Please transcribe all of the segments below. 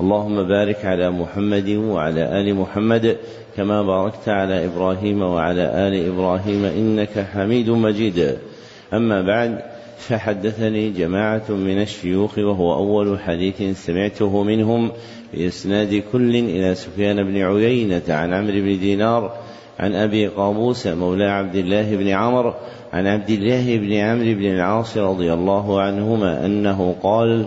اللهم بارك على محمد وعلى آل محمد كما باركت على إبراهيم وعلى آل إبراهيم إنك حميد مجيد. أما بعد فحدثني جماعة من الشيوخ وهو أول حديث سمعته منهم بإسناد كل إلى سفيان بن عيينة عن عمرو بن دينار عن أبي قابوس مولى عبد الله بن عمر عن عبد الله بن عمرو بن العاص رضي الله عنهما أنه قال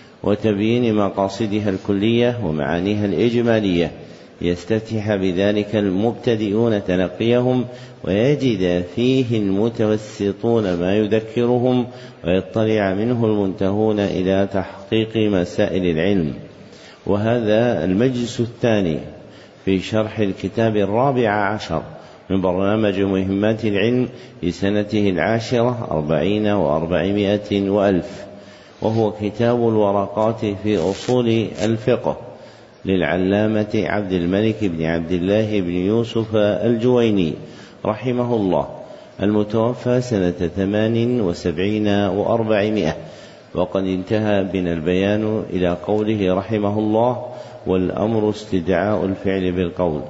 وتبيين مقاصدها الكلية ومعانيها الإجمالية. يستفتح بذلك المبتدئون تلقيهم ويجد فيه المتوسطون ما يذكرهم ويطلع منه المنتهون إلى تحقيق مسائل العلم. وهذا المجلس الثاني في شرح الكتاب الرابع عشر من برنامج مهمات العلم في سنته العاشرة أربعين وأربعمائة وألف. وهو كتاب الورقات في أصول الفقه للعلامة عبد الملك بن عبد الله بن يوسف الجويني رحمه الله المتوفى سنة ثمان وسبعين وأربعمائة. وقد انتهى بنا البيان إلى قوله رحمه الله والأمر استدعاء الفعل بالقول.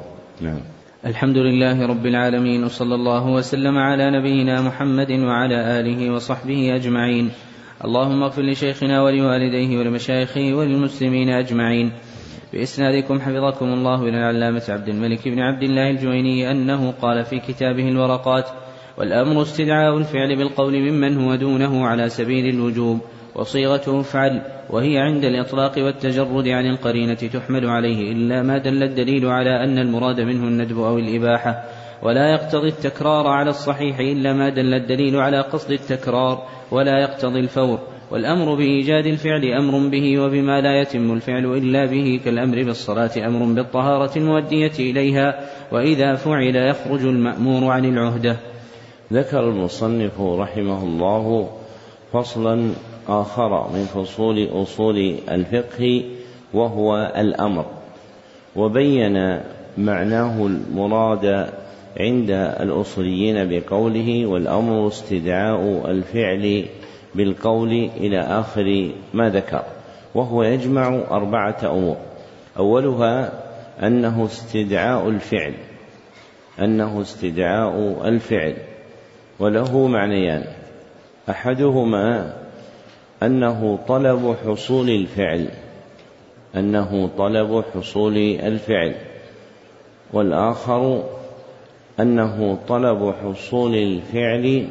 نعم. الحمد لله رب العالمين وصلى الله وسلم على نبينا محمد وعلى آله وصحبه أجمعين. اللهم اغفر لشيخنا ولوالديه ولمشايخه وللمسلمين أجمعين. بإسنادكم حفظكم الله إلى العلامة عبد الملك بن عبد الله الجويني أنه قال في كتابه الورقات والأمر استدعاء الفعل بالقول ممن هو دونه على سبيل الوجوب وصيغته افعل وهي عند الإطلاق والتجرد عن القرينة تحمل عليه إلا ما دل الدليل على أن المراد منه الندب أو الإباحة. ولا يقتضي التكرار على الصحيح إلا ما دل الدليل على قصد التكرار ولا يقتضي الفور. والأمر بإيجاد الفعل أمر به وبما لا يتم الفعل إلا به كالأمر بالصلاة أمر بالطهارة المؤدية إليها وإذا فعل يخرج المأمور عن العهدة. ذكر المصنف رحمه الله فصلا آخر من فصول أصول الفقه وهو الأمر وبين معناه المراد عند الأصوليين بقوله والأمر استدعاء الفعل بالقول إلى آخر ما ذكر وهو يجمع أربعة أمور. أولها أنه استدعاء الفعل أنه استدعاء الفعل وله معنيان. أحدهما أنه طلب حصول الفعل أنه طلب حصول الفعل والآخر أنه طلب حصول الفعل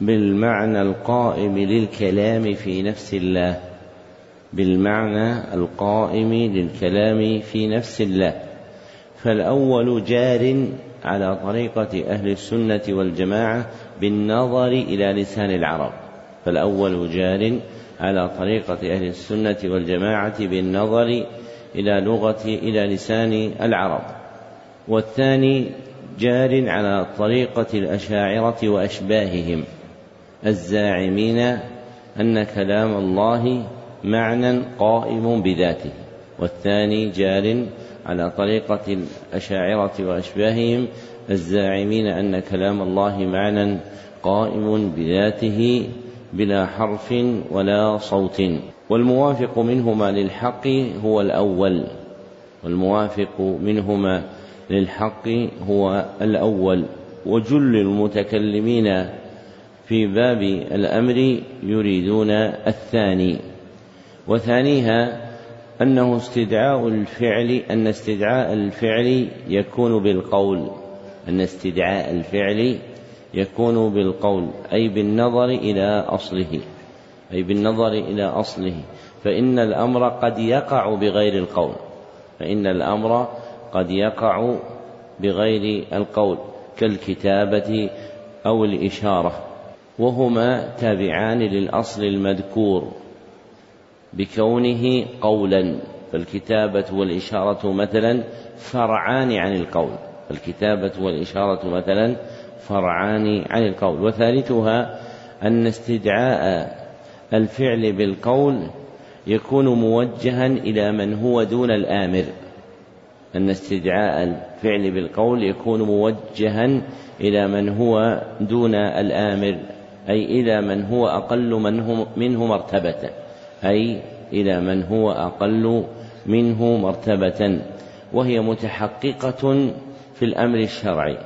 بالمعنى القائم للكلام في نفس الله. بالمعنى القائم للكلام في نفس الله. فالأول جار على طريقة أهل السنة والجماعة بالنظر إلى لسان العرب. فالأول جار على طريقة أهل السنة والجماعة بالنظر إلى لغة إلى لسان العرب. والثاني جار على طريقة الأشاعرة وأشباههم. الزاعمين أن كلام الله معنى قائم بذاته والثاني جار على طريقة الأشاعرة وأشباههم. الزاعمين أن كلام الله معنى قائم بذاته بلا حرف ولا صوت والموافق منهما للحق هو الأول والموافق منهما للحق هو الأول. وجل المتكلمين في باب الأمر يريدون الثاني. وثانيها أنه استدعاء الفعل أن استدعاء الفعل يكون بالقول. أن استدعاء الفعل يكون بالقول أي بالنظر إلى أصله. أي بالنظر إلى أصله. فإن الأمر قد يقع بغير القول. فإن الأمر قد يقع بغير القول كالكتابة أو الإشارة وهما تابعان للأصل المذكور بكونه قولا فالكتابة والإشارة مثلا فرعان عن القول الكتابة والإشارة مثلا فرعان عن القول وثالثها أن استدعاء الفعل بالقول يكون موجها إلى من هو دون الآمر. أن استدعاء الفعل بالقول يكون موجها إلى من هو دون الآمر أي إلى من هو أقل منه, منه مرتبة أي إلى من هو أقل منه مرتبة وهي متحققة في الأمر الشرعي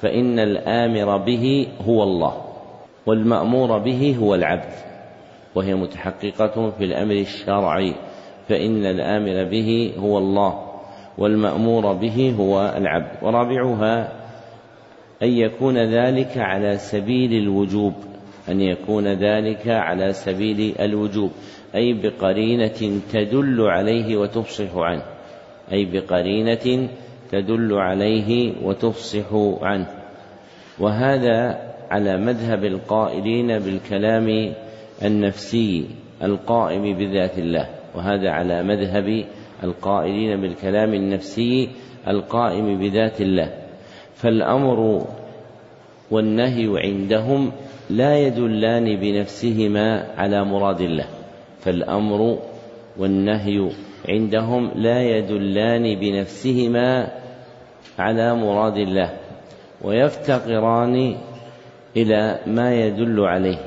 فإن الآمر به هو الله والمأمور به هو العبد وهي متحققة في الأمر الشرعي فإن الآمر به هو الله. والمأمور به هو العبد ورابعها أن يكون ذلك على سبيل الوجوب أن يكون ذلك على سبيل الوجوب أي بقرينة تدل عليه وتفصح عنه أي بقرينة تدل عليه وتفصح عنه. وهذا على مذهب القائلين بالكلام النفسي القائم بذات الله وهذا على مذهب القائلين بالكلام النفسي القائم بذات الله. فالأمر والنهي عندهم لا يدلان بنفسهما على مراد الله. فالأمر والنهي عندهم لا يدلان بنفسهما على مراد الله. ويفتقران إلى ما يدل عليه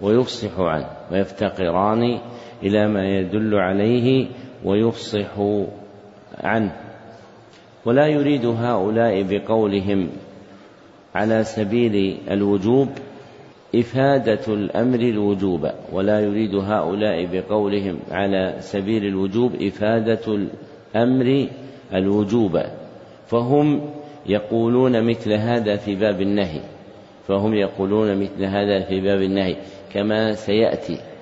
ويفصح عنه. ويفتقران إلى ما يدل عليه ويفصح عنه. ولا يريد هؤلاء بقولهم على سبيل الوجوب إفادة الأمر الوجوب ولا يريد هؤلاء بقولهم على سبيل الوجوب إفادة الأمر الوجوب. فهم يقولون مثل هذا في باب النهي فهم يقولون مثل هذا في باب النهي كما سيأتي.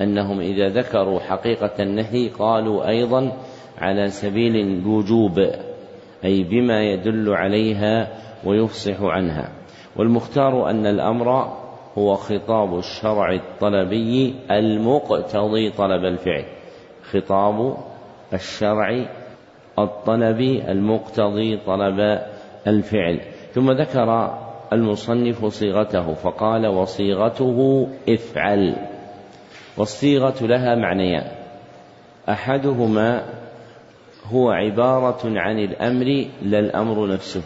أنهم إذا ذكروا حقيقة النهي قالوا أيضا على سبيل الوجوب أي بما يدل عليها ويفصح عنها. والمختار أن الأمر هو خطاب الشرع الطلبي المقتضي طلب الفعل. خطاب الشرع الطلبي المقتضي طلب الفعل. ثم ذكر المصنف صيغته فقال وصيغته افعل. والصيغة لها معنيان. أحدهما هو عبارة عن الأمر لا الأمر نفسه.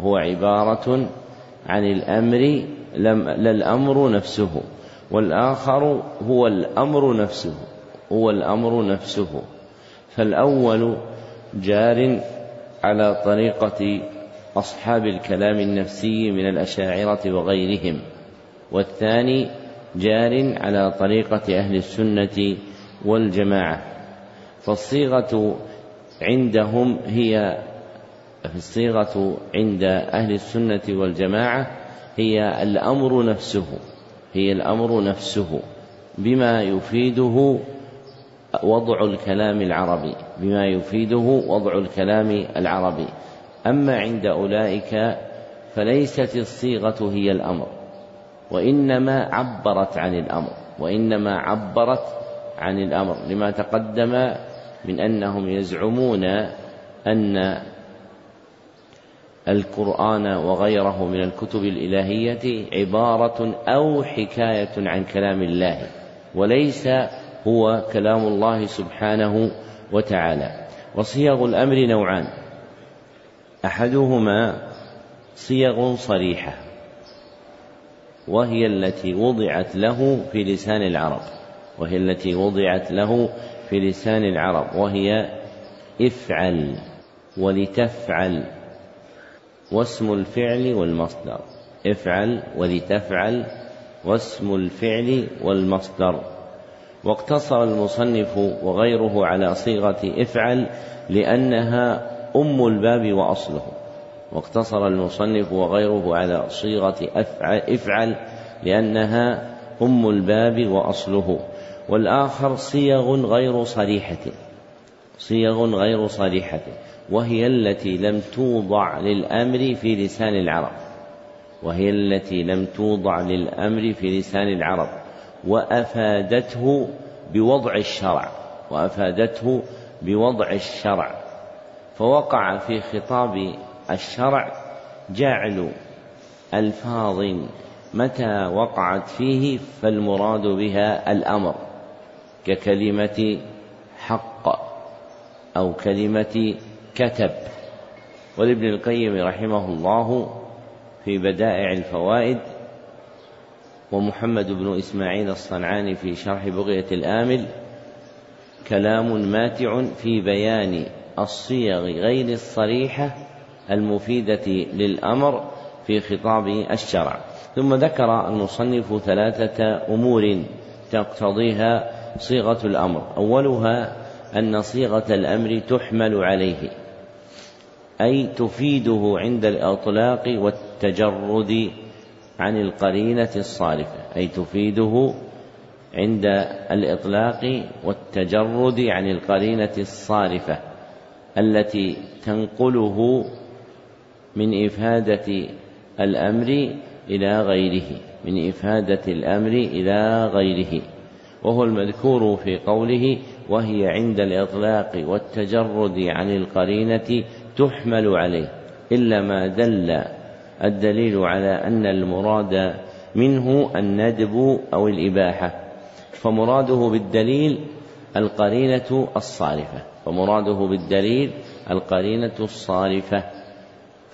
هو عبارة عن الأمر لا الأمر نفسه. والآخر هو الأمر نفسه. هو الأمر نفسه. فالأول جار على طريقة أصحاب الكلام النفسي من الأشاعرة وغيرهم. والثاني جار على طريقة أهل السنة والجماعة فالصيغة عندهم هي الصيغة عند أهل السنة والجماعة هي الأمر نفسه هي الأمر نفسه بما يفيده وضع الكلام العربي بما يفيده وضع الكلام العربي. أما عند أولئك فليست الصيغة هي الأمر. وإنما عبرت عن الأمر وإنما عبرت عن الأمر لما تقدم من أنهم يزعمون أن القرآن وغيره من الكتب الإلهية عبارة أو حكاية عن كلام الله وليس هو كلام الله سبحانه وتعالى. وصيغ الأمر نوعان أحدهما صيغ صريحة وهي التي وضعت له في لسان العرب. وهي التي وضعت له في لسان العرب. وهي افعل ولتفعل. واسم الفعل والمصدر. افعل ولتفعل. واسم الفعل والمصدر. واقتصر المصنف وغيره على صيغة افعل لأنها أم الباب وأصله. واقتصر المصنف وغيره على صيغة أفعل, افعل لأنها أم الباب وأصله. والآخر صيغ غير صريحة صيغ غير صريحة وهي التي لم توضع للأمر في لسان العرب. وهي التي لم توضع للأمر في لسان العرب. وأفادته بوضع الشرع وأفادته بوضع الشرع. فوقع في خطاب الشرع جعل ألفاظ متى وقعت فيه فالمراد بها الأمر ككلمة حق أو كلمة كتب. ولابن القيم رحمه الله في بدائع الفوائد ومحمد بن إسماعيل الصنعاني في شرح بغية الآمل كلام ماتع في بيان الصيغ غير الصريحة المفيدة للأمر في خطاب الشرع. ثم ذكر المصنف ثلاثة أمور تقتضيها صيغة الأمر. أولها أن صيغة الأمر تحمل عليه أي تفيده عند الإطلاق والتجرد عن القرينة الصارفة أي تفيده عند الإطلاق والتجرد عن القرينة الصارفة التي تنقله من إفادة الأمر إلى غيره من إفادة الأمر إلى غيره. وهو المذكور في قوله وهي عند الإطلاق والتجرد عن القرينة تحمل عليه. إلا ما دل الدليل على أن المراد منه الندب أو الإباحة. فمراده بالدليل القرينة الصارفة. فمراده بالدليل القرينة الصارفة.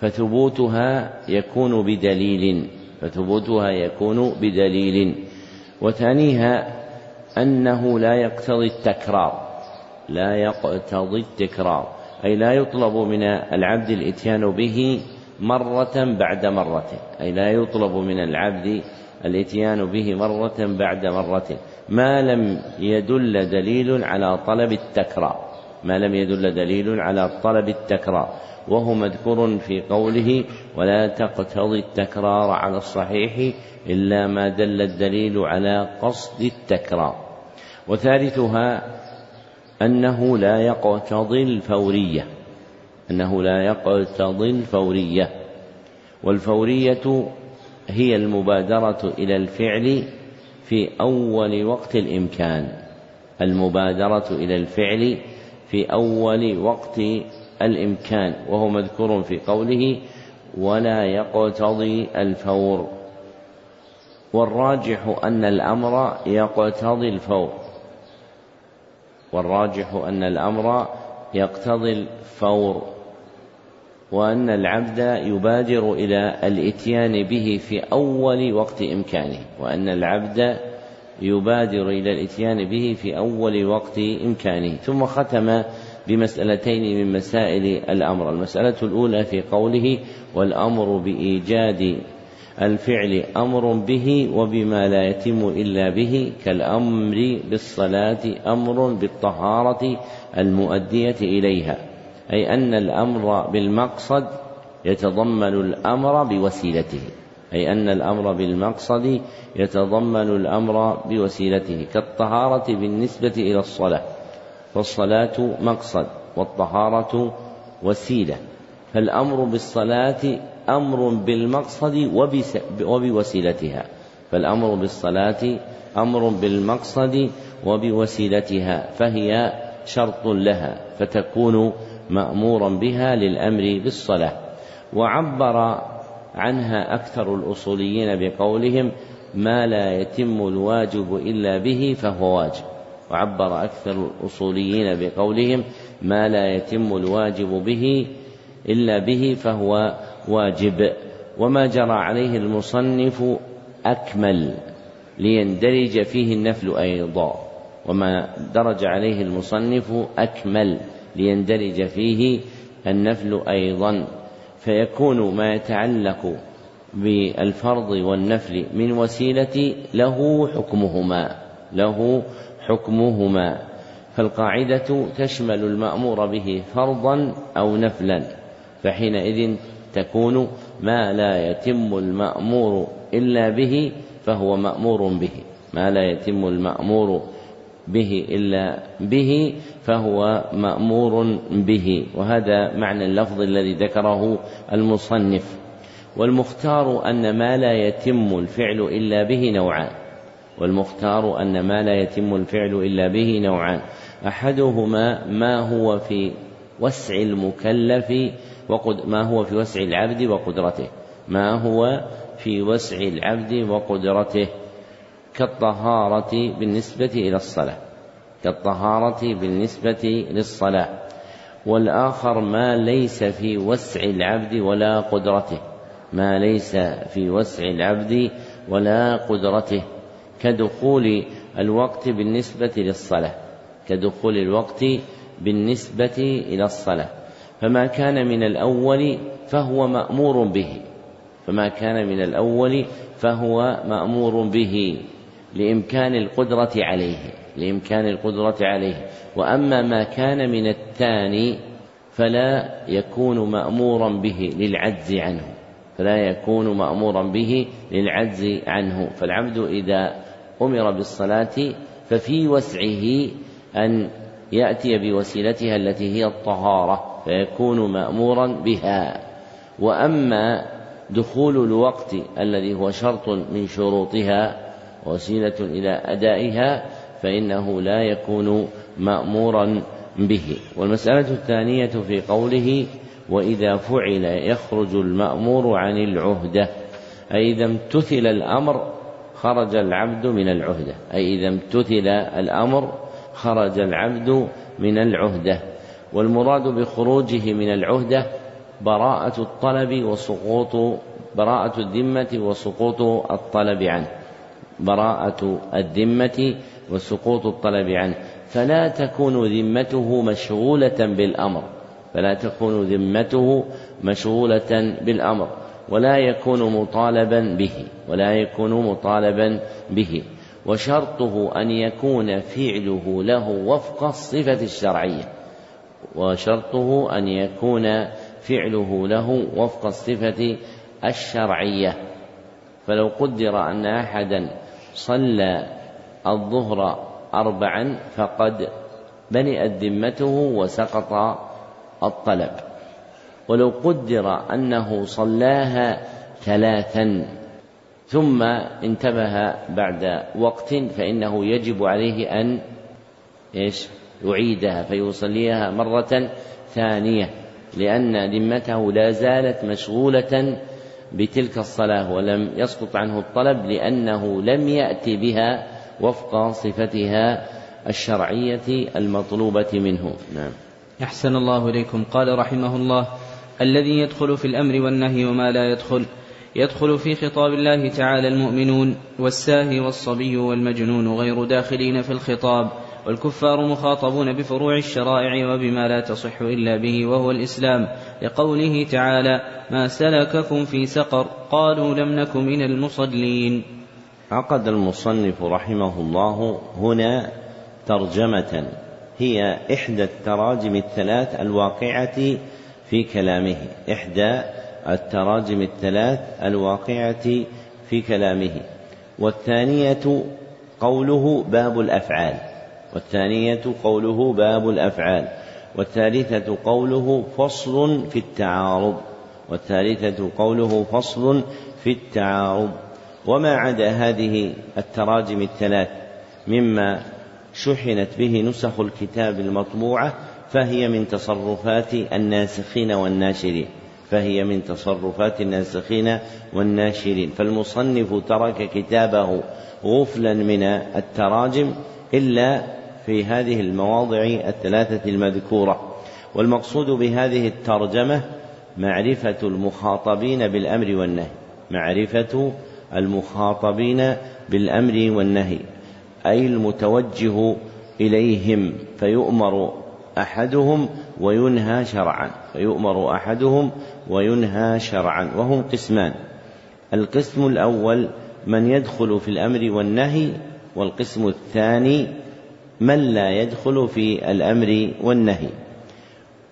فثبوتها يكون بدليل. فثبوتها يكون بدليل. وثانيها أنه لا يقتضي التكرار. لا يقتضي التكرار. أي لا يطلب من العبد الإتيان به مرة بعد مرة. أي لا يطلب من العبد الإتيان به مرة بعد مرة. ما لم يدل دليل على طلب التكرار. ما لم يدل دليل على طلب التكرار. وهو مذكور في قوله ولا تقتضي التكرار على الصحيح إلا ما دل الدليل على قصد التكرار. وثالثها أنه لا يقتضي الفورية أنه لا يقتضي الفورية. والفورية هي المبادرة إلى الفعل في أول وقت الإمكان المبادرة إلى الفعل في أول وقت الإمكان وهو مذكور في قوله ولا يقتضي الفور. والراجح أن الأمر يقتضي الفور. والراجح أن الأمر يقتضي الفور. وأن العبد يبادر إلى الإتيان به في أول وقت إمكانه. وأن العبد يبادر إلى الإتيان به في أول وقت إمكانه. ثم ختم بمسألتين من مسائل الأمر. المسألة الأولى في قوله والأمر بإيجاد الفعل أمر به وبما لا يتم إلا به كالأمر بالصلاة أمر بالطهارة المؤدية إليها. أي أن الأمر بالمقصد يتضمن الأمر بوسيلته. أي أن الأمر بالمقصد يتضمن الأمر بوسيلته كالطهارة بالنسبة إلى الصلاة. فالصلاة مقصد والطهارة وسيلة. فالأمر بالصلاة أمر بالمقصد وبوسيلتها. فالأمر بالصلاة أمر بالمقصد وبوسيلتها. فهي شرط لها فتكون مأمورا بها للأمر بالصلاة. وعبر عنها أكثر الأصوليين بقولهم ما لا يتم الواجب إلا به فهو واجب. وعبر أكثر الأصوليين بقولهم ما لا يتم الواجب به إلا به فهو واجب. وما جرى عليه المصنف أكمل ليندرج فيه النفل أيضا. وما درج عليه المصنف أكمل ليندرج فيه النفل أيضا. فيكون ما يتعلق بالفرض والنفل من وسيلة له حكمهما له حكمهما فالقاعدة تشمل المأمور به فرضا أو نفلا فحينئذ تكون ما لا يتم المأمور إلا به فهو مأمور به ما لا يتم المأمور به إلا به فهو مأمور به وهذا معنى اللفظ الذي ذكره المصنف والمختار أن ما لا يتم الفعل إلا به نوعان. والمختار أن ما لا يتم الفعل إلا به نوعان. أحدهما ما هو في وسع المكلف وقد ما هو في وسع العبد وقدرته. ما هو في وسع العبد وقدرته. كالطهارة بالنسبة إلى الصلاة. كالطهارة بالنسبة للصلاة. والآخر ما ليس في وسع العبد ولا قدرته. ما ليس في وسع العبد ولا قدرته. كدخول الوقت بالنسبة للصلاة. كدخول الوقت بالنسبة إلى الصلاة. فما كان من الأول فهو مأمور به. فما كان من الأول فهو مأمور به. لإمكان القدرة عليه. لإمكان القدرة عليه. وأما ما كان من الثاني فلا يكون مأمورا به للعجز عنه. فلا يكون مأمورا به للعجز عنه. فالعبد إذا أمر بالصلاة ففي وسعه أن يأتي بوسيلتها التي هي الطهارة فيكون مأمورا بها. وأما دخول الوقت الذي هو شرط من شروطها وسيلة إلى أدائها فإنه لا يكون مأمورا به. والمسألة الثانية في قوله وإذا فعل يخرج المأمور عن العهدة أي إذا امتثل الأمر خرج العبد من العهدة. أي إذا امتثل الأمر خرج العبد من العهدة. والمراد بخروجه من العهدة براءة الطلب وسقوط براءة الذمة وسقوط الطلب عنه. براءة الذمة وسقوط الطلب عنه. فلا تكون ذمته مشغولة بالأمر. فلا تكون ذمته مشغولة بالأمر. ولا يكون مطالبا به ولا يكون مطالبا به. وشرطه أن يكون فعله له وفق الصفة الشرعية. وشرطه أن يكون فعله له وفق الصفة الشرعية. فلو قدر أن أحدا صلى الظهر أربعا فقد بنئت ذمته وسقط الطلب. ولو قدر أنه صلاها ثلاثا ثم انتبه بعد وقت فإنه يجب عليه أن إيش؟ يعيدها فيصليها مرة ثانية لأن ذمته لا زالت مشغولة بتلك الصلاة ولم يسقط عنه الطلب لأنه لم يأتي بها وفق صفتها الشرعية المطلوبة منه. نعم. أحسن الله إليكم. قال رحمه الله الذي يدخل في الأمر والنهي وما لا يدخل يدخل في خطاب الله تعالى المؤمنون والساهي والصبي والمجنون غير داخلين في الخطاب والكفار مخاطبون بفروع الشرائع وبما لا تصح إلا به وهو الإسلام لقوله تعالى ما سلككم في سقر قالوا لم نك من المصلين عقد المصنف رحمه الله هنا ترجمة هي إحدى التراجم الثلاث الواقعة في كلامه. إحدى التراجم الثلاث الواقعة في كلامه. والثانية قوله باب الأفعال. والثانية قوله باب الأفعال. والثالثة قوله فصل في التعارض. والثالثة قوله فصل في التعارض. وما عدا هذه التراجم الثلاث مما شحنت به نسخ الكتاب المطبوعة فهي من تصرفات الناسخين والناشرين. فهي من تصرفات الناسخين والناشرين. فالمصنف ترك كتابه غفلا من التراجم إلا في هذه المواضع الثلاثة المذكورة. والمقصود بهذه الترجمة معرفة المخاطبين بالأمر والنهي. معرفة المخاطبين بالأمر والنهي. أي المتوجه إليهم. فيؤمر أحدهم وينهى شرعا فيؤمر أحدهم وينهى شرعا وهم قسمان. القسم الأول من يدخل في الأمر والنهي والقسم الثاني من لا يدخل في الأمر والنهي.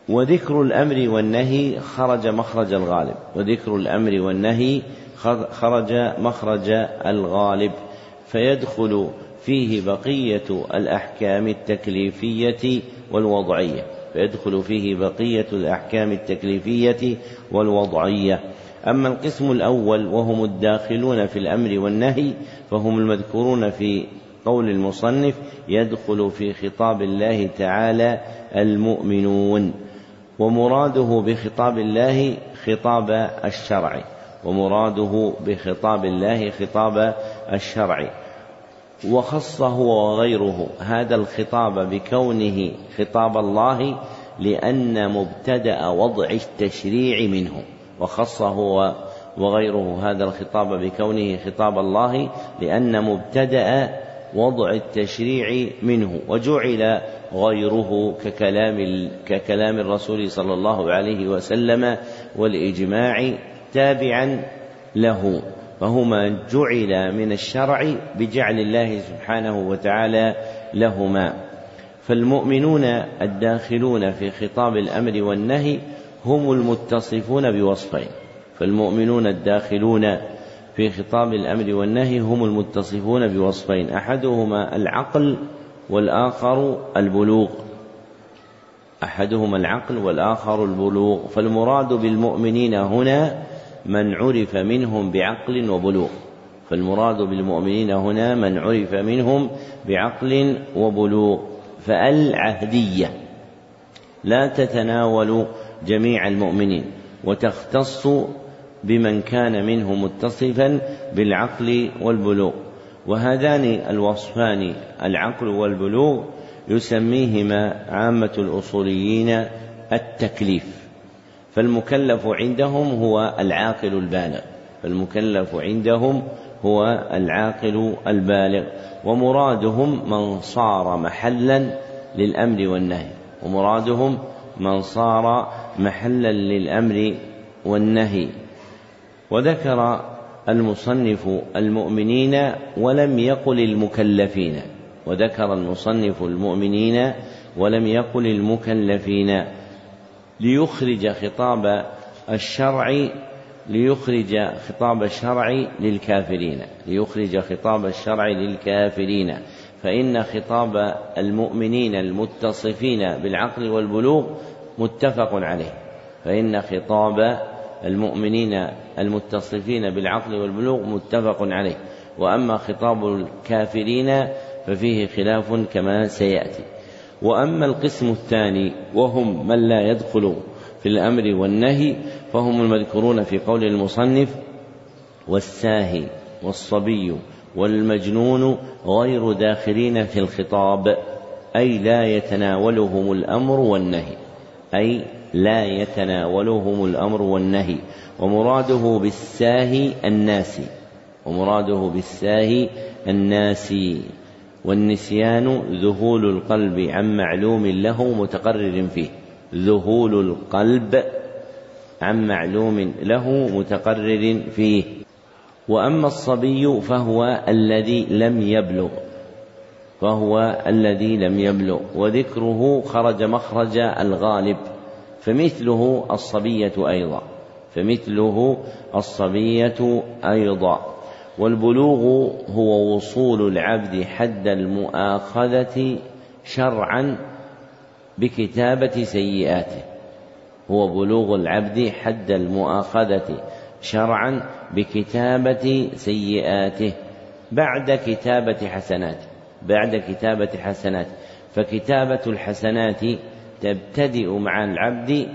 وذكر الأمر والنهي خرج مخرج الغالب. وذكر الأمر والنهي خرج مخرج الغالب. فيدخل فيه بقية الأحكام التكليفية والوضعية. فيدخل فيه بقية الأحكام التكليفية والوضعية. أما القسم الأول وهم الداخلون في الأمر والنهي فهم المذكورون في قول المصنف يدخل في خطاب الله تعالى المؤمنون ومراده بخطاب الله خطاب الشرع ومراده بخطاب الله خطاب الشرع. وخصه وغيره. هذا الخطاب بكونه خطاب الله لأن مبتدأ وضع التشريع منه. وخصه وغيره. هذا الخطاب بكونه خطاب الله لأن مبتدأ وضع التشريع منه. وجعل غيره ككلام ككلام الرسول صلى الله عليه وسلم والإجماع تابعا له. فهما جعل من الشرع بجعل الله سبحانه وتعالى لهما. فالمؤمنون الداخلون في خطاب الأمر والنهي هم المتصفون بوصفين. فالمؤمنون الداخلون في خطاب الأمر والنهي هم المتصفون بوصفين. أحدهما العقل والآخر البلوغ. أحدهما العقل والآخر البلوغ. فالمراد بالمؤمنين هنا من عرف منهم بعقل وبلوغ. فالمراد بالمؤمنين هنا من عرف منهم بعقل وبلوغ. فالعهدية لا تتناول جميع المؤمنين وتختص بمن كان منه متصفا بالعقل والبلوغ. وهذان الوصفان العقل والبلوغ يسميهما عامة الأصوليين التكليف. فالمكلف عندهم هو العاقل البالغ. فالمكلف عندهم هو العاقل البالغ. ومرادهم من صار محلا للأمر والنهي. ومرادهم من صار محلا للأمر والنهي. وذكر المصنف المؤمنين ولم يقل المكلفين. وذكر المصنف المؤمنين ولم يقل المكلفين. ليخرج خطاب الشرع ليخرج خطاب الشرع للكافرين ليخرج خطاب الشرع للكافرين. فإن خطاب المؤمنين المتصفين بالعقل والبلوغ متفق عليه. فإن خطاب المؤمنين المتصفين بالعقل والبلوغ متفق عليه. وأما خطاب الكافرين ففيه خلاف كما سيأتي. وأما القسم الثاني وهم من لا يدخل في الأمر والنهي فهم المذكورون في قول المصنف والساهي والصبي والمجنون غير داخلين في الخطاب أي لا يتناولهم الأمر والنهي أي لا يتناولهم الأمر والنهي ومراده بالساهي الناسي ومراده بالساهي الناسي. والنسيان ذهول القلب عن معلوم له متقرر فيه. ذهول القلب عن معلوم له متقرر فيه. وأما الصبي فهو الذي لم يبلغ. فهو الذي لم يبلغ. وذكره خرج مخرج الغالب. فمثله الصبية أيضا. فمثله الصبية أيضا. والبلوغ هو وصول العبد حد المؤاخذة شرعا بكتابة سيئاته. هو بلوغ العبد حد المؤاخذة شرعا بكتابة سيئاته بعد كتابة حسناته بعد كتابة حسناته فكتابة الحسنات تبتدئ مع العبد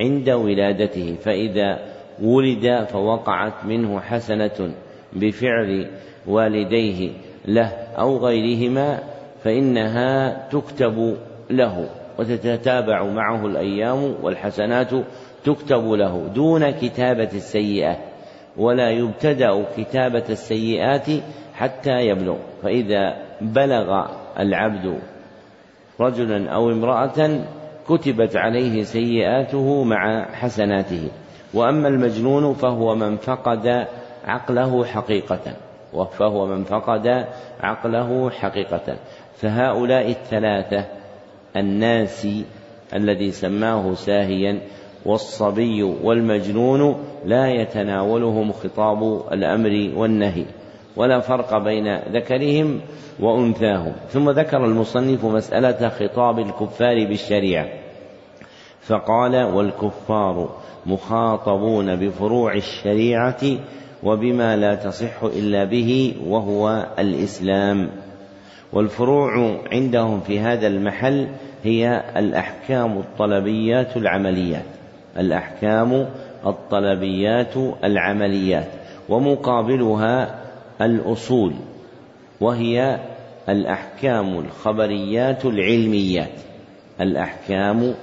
عند ولادته. فإذا ولد فوقعت منه حسنة بفعل والديه له أو غيرهما فإنها تكتب له وتتتابع معه الأيام والحسنات تكتب له دون كتابة السيئة ولا يبتدأ كتابة السيئات حتى يبلغ فإذا بلغ العبد رجلا أو امرأة كتبت عليه سيئاته مع حسناته وأما المجنون فهو من فقد عقله حقيقة فهو من فقد عقله حقيقة. فهؤلاء الثلاثة الناس الذي سماه ساهيا والصبي والمجنون لا يتناولهم خطاب الأمر والنهي ولا فرق بين ذكرهم وأنثاهم. ثم ذكر المصنف مسألة خطاب الكفار بالشريعة. فقال والكفار مخاطبون بفروع الشريعة وبما لا تصح إلا به وهو الإسلام. والفروع عندهم في هذا المحل هي الأحكام الطلبيات العمليات. الأحكام الطلبيات العمليات. ومقابلها الأصول. وهي الأحكام الخبريات العلميات. الأحكام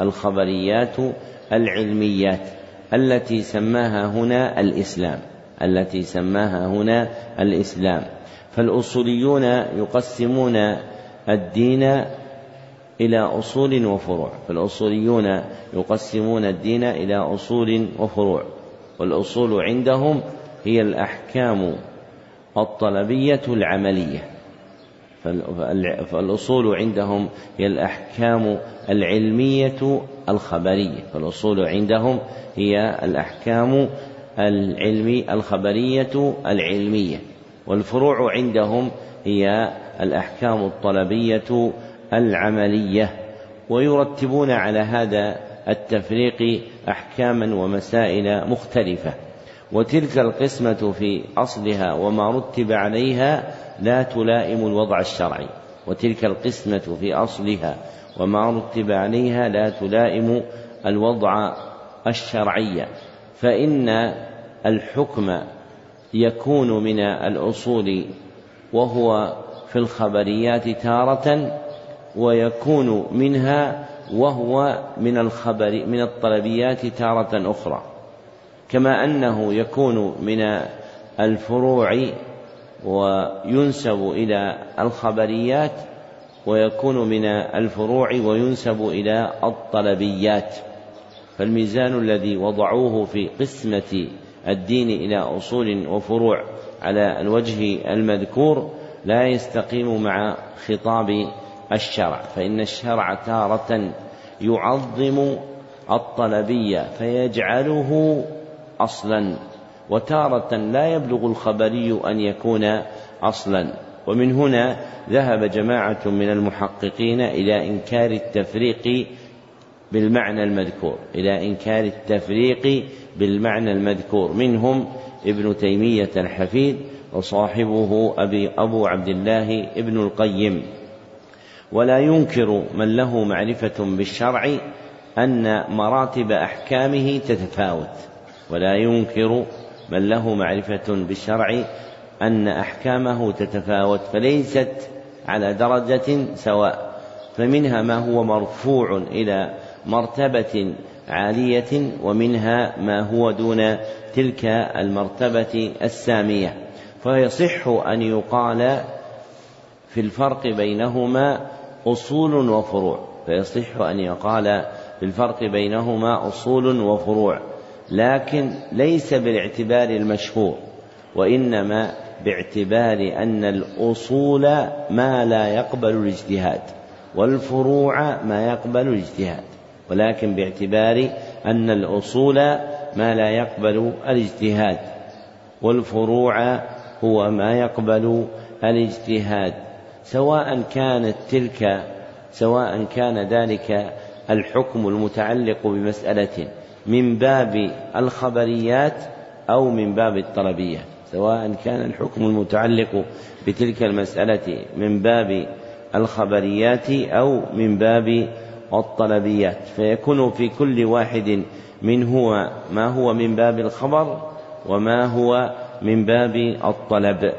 الخبريات العلميات التي سماها هنا الإسلام التي سماها هنا الإسلام. فالأصوليون يقسمون الدين إلى أصول وفروع. فالأصوليون يقسمون الدين إلى أصول وفروع. والأصول عندهم هي الأحكام الطلبية العملية. فالأصول عندهم هي الأحكام العلمية الخبرية. فالأصول عندهم هي الأحكام العلمي الخبرية العلمية. والفروع عندهم هي الأحكام الطلبية العملية. ويرتبون على هذا التفريق أحكاما ومسائل مختلفة. وتلك القسمة في أصلها وما رتب عليها لا تلائم الوضع الشرعي. وتلك القسمة في أصلها وما رتب عليها لا تلائم الوضع الشرعي. فإن الحكم يكون من الأصول وهو في الخبريات تارة ويكون منها وهو من الخبر من الطلبيات تارة أخرى. كما أنه يكون من الفروع وينسب إلى الخبريات ويكون من الفروع وينسب إلى الطلبيات. فالميزان الذي وضعوه في قسمة الدين إلى أصول وفروع على الوجه المذكور لا يستقيم مع خطاب الشرع فإن الشرع تارة يعظم الطلبية فيجعله أصلا وتارة لا يبلغ الخبري أن يكون أصلا. ومن هنا ذهب جماعة من المحققين إلى إنكار التفريق بالمعنى المذكور. إلى إنكار التفريق بالمعنى المذكور. منهم ابن تيمية الحفيد وصاحبه أبي أبو عبد الله ابن القيم. ولا ينكر من له معرفة بالشرع أن مراتب أحكامه تتفاوت. ولا ينكر من له معرفة بالشرع أن أحكامه تتفاوت فليست على درجة سواء فمنها ما هو مرفوع إلى مرتبة عالية ومنها ما هو دون تلك المرتبة السامية. فيصح أن يقال في الفرق بينهما أصول وفروع فيصح أن يقال في الفرق بينهما أصول وفروع. لكن ليس بالاعتبار المشهور وإنما باعتبار أن الأصول ما لا يقبل الاجتهاد والفروع ما يقبل الاجتهاد ولكن باعتبار أن الأصول ما لا يقبل الاجتهاد والفروع هو ما يقبل الاجتهاد سواء كانت تلك سواء كان ذلك الحكم المتعلق بمسألة من باب الخبريات أو من باب الطلبيات سواء كان الحكم المتعلق بتلك المسألة من باب الخبريات أو من باب الطلبيات. فيكون في كل واحد من هو ما هو من باب الخبر وما هو من باب الطلب.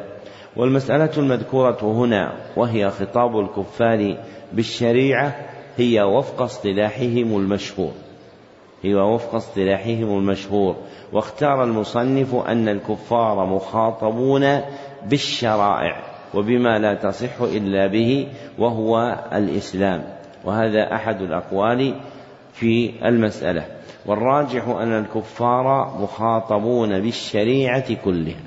والمسألة المذكورة هنا وهي خطاب الكفار بالشريعة هي وفق اصطلاحهم المشهور. هي وفق اصطلاحهم المشهور. واختار المصنف أن الكفار مخاطبون بالشرائع وبما لا تصح إلا به وهو الإسلام. وهذا أحد الأقوال في المسألة. والراجح أن الكفار مخاطبون بالشريعة كلها.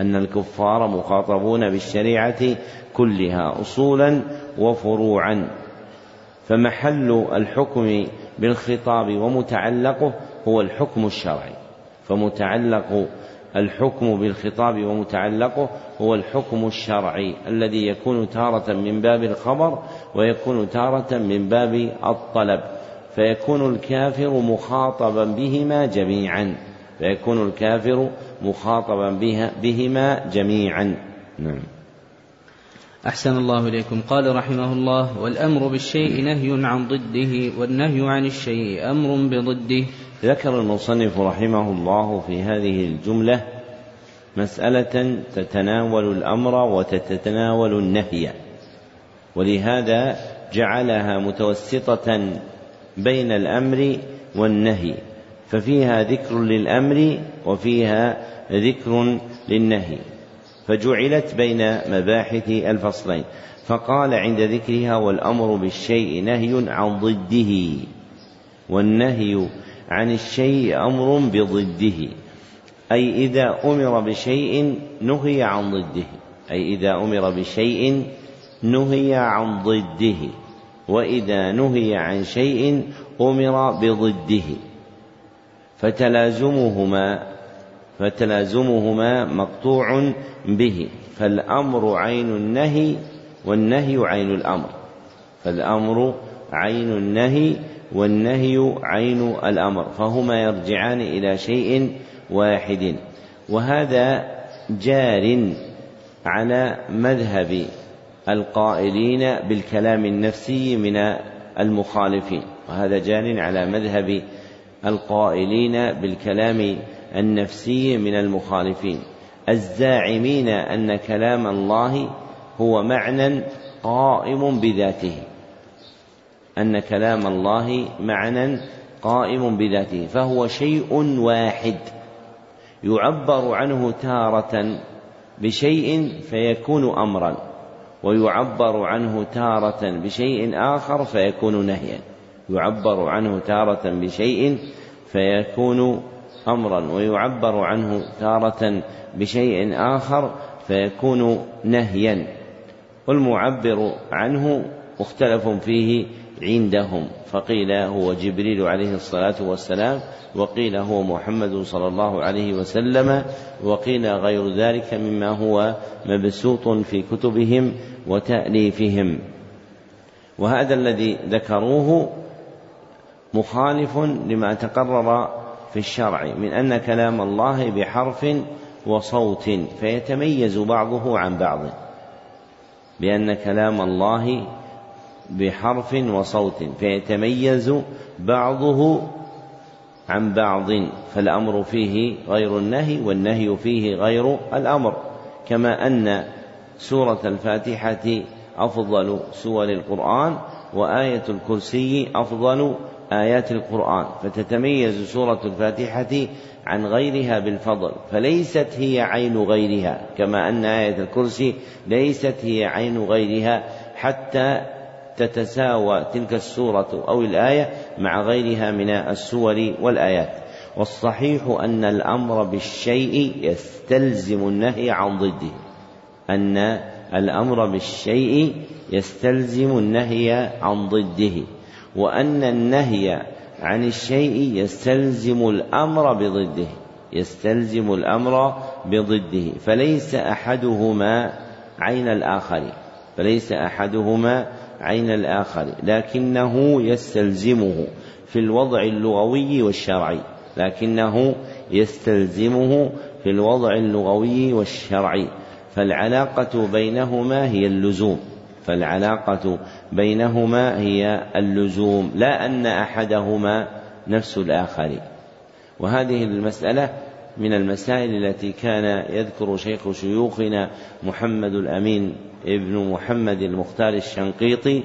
أن الكفار مخاطبون بالشريعة كلها أصولا وفروعا. فمحل الحكم بالخطاب ومتعلقه هو الحكم الشرعي. فمتعلق الحكم بالخطاب ومتعلقه هو الحكم الشرعي الذي يكون تارة من باب الخبر ويكون تارة من باب الطلب. فيكون الكافر مخاطبا بهما جميعا. فيكون الكافر مخاطبا بها بهما جميعا. نعم. أحسن الله إليكم. قال رحمه الله والأمر بالشيء نهي عن ضده والنهي عن الشيء أمر بضده. ذكر المصنف رحمه الله في هذه الجملة مسألة تتناول الأمر وتتناول النهي ولهذا جعلها متوسطة بين الأمر والنهي ففيها ذكر للأمر وفيها ذكر للنهي. فجعلت بين مباحث الفصلين فقال عند ذكرها والأمر بالشيء نهي عن ضده والنهي عن الشيء أمر بضده أي إذا أمر بشيء نهي عن ضده أي إذا أمر بشيء نهي عن ضده وإذا نهي عن شيء أمر بضده فتلازمهما فتلازمهما مقطوع به فالأمر عين النهي والنهي عين الأمر. فالأمر عين النهي والنهي عين الأمر فهما يرجعان إلى شيء واحد. وهذا جار على مذهب القائلين بالكلام النفسي من المخالفين وهذا جار على مذهب القائلين بالكلام النفسي من المخالفين. الزاعمين أن كلام الله هو معنى قائم بذاته. أن كلام الله معنى قائم بذاته. فهو شيء واحد يعبر عنه تارة بشيء فيكون أمرا ويعبر عنه تارة بشيء آخر فيكون نهيا. يعبر عنه تارة بشيء فيكون أمرا ويعبر عنه تارة بشيء آخر فيكون نهيا والمعبر عنه مختلف فيه عندهم فقيل هو جبريل عليه الصلاة والسلام وقيل هو محمد صلى الله عليه وسلم وقيل غير ذلك مما هو مبسوط في كتبهم وتأليفهم. وهذا الذي ذكروه مخالف لما تقرر في الشرع من أن كلام الله بحرف وصوت فيتميز بعضه عن بعض. بأن كلام الله بحرف وصوت فيتميز بعضه عن بعض. فالأمر فيه غير النهي والنهي فيه غير الأمر. كما أن سورة الفاتحة أفضل سور القرآن وآية الكرسي أفضل آيات القرآن فتتميز سورة الفاتحة عن غيرها بالفضل فليست هي عين غيرها كما أن آية الكرسي ليست هي عين غيرها حتى تتساوى تلك السورة أو الآية مع غيرها من السور والآيات. والصحيح أن الأمر بالشيء يستلزم النهي عن ضده. أن الأمر بالشيء يستلزم النهي عن ضده. وأن النهي عن الشيء يستلزم الأمر بضده يستلزم الأمر بضده فليس أحدهما عين الآخر فليس أحدهما عين الآخر لكنه يستلزمه في الوضع اللغوي والشرعي لكنه يستلزمه في الوضع اللغوي والشرعي فالعلاقة بينهما هي اللزوم. فالعلاقة بينهما هي اللزوم لا أن أحدهما نفس الآخر. وهذه المسألة من المسائل التي كان يذكر شيخ شيوخنا محمد الأمين ابن محمد المختار الشنقيطي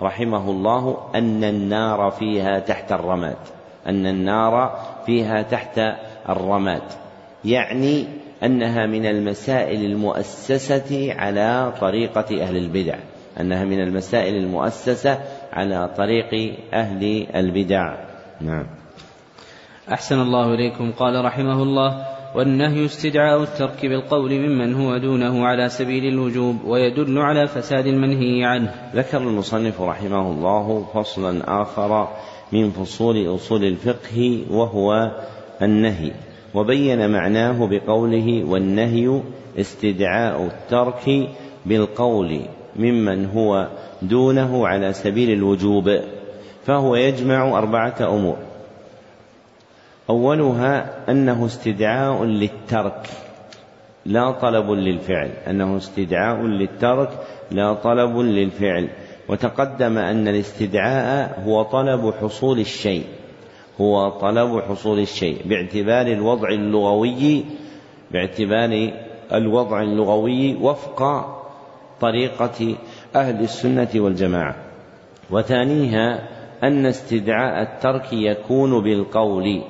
رحمه الله أن النار فيها تحت الرماد أن النار فيها تحت الرماد. يعني أنها من المسائل المؤسسة على طريقة أهل البدع. أنها من المسائل المؤسسة على طريق أهل البدع. نعم. أحسن الله إليكم. قال رحمه الله والنهي استدعاء الترك بالقول ممن هو دونه على سبيل الوجوب ويدل على فساد المنهي عنه. ذكر المصنف رحمه الله فصلا آخر من فصول أصول الفقه وهو النهي وبين معناه بقوله والنهي استدعاء الترك بالقول. ممن هو دونه على سبيل الوجوب فهو يجمع أربعة أمور. أولها أنه استدعاء للترك لا طلب للفعل. أنه استدعاء للترك لا طلب للفعل. وتقدم أن الاستدعاء هو طلب حصول الشيء هو طلب حصول الشيء باعتبار الوضع اللغوي باعتبار الوضع اللغوي وفق طريقة أهل السنة والجماعة. وثانيها أن استدعاء الترك يكون بالقول.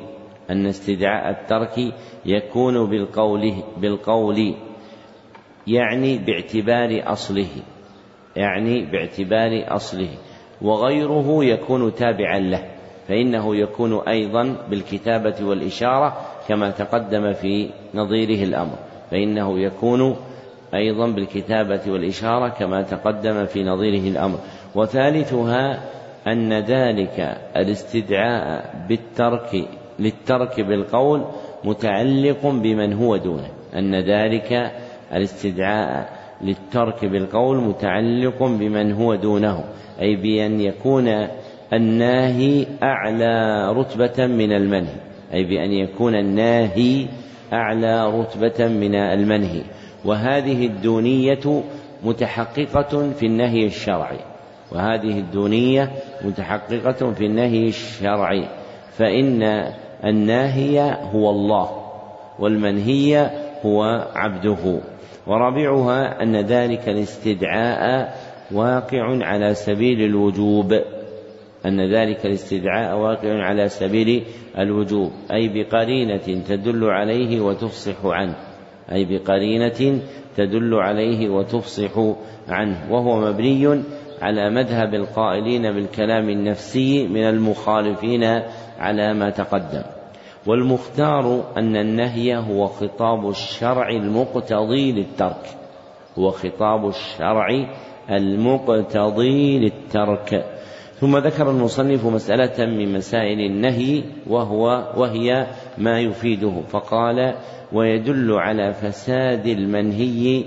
أن استدعاء الترك يكون بالقول بالقول. يعني باعتبار أصله. يعني باعتبار أصله. وغيره يكون تابعا له. فإنه يكون أيضا بالكتابة والإشارة كما تقدم في نظيره الأمر. فإنه يكون أيضا بالكتابة والإشارة كما تقدم في نظيره الأمر. وثالثها أن ذلك الاستدعاء بالترك للترك بالقول متعلق بمن هو دونه. أن ذلك الاستدعاء للترك بالقول متعلق بمن هو دونه. أي بأن يكون الناهي أعلى رتبة من المنهي. أي بأن يكون الناهي أعلى رتبة من المنهي. وهذه الدونية متحققة في النهي الشرعي. وهذه الدونية متحققة في النهي الشرعي. فإن الناهي هو الله والمنهي هو عبده. ورابعها أن ذلك الاستدعاء واقع على سبيل الوجوب. أن ذلك الاستدعاء واقع على سبيل الوجوب. أي بقرينة تدل عليه وتفصح عنه. أي بقرينة تدل عليه وتفصح عنه وهو مبني على مذهب القائلين بالكلام النفسي من المخالفين على ما تقدم. والمختار أن النهي هو خطاب الشرع المقتضي للترك هو خطاب الشرع المقتضي للترك. ثم ذكر المصنف مسألة من مسائل النهي وهو وهي ما يفيده فقال ويدل على فساد المنهي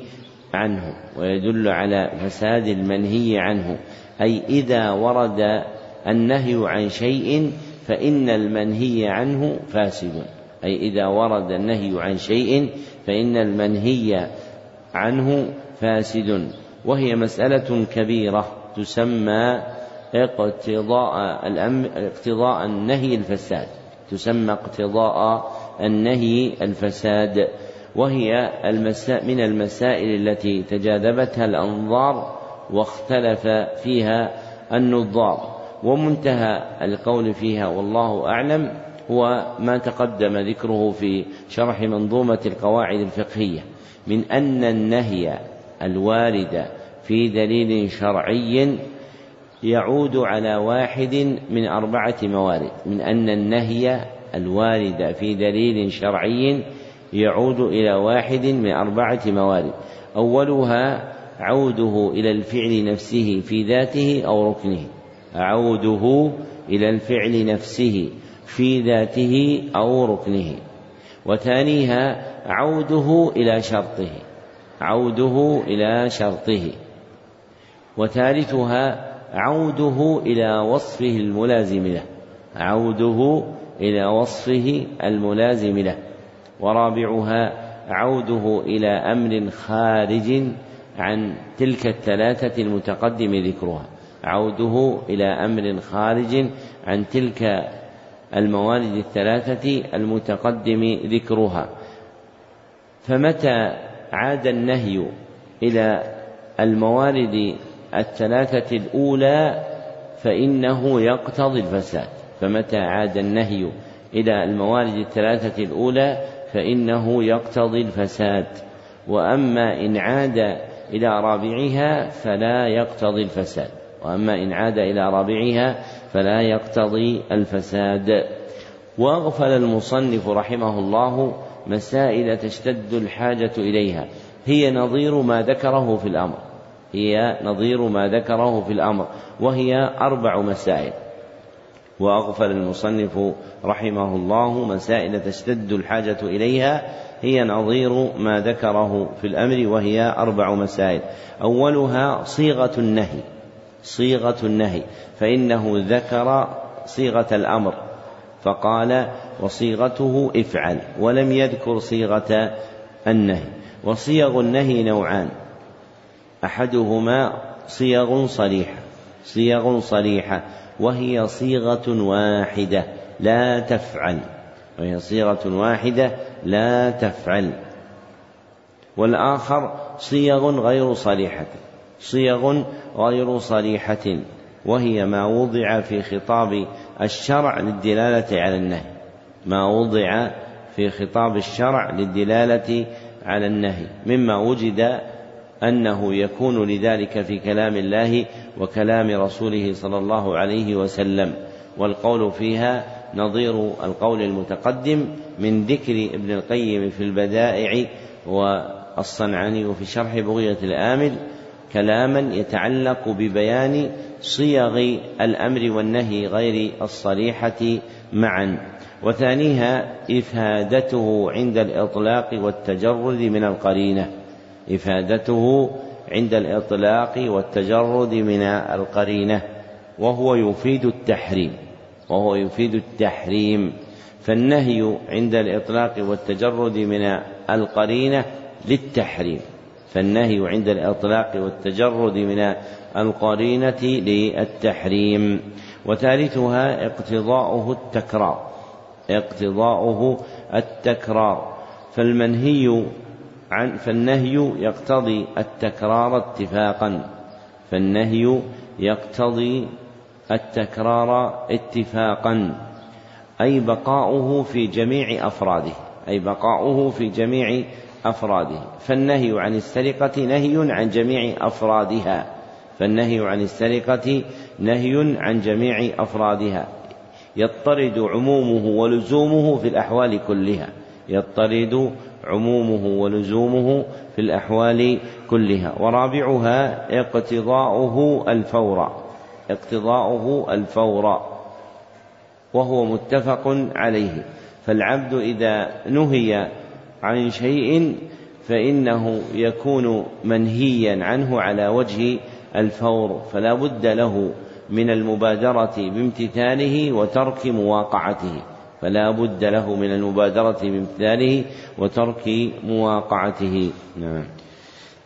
عنه ويدل على فساد المنهي عنه أي إذا ورد النهي عن شيء فإن المنهي عنه فاسد أي إذا ورد النهي عن شيء فإن المنهي عنه فاسد وهي مسألة كبيرة تسمى اقتضاء الأمر اقتضاء النهي الفساد. تسمى اقتضاء النهي الفساد. وهي المساء من المسائل التي تجاذبتها الأنظار واختلف فيها النظار. ومنتهى القول فيها والله أعلم هو ما تقدم ذكره في شرح منظومة القواعد الفقهية. من أن النهي الوارد في دليل شرعي يعود على واحد من أربعة موارد من أن النهي الوارد في دليل شرعي يعود إلى واحد من أربعة موارد. أولها عوده إلى الفعل نفسه في ذاته أو ركنه. عوده إلى الفعل نفسه في ذاته أو ركنه. وثانيها عوده إلى شرطه. عوده إلى شرطه. وثالثها عوده إلى وصفه الملازم له. عوده إلى وصفه الملازم له. ورابعها عوده إلى أمر خارج عن تلك الثلاثة المتقدم ذكرها. عوده إلى أمر خارج عن تلك الموارد الثلاثة المتقدم ذكرها. فمتى عاد النهي إلى الموارد الثلاثة الأولى فإنه يقتضي الفساد. فمتى عاد النهي إلى الموارد الثلاثة الأولى فإنه يقتضي الفساد. وأما إن عاد إلى رابعها فلا يقتضي الفساد. وأما إن عاد إلى رابعها فلا يقتضي الفساد. وأغفل المصنف رحمه الله مسائل تشتد الحاجة إليها. هي نظير ما ذكره في الأمر. هي نظير ما ذكره في الأمر وهي أربع مسائل. وأغفل المصنف رحمه الله مسائل تشتد الحاجة إليها هي نظير ما ذكره في الأمر وهي أربع مسائل. أولها صيغة النهي صيغة النهي فإنه ذكر صيغة الأمر فقال وصيغته افعل ولم يذكر صيغة النهي. وصيغ النهي نوعان أحدهما صيغ صريحة صيغ صريحة وهي صيغة واحدة لا تفعل. وهي صيغة واحدة لا تفعل. والآخر صيغ غير صريحة صيغ غير صريحة وهي ما وضع في خطاب الشرع للدلالة على النهي. ما وضع في خطاب الشرع للدلالة على النهي مما وجد أنه يكون لذلك في كلام الله وكلام رسوله صلى الله عليه وسلم. والقول فيها نظير القول المتقدم من ذكر ابن القيم في البدائع والصنعاني في شرح بغية الآمل كلاما يتعلق ببيان صيغ الأمر والنهي غير الصريحة معا. وثانيها إفادته عند الإطلاق والتجرد من القرينة. إفادته عند الإطلاق والتجرد من القرينة وهو يفيد التحريم وهو يفيد التحريم. فالنهي عند الإطلاق والتجرد من القرينة للتحريم. فالنهي عند الإطلاق والتجرد من القرينة للتحريم. وثالثها اقتضاؤه التكرار اقتضاؤه التكرار. فالمنهي عن فالنهي يقتضي التكرار اتفاقا. فالنهي يقتضي التكرار اتفاقا. أي بقاؤه في جميع أفراده. أي بقاؤه في جميع أفراده. فالنهي عن السرقة نهي عن جميع أفرادها. فالنهي عن السرقة نهي عن جميع أفرادها. يضطرد عمومه ولزومه في الأحوال كلها. يضطرد عمومه ولزومه في الأحوال كلها. ورابعها اقتضاؤه الفور. اقتضاؤه الفور. وهو متفق عليه. فالعبد إذا نهي عن شيء فإنه يكون منهيا عنه على وجه الفور. فلا بد له من المبادرة بامتثاله وترك مواقعته. فلا بد له من المبادرة بامتثاله وترك مواقعته. نعم.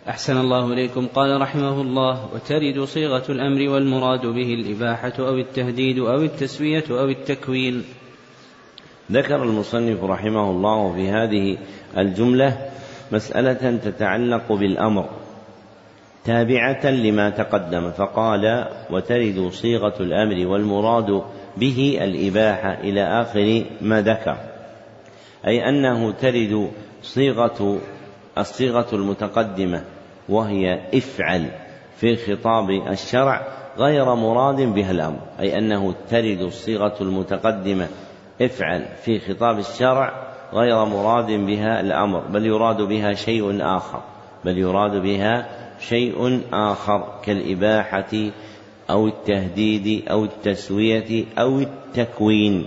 أحسن الله إليكم. قال رحمه الله وترد صيغة الأمر والمراد به الإباحة أو التهديد أو التسوية أو التكوين. ذكر المصنف رحمه الله في هذه الجملة مسألة تتعلق بالأمر تابعة لما تقدم فقال وترد صيغة الأمر والمراد به الإباحة إلى آخر ما ذكر. أي أنه ترد صيغة الصيغة المتقدمة وهي افعل في خطاب الشرع غير مراد بها الأمر. أي أنه ترد الصيغة المتقدمة افعل في خطاب الشرع غير مراد بها الأمر. بل يراد بها شيء آخر. بل يراد بها شيء آخر كالإباحة أو التهديد أو التسوية أو التكوين.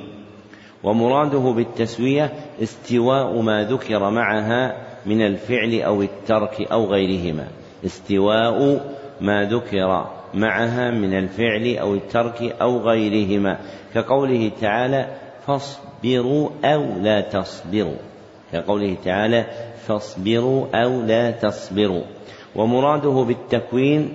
ومراده بالتسوية استواء ما ذكر معها من الفعل أو الترك أو غيرهما. استواء ما ذكر معها من الفعل أو الترك أو غيرهما. كقوله تعالى فاصبروا أو لا تصبروا. كقوله تعالى فاصبروا أو لا تصبروا. ومراده بالتكوين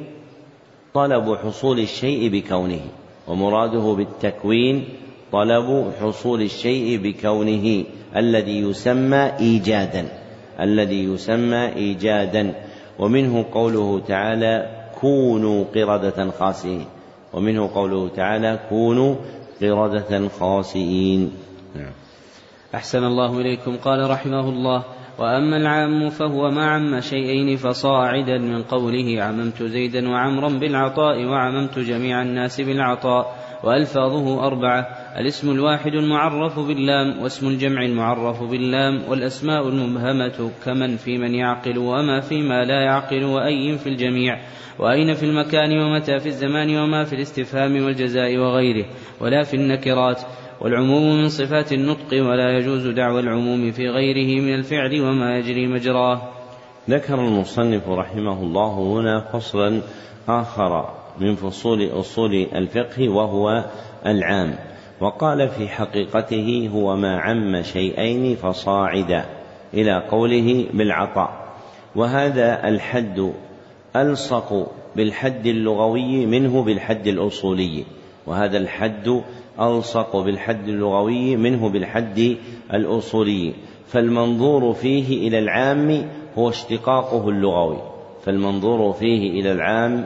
طلب حصول الشيء بكونه ومراده بالتكوين طلب حصول الشيء بكونه الذي يسمى ايجادا الذي يسمى ايجادا. ومنه قوله تعالى كونوا قردة خاسئين ومنه قوله تعالى كونوا قردة خاسئين نعم. أحسن الله إليكم. قال رحمه الله وأما العام فهو ما عم شيئين فصاعدا من قوله عممت زيدا وعمرا بالعطاء وعممت جميع الناس بالعطاء وألفاظه أربعة الاسم الواحد المعرف باللام واسم الجمع المعرف باللام والأسماء المبهمة كمن في من يعقل وما فيما لا يعقل وأي في الجميع وأين في المكان ومتى في الزمان وما في الاستفهام والجزاء وغيره ولا في النكرات والعموم من صفات النطق ولا يجوز دعوى العموم في غيره من الفعل وما يجري مجراه. ذكر المصنف رحمه الله هنا فصلا آخر من فصول أصول الفقه وهو العام وقال في حقيقته هو ما عم شيئين فصاعدا إلى قوله بالعطاء. وهذا الحد ألصق بالحد اللغوي منه بالحد الأصولي وهذا الحد ألصق بالحد اللغوي منه بالحد الأصولي. فالمنظور فيه إلى العام هو اشتقاقه اللغوي. فالمنظور فيه إلى العام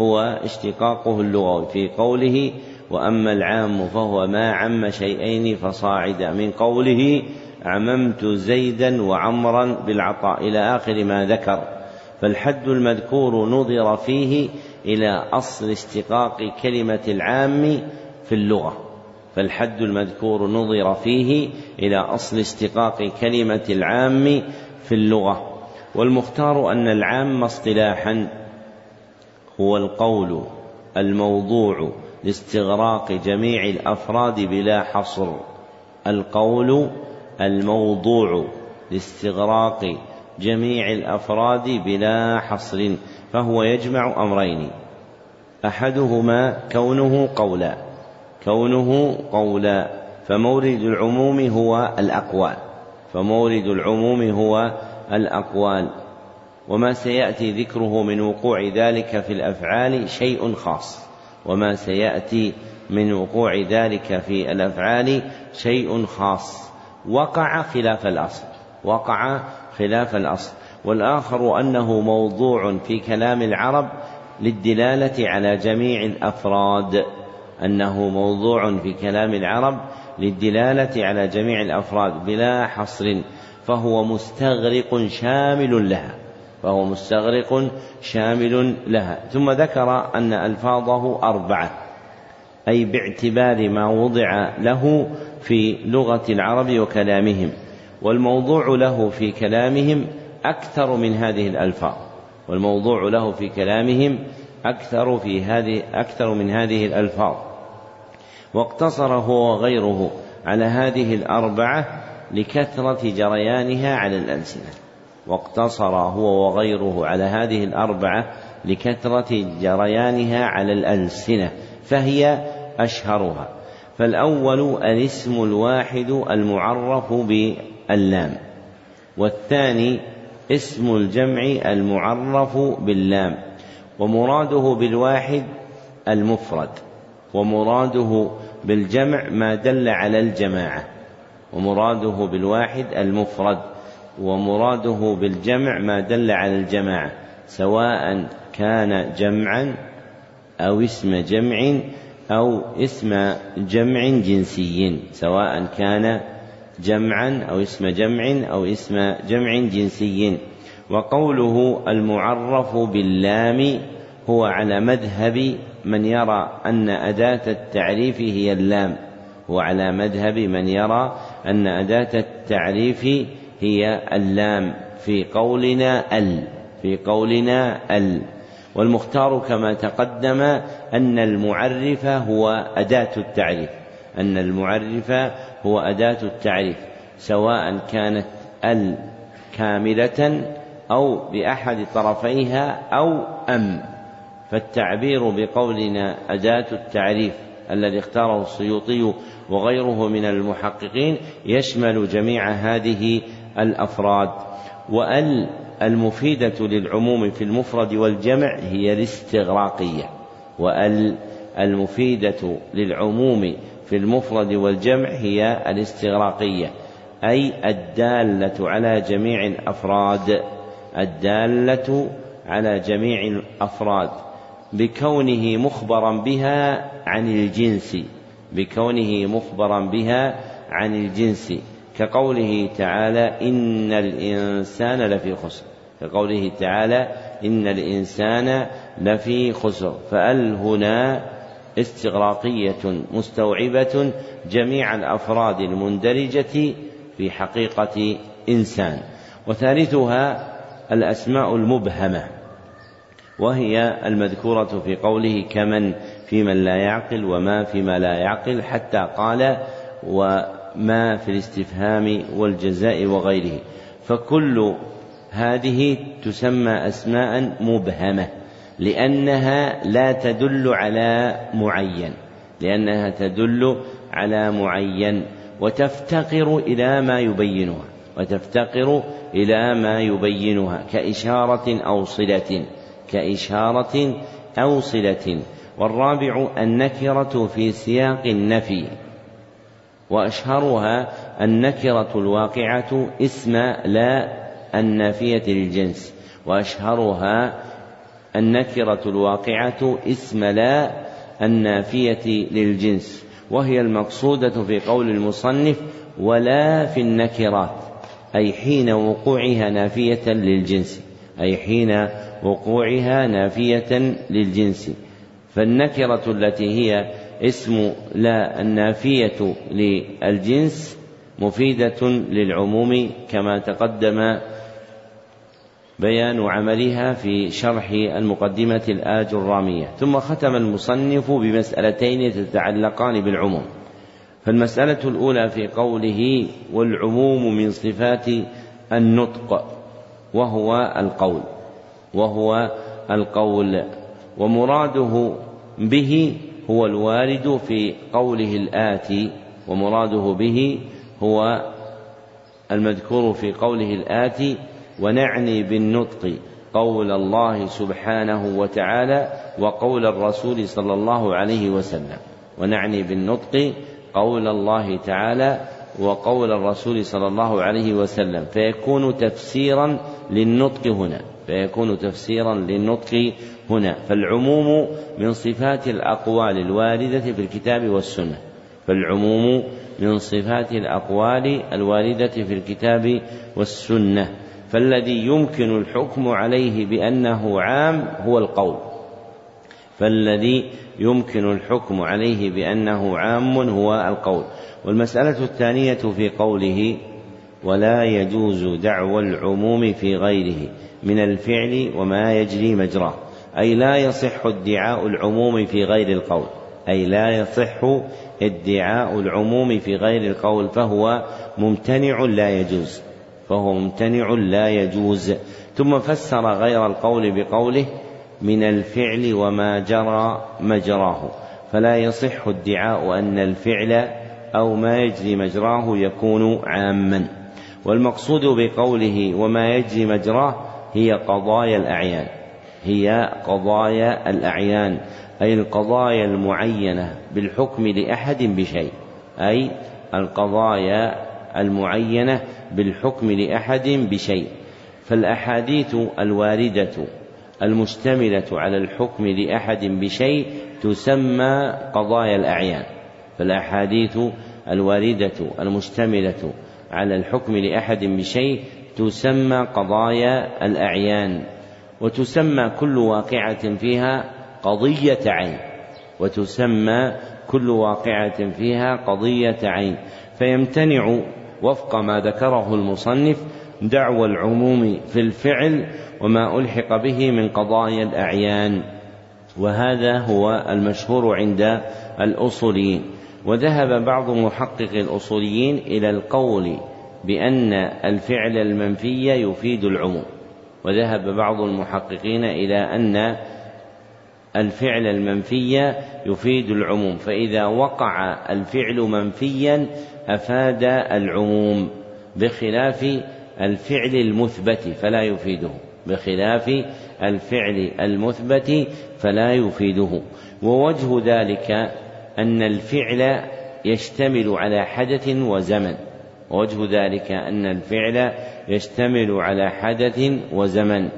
هو اشتقاقه اللغوي في قوله وأما العام فهو ما عم شيئين فصاعدا من قوله عممت زيدا وعمرا بالعطاء إلى آخر ما ذكر. فالحد المذكور نظر فيه إلى أصل اشتقاق كلمة العام في اللغة. فالحد المذكور نظر فيه إلى أصل اشتقاق كلمة العام في اللغة والمختار أن العام اصطلاحا هو القول الموضوع لاستغراق جميع الأفراد بلا حصر القول الموضوع لاستغراق جميع الأفراد بلا حصر فهو يجمع أمرين أحدهما كونه قولا. كونه قولا فمورد العموم هو الأقوال. فمورد العموم هو الأقوال. وما سيأتي ذكره من وقوع ذلك في الأفعال شيء خاص. وما سيأتي من وقوع ذلك في الأفعال شيء خاص. وقع خلاف الأصل. وقع خلاف الأصل. والآخر أنه موضوع في كلام العرب للدلالة على جميع الأفراد. أنه موضوع في كلام العرب للدلالة على جميع الأفراد بلا حصر فهو مستغرق شامل لها فهو مستغرق شامل لها. ثم ذكر أن ألفاظه أربعة أي باعتبار ما وضع له في لغة العرب وكلامهم والموضوع له في كلامهم أكثر من هذه الألفاظ والموضوع له في كلامهم أكثر في هذه أكثر من هذه الألفاظ. واقتصر هو وغيره على هذه الأربعة لكثرة جريانها على الألسنة. واقتصر هو وغيره على هذه الأربعة لكثرة جريانها على الألسنة فهي أشهرها. فالأول الاسم الواحد المعرف باللام والثاني اسم الجمع المعرف باللام ومراده بالواحد المفرد. ومراده بالجمع ما دل على الجماعة ومراده بالواحد المفرد ومراده بالجمع ما دل على الجماعة سواء كان جمعا أو اسم جمع أو اسم جمع جنسي سواء كان جمعا أو اسم جمع أو اسم جمع جنسي. وقوله المعرف باللام هو على مذهب من يرى أن أداة التعريف هي اللام هو على مذهب من يرى أن أداة التعريف هي اللام في قولنا ال في قولنا ال. والمختار كما تقدم أن المعرف هو أداة التعريف أن المعرف هو أداة التعريف سواء كانت ال كاملة أو بأحد طرفيها أو أم. فالتعبير بقولنا أداة التعريف الذي اختاره السيوطي وغيره من المحققين يشمل جميع هذه الأفراد وأل المفيدة للعموم في المفرد والجمع هي الاستغراقية وأل المفيدة للعموم في المفرد والجمع هي الاستغراقية أي الدالة على جميع الأفراد الدالة على جميع الأفراد. بكونه مخبرا بها عن الجنس بكونه مخبرا بها عن الجنس. كقوله تعالى إن الإنسان لفي خسر. كقوله تعالى إن الإنسان لفي خسر. فأل هنا استغراقية مستوعبة جميع الأفراد المندرجة في حقيقة إنسان. وثالثها الأسماء المبهمة. وهي المذكورة في قوله كمن في من لا يعقل وما فيما لا يعقل حتى قال وما في الاستفهام والجزاء وغيره. فكل هذه تسمى أسماء مبهمة لأنها لا تدل على معين لأنها تدل على معين وتفتقر إلى ما يبينها وتفتقر إلى ما يبينها كإشارة أو صلة. كإشارة أو صلة والرابع النكرة في سياق النفي. وأشهرها النكرة الواقعة اسم لا النافية للجنس. وأشهرها النكرة الواقعة اسم لا النافية للجنس. وهي المقصودة في قول المصنف ولا في النكرات أي حين وقوعها نافية للجنس أي حين وقوعها نافية للجنس. فالنكرة التي هي اسم لا النافية للجنس مفيدة للعموم كما تقدم بيان عملها في شرح المقدمة الآج الرامية. ثم ختم المصنف بمسألتين تتعلقان بالعموم. فالمسألة الأولى في قوله والعموم من صفات النطق وهو القول. وهو القول ومراده به هو الوارد في قوله الآتي ومراده به هو المذكور في قوله الآتي ونعني بالنطق قول الله سبحانه وتعالى وقول الرسول صلى الله عليه وسلم ونعني بالنطق قول الله تعالى وقول الرسول صلى الله عليه وسلم فيكون تفسيرا للنطق هنا. فيكون تفسيرا للنطق هنا. فالعموم من صفات الأقوال الواردة في الكتاب والسنة. فالعموم من صفات الأقوال الواردة في الكتاب والسنة. فالذي يمكن الحكم عليه بأنه عام هو القول. فالذي يمكن الحكم عليه بأنه عام هو القول. والمسألة الثانية في قوله ولا يجوز دعوى العموم في غيره من الفعل وما يجري مجراه أي لا يصح ادعاء العموم في غير القول أي لا يصح ادعاء العموم في غير القول فهو ممتنع لا يجوز فهو ممتنع لا يجوز. ثم فسر غير القول بقوله من الفعل وما جرى مجراه فلا يصح ادعاء أن الفعل أو ما يجري مجراه يكون عاما. والمقصود بقوله وما يجري مجراه هي قضايا الأعيان. هي قضايا الأعيان أي القضايا المعينة بالحكم لأحد بشيء أي القضايا المعينة بالحكم لأحد بشيء. فالأحاديث الواردة المشتملة على الحكم لأحد بشيء تسمى قضايا الأعيان. فالأحاديث الواردة المشتملة على الحكم لأحد بشيء تسمى قضايا الأعيان وتسمى كل واقعة فيها قضية عين وتسمى كل واقعة فيها قضية عين. فيمتنع وفق ما ذكره المصنف دعوى العموم في الفعل وما ألحق به من قضايا الأعيان. وهذا هو المشهور عند الأصوليين. وذهب بعض محقق الأصوليين إلى القول بأن الفعل المنفي يفيد العموم وذهب بعض المحققين إلى أن الفعل المنفي يفيد العموم فإذا وقع الفعل منفيا أفاد العموم بخلاف الفعل المثبت فلا يفيده بخلاف الفعل المثبت فلا يفيده ووجه ذلك أن الفعل يشتمل على حدث وزمن ووجه ذلك أن الفعل يشتمل على حدث وزمن.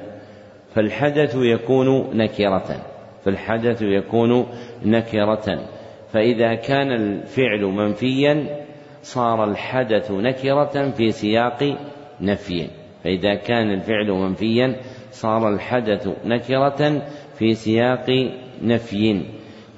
فالحدث يكون نكرة فالحدث يكون نكرة. فإذا كان الفعل منفيا صار الحدث نكرة في سياق نفي. فإذا كان الفعل منفيا صار الحدث نكرة في سياق نفي.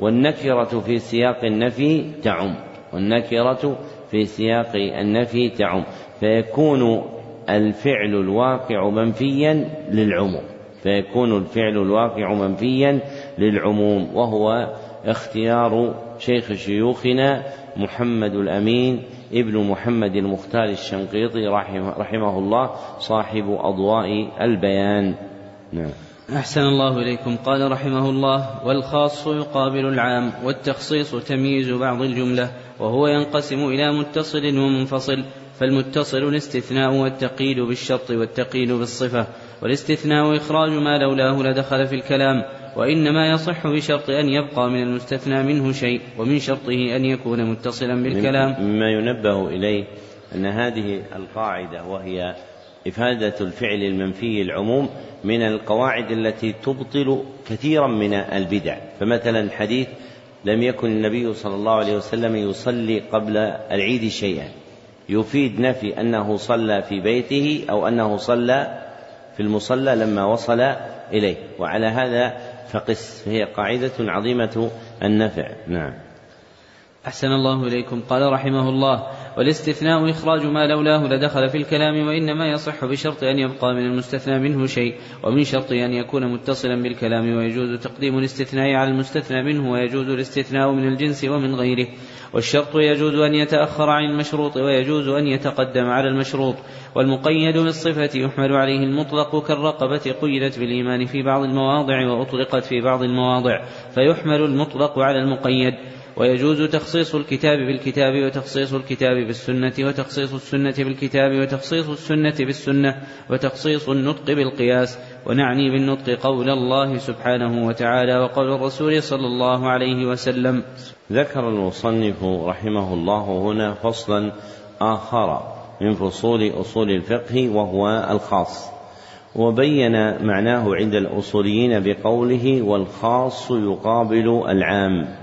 والنكرة في سياق النفي تعم. والنكرة في سياق النفي تعم. فيكون الفعل الواقع منفيا للعموم. فيكون الفعل الواقع منفيا للعموم. وهو اختيار شيخ شيوخنا محمد الأمين ابن محمد المختار الشنقيطي رحمه, رحمه الله صاحب أضواء البيان. نعم. أحسن الله إليكم. قال رحمه الله والخاص يقابل العام والتخصيص تمييز بعض الجملة وهو ينقسم إلى متصل ومنفصل فالمتصل الاستثناء والتقييد بالشرط والتقييد بالصفة والاستثناء إخراج ما لولاه لدخل في الكلام وإنما يصح بشرط أن يبقى من المستثنى منه شيء ومن شرطه أن يكون متصلا بالكلام. مما ينبه إليه أن هذه القاعدة وهي إفادة الفعل المنفي العموم من القواعد التي تبطل كثيرا من البدع. فمثلا حديث لم يكن النبي صلى الله عليه وسلم يصلي قبل العيد شيئا. يفيد نفي أنه صلى في بيته أو أنه صلى في المصلى لما وصل إليه. وعلى هذا فقس. هي قاعدة عظيمة النفع. نعم. أحسن الله إليكم. قال رحمه الله والاستثناء إخراج ما لولاه لدخل في الكلام وإنما يصح بشرط أن يبقى من المستثنى منه شيء ومن شرط أن يكون متصلا بالكلام ويجوز تقديم الاستثناء على المستثنى منه ويجوز الاستثناء من الجنس ومن غيره. والشرط يجوز أن يتأخر عن المشروط ويجوز أن يتقدم على المشروط. والمقيد بالصفة يحمل عليه المطلق كالرقبة قيدت بالإيمان في بعض المواضع وأطلقت في بعض المواضع فيحمل المطلق على المقيد. ويجوز تخصيص الكتاب بالكتاب وتخصيص الكتاب بالسنة وتخصيص السنة بالكتاب وتخصيص السنة بالسنة وتخصيص النطق بالقياس. ونعني بالنطق قول الله سبحانه وتعالى وقول الرسول صلى الله عليه وسلم. ذكر المصنف رحمه الله هنا فصلا آخر من فصول أصول الفقه وهو الخاص. وبين معناه عند الأصوليين بقوله والخاص يقابل العام.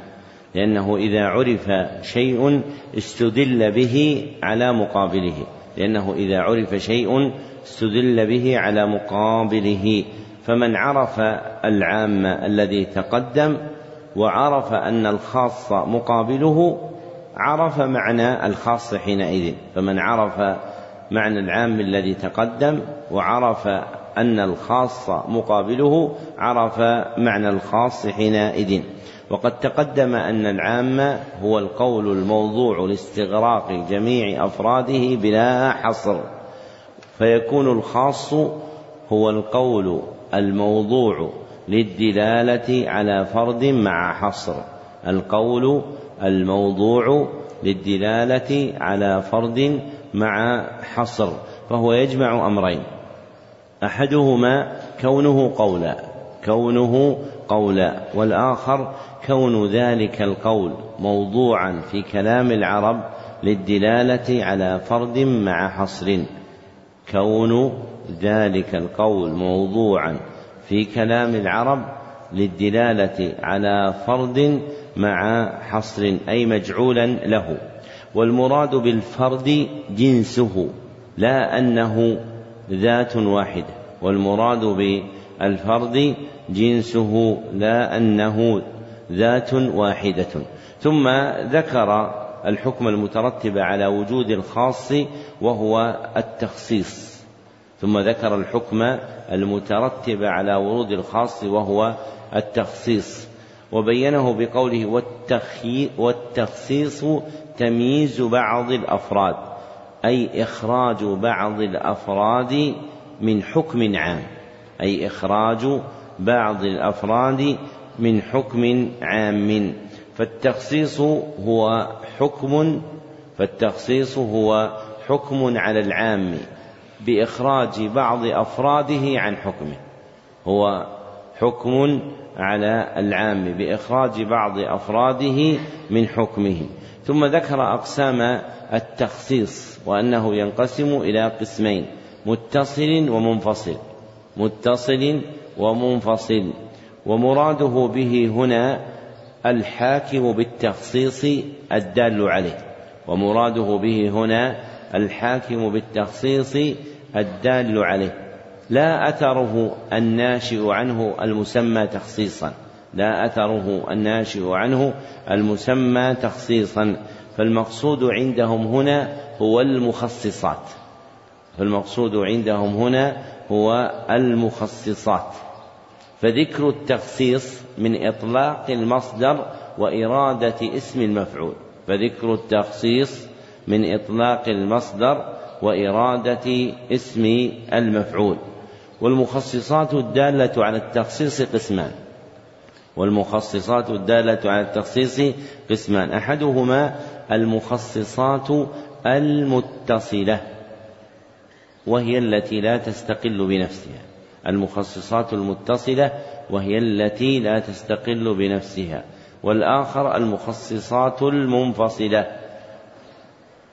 لأنه إذا عرف شيء استدل به على مقابله. لأنه إذا عرف شيء استدل به على مقابله. فمن عرف العام الذي تقدم وعرف أن الخاص مقابله عرف معنى الخاص حينئذ. فمن عرف معنى العام الذي تقدم وعرف أن الخاص مقابله عرف معنى الخاص حينئذ. وقد تقدم أن العام هو القول الموضوع لاستغراق جميع أفراده بلا حصر فيكون الخاص هو القول الموضوع للدلالة على فرد مع حصر القول الموضوع للدلالة على فرد مع حصر فهو يجمع أمرين أحدهما كونه قولا كونه قولا والآخر كون ذلك القول موضوعا في كلام العرب للدلالة على فرد مع حصر. كون ذلك القول موضوعا في كلام العرب للدلالة على فرد مع حصر أي مجعولا له. والمراد بالفرد جنسه لا أنه ذات واحدة والمراد بالفرد جنسه لا أنه ذات واحدة. ثم ذكر الحكم المترتب على وجود الخاص وهو التخصيص. ثم ذكر الحكم المترتب على ورود الخاص وهو التخصيص. وبينه بقوله والتخصيص تمييز بعض الأفراد أي إخراج بعض الأفراد من حكم عام. أي إخراج بعض الأفراد من حكم عام. فالتخصيص هو حكم فالتخصيص هو حكم على العام بإخراج بعض أفراده عن حكمه. هو حكم على العام بإخراج بعض أفراده من حكمه. ثم ذكر أقسام التخصيص وأنه ينقسم إلى قسمين متصل ومنفصل. متصل ومنفصل ومراده به هنا الحاكم بالتخصيص الدال عليه ومراده به هنا الحاكم بالتخصيص الدال عليه. لا أثره الناشئ عنه المسمى تخصيصا لا أثره الناشئ عنه المسمى تخصيصا فالمقصود عندهم هنا هو المخصصات. فالمقصود عندهم هنا هو المخصصات. فذكر التخصيص من إطلاق المصدر وإرادة اسم المفعول. فذكر التخصيص من إطلاق المصدر وإرادة اسم المفعول. والمخصصات الدالة على التخصيص قسمان. والمخصصات الدالة على التخصيص قسمان. أحدهما المخصصات المتصلة. وهي التي لا تستقل بنفسها. المخصصات المتصلة وهي التي لا تستقل بنفسها. والآخر المخصصات المنفصلة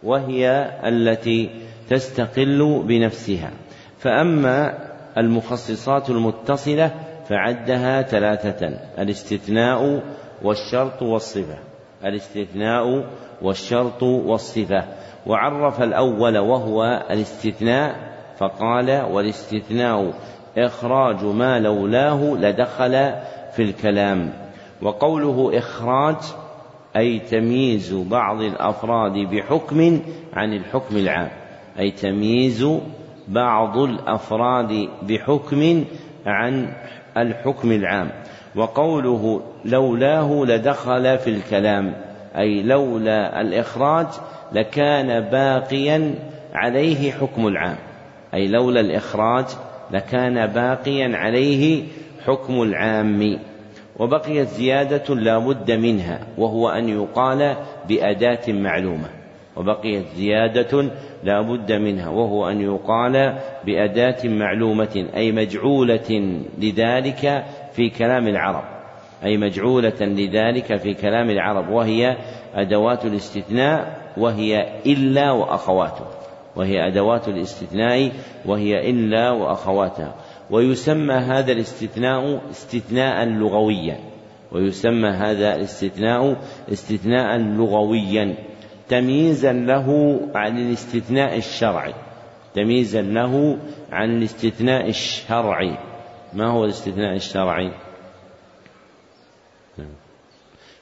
وهي التي تستقل بنفسها. فأما المخصصات المتصلة فعدها ثلاثة الاستثناء والشرط والصفة. الاستثناء والشرط والصفة. وعرف الأول وهو الاستثناء فقال والاستثناء إخراج ما لولاه لدخل في الكلام. وقوله إخراج أي تمييز بعض الأفراد بحكم عن الحكم العام أي تمييز بعض الأفراد بحكم عن الحكم العام. وقوله لولاه لدخل في الكلام أي لولا الإخراج لكان باقيا عليه حكم العام. أي لولا الإخراج لكان باقيا عليه حكم العام. وبقيت زيادة لا بد منها وهو أن يقال بأداة معلومة. وبقيت زيادة لا بد منها وهو أن يقال بأداة معلومة أي مجعولة لذلك في كلام العرب. أي مجعولة لذلك في كلام العرب وهي أدوات الاستثناء وهي إلا وأخواته وهي أدوات الاستثناء وهي إلا وأخواتها. ويسمى هذا الاستثناء استثناء لغويا. ويسمى هذا الاستثناء استثناء لغويا. تمييزا له عن الاستثناء الشرعي. تمييزا له عن الاستثناء الشرعي. ما هو الاستثناء الشرعي؟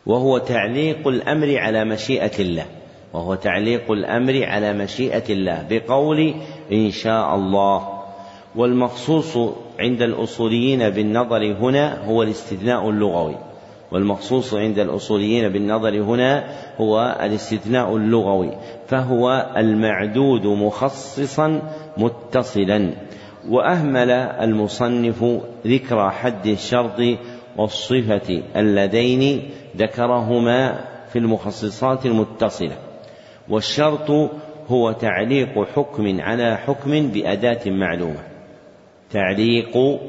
وهو تعليق الأمر على مشيئة الله وهو تعليق الأمر على مشيئة الله بقول إن شاء الله. والمخصوص عند الأصوليين بالنظر هنا هو الاستثناء اللغوي. والمخصوص عند الأصوليين بالنظر هنا هو الاستثناء اللغوي فهو المعدود مخصصا متصلا. وأهمل المصنف ذكر حد الشرط والصفة اللذين ذكرهما في المخصصات المتصلة. والشرط هو تعليق حكم على حكم بأداة معلومة. تعليق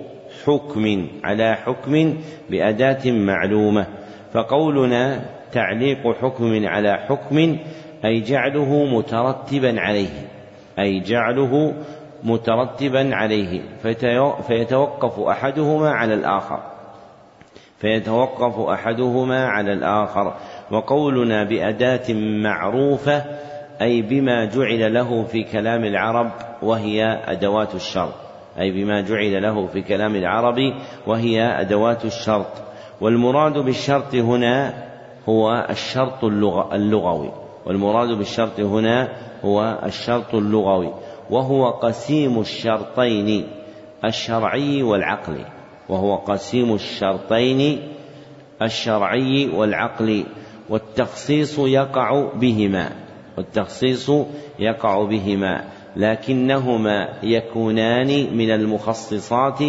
حكم على حكم بأداة معلومة. فقولنا تعليق حكم على حكم أي جعله مترتبا عليه. أي جعله مترتبا عليه. فيتوقف أحدهما على الآخر. فيتوقف أحدهما على الآخر. وقولنا بأداة معروفة أي بما جعل له في كلام العرب وهي أدوات الشرط. أي بما جعل له في كلام العرب وهي أدوات الشرط. والمراد بالشرط هنا هو الشرط اللغوي. والمراد بالشرط هنا هو الشرط اللغوي. وهو قسيم الشرطين الشرعي والعقلي. وهو قسيم الشرطين الشرعي والعقلي والتخصيص يقع بهما والتخصيص يقع بهما لكنهما يكونان من المخصصات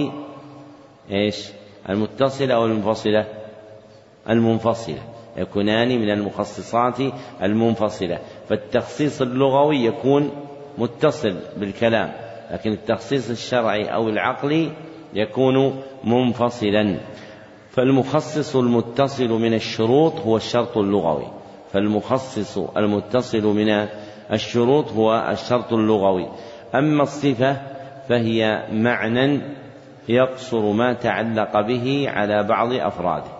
إيش؟ المتصلة أو المنفصلة المنفصلة. يكونان من المخصصات المنفصلة. فالتخصيص اللغوي يكون متصل بالكلام لكن التخصيص الشرعي أو العقلي يكون منفصلا. فالمخصص المتصل من الشروط هو الشرط اللغوي. فالمخصص المتصل من الشروط هو الشرط اللغوي. أما الصفة فهي معنى يقصر ما تعلق به على بعض أفراده.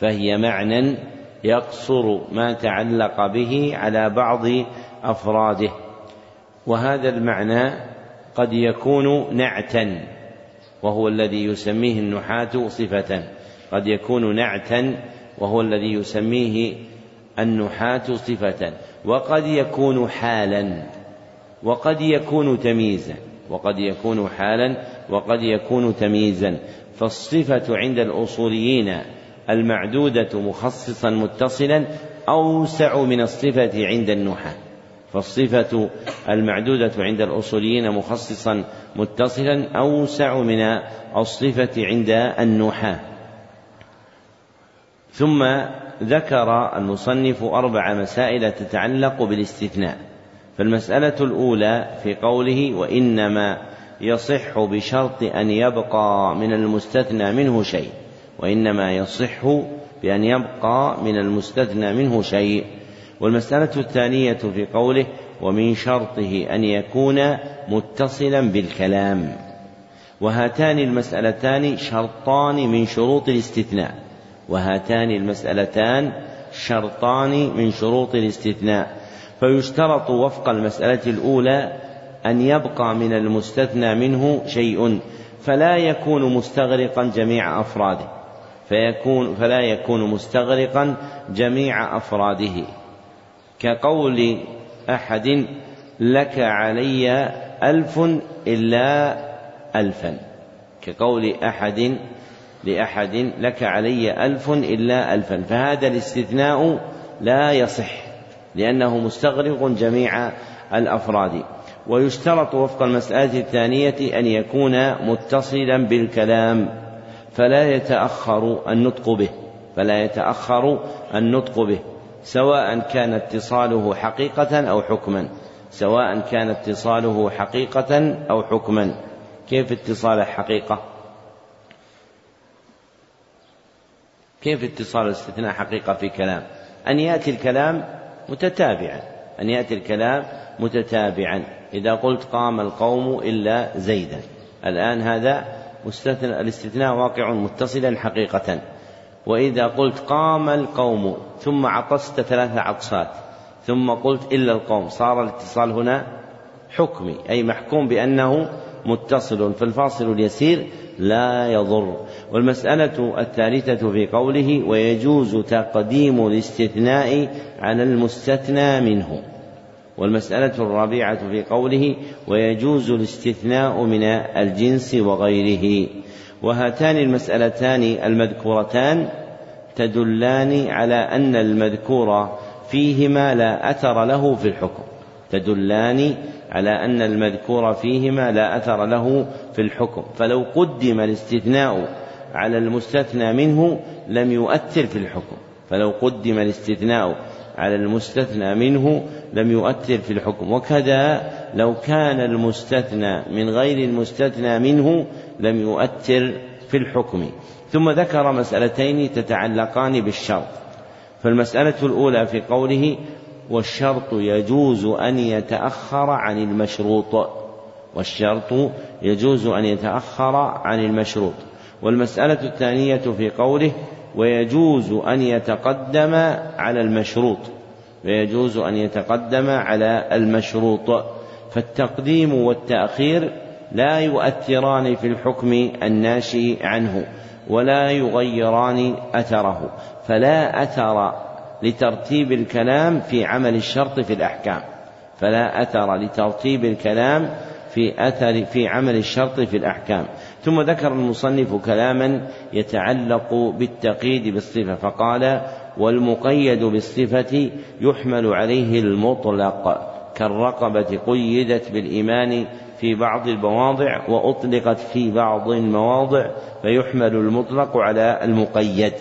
فهي معنى يقصر ما تعلق به على بعض أفراده. وهذا المعنى قد يكون نعتا. وهو الذي يسميه النحاة صفة قد يكون نعتا وهو الذي يسميه النحاة صفة وقد يكون حالا وقد يكون تمييزا وقد يكون حالا وقد يكون تمييزا. فالصفة عند الأصوليين المعدودة مخصصا متصلا أوسع من الصفة عند النحاة. فالصفة المعدودة عند الأصوليين مخصصا متصلا أوسع من الصفة عند النحاة. ثم ذكر المصنف أربع مسائل تتعلق بالاستثناء. فالمسألة الأولى في قوله وإنما يصح بشرط أن يبقى من المستثنى منه شيء وإنما يصح بأن يبقى من المستثنى منه شيء. والمسألة الثانية في قوله ومن شرطه أن يكون متصلا بالكلام. وهاتان المسألتان شرطان من شروط الاستثناء. وهاتان المسألتان شرطان من شروط الاستثناء. فيشترط وفق المسألة الأولى أن يبقى من المستثنى منه شيء فلا يكون مستغرقا جميع أفراده. فيكون فلا يكون مستغرقا جميع أفراده. كقول أحد لك علي ألف إلا ألفا. كقول أحد لأحد لك علي ألف إلا ألفا. فهذا الاستثناء لا يصح لأنه مستغرق جميع الأفراد. ويشترط وفق المسألة الثانية أن يكون متصلا بالكلام فلا يتأخر النطق به فلا يتأخر النطق به. سواء كان اتصاله حقيقة أو حكما. سواء كان اتصاله حقيقة أو حكما. كيف اتصال حقيقة؟ كيف اتصال الاستثناء حقيقة في كلام؟ أن يأتي الكلام متتابعا. أن يأتي الكلام متتابعا. إذا قلت قام القوم إلا زيدا. الآن هذا مستثنى الاستثناء واقع متصلا حقيقة. وإذا قلت قام القوم ثم عطست ثلاث عطسات ثم قلت إلا القوم صار الاتصال هنا حكمي أي محكوم بأنه متصل فالفاصل اليسير لا يضر. والمسألة الثالثة في قوله ويجوز تقديم الاستثناء على المستثنى منه. والمسألة الرابعة في قوله ويجوز الاستثناء من الجنس وغيره. وهاتان المسألتان المذكورتان تدلان على أن المذكور فيهما لا أثر له في الحكم. تدلان على أن المذكور فيهما لا أثر له في الحكم. فلو قدم الاستثناء على المستثنى منه لم يؤثر في الحكم. فلو قدم الاستثناء على المستثنى منه لم يؤثر في الحكم. وكذا لو كان المستثنى من غير المستثنى منه لم يؤثر في الحكم. ثم ذكر مسألتين تتعلقان بالشرط. فالمسألة الأولى في قوله والشرط يجوز أن يتأخر عن المشروط. والشرط يجوز أن يتأخر عن المشروط. والمسألة الثانية في قوله ويجوز أن يتقدم على المشروط. ويجوز أن يتقدم على المشروط. فالتقديم والتأخير لا يؤثران في الحكم الناشئ عنه ولا يغيران أثره فلا أثر لترتيب الكلام في عمل الشرط في الأحكام فلا أثر لترتيب الكلام في أثر في عمل الشرط في الأحكام. ثم ذكر المصنف كلاما يتعلق بالتقييد بالصفة فقال والمقيد بالصفة يحمل عليه المطلق كالرقبة قيدت بالإيمان في بعض المواضع وأطلقت في بعض المواضع فيحمل المطلق على المقيد.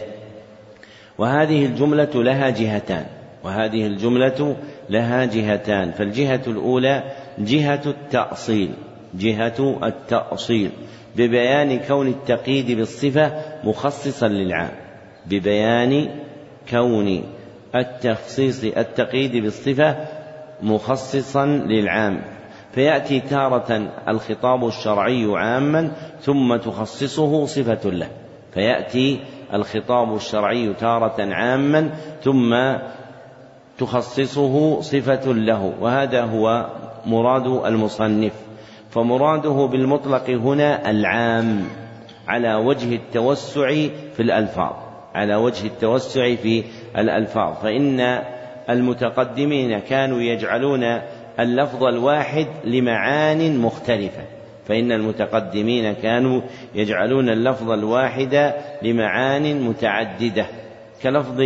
وهذه الجملة لها جهتان وهذه الجملة لها جهتان. فالجهة الأولى جهة التأصيل جهة التأصيل. ببيان كون التقييد بالصفة مخصصا للعام. ببيان كون التخصيص التقييد بالصفة مخصصا للعام. فيأتي تارة الخطاب الشرعي عاما ثم تخصصه صفة له. فيأتي الخطاب الشرعي تارة عاما ثم تخصصه صفة له. وهذا هو مراد المصنف. فمراده بالمطلق هنا العام على وجه التوسع في الألفاظ. على وجه التوسع في الألفاظ. فإن المتقدمين كانوا يجعلون اللفظ الواحد لمعان مختلفة. فإن المتقدمين كانوا يجعلون اللفظ الواحد لمعان متعددة كلفظ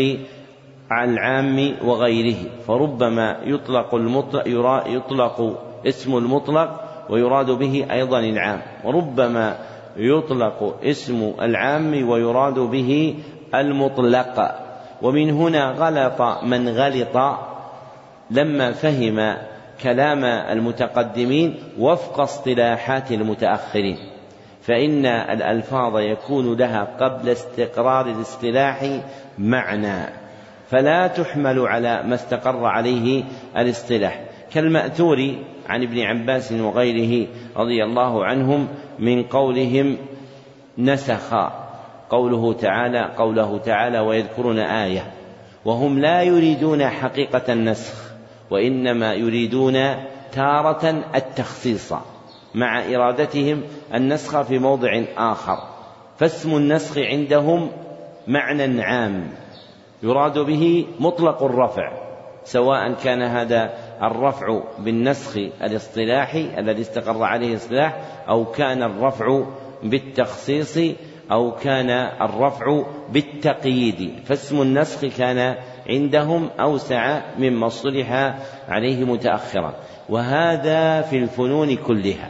العام وغيره. فربما يطلق المطلق يطلق اسم المطلق ويراد به أيضا العام. وربما يطلق اسم العام ويراد به المطلق. ومن هنا غلط من غلط لما فهم كلام المتقدمين وفق اصطلاحات المتأخرين فإن الألفاظ يكون لها قبل استقرار الاصطلاح معنى فلا تحمل على ما استقر عليه الاصطلاح. كالمأثور عن ابن عباس وغيره رضي الله عنهم من قولهم نسخ قوله تعالى قوله تعالى ويذكرون آية وهم لا يريدون حقيقة النسخ. وإنما يريدون تارة التخصيص مع إرادتهم النسخ في موضع آخر. فاسم النسخ عندهم معنى عام يراد به مطلق الرفع سواء كان هذا الرفع بالنسخ الاصطلاحي الذي استقر عليه الاصطلاح أو كان الرفع بالتخصيص أو كان الرفع بالتقييد. فاسم النسخ كان عندهم أوسع مما اصطلح عليه متأخرا. وهذا في الفنون كلها.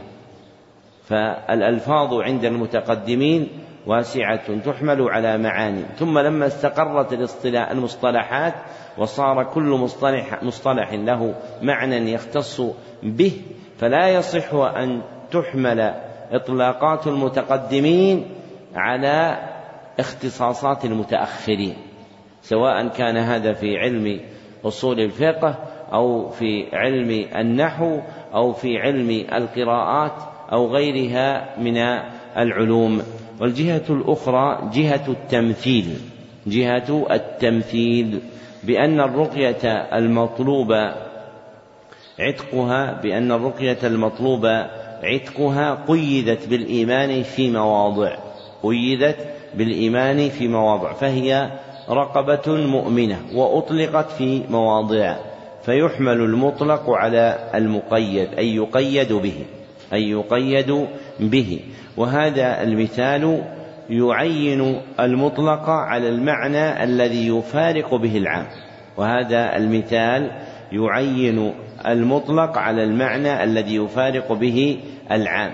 فالألفاظ عند المتقدمين واسعة تحمل على معاني. ثم لما استقرت المصطلحات وصار كل مصطلح, مصطلح له معنى يختص به فلا يصح أن تحمل إطلاقات المتقدمين على اختصاصات المتأخرين. سواء كان هذا في علم أصول الفقه أو في علم النحو أو في علم القراءات أو غيرها من العلوم. والجهة الأخرى جهة التمثيل جهة التمثيل بأن الرقية المطلوبة عتقها بأن الرقية المطلوبة عتقها قيدت بالإيمان في مواضع قيدت بالإيمان في مواضع فهي رقبة مؤمنة وأطلقت في مواضع فيحمل المطلق على المقيد أي يقيد به أي يقيد به. وهذا المثال يعين المطلق على المعنى الذي يفارق به العام. وهذا المثال يعين المطلق على المعنى الذي يفارق به العام.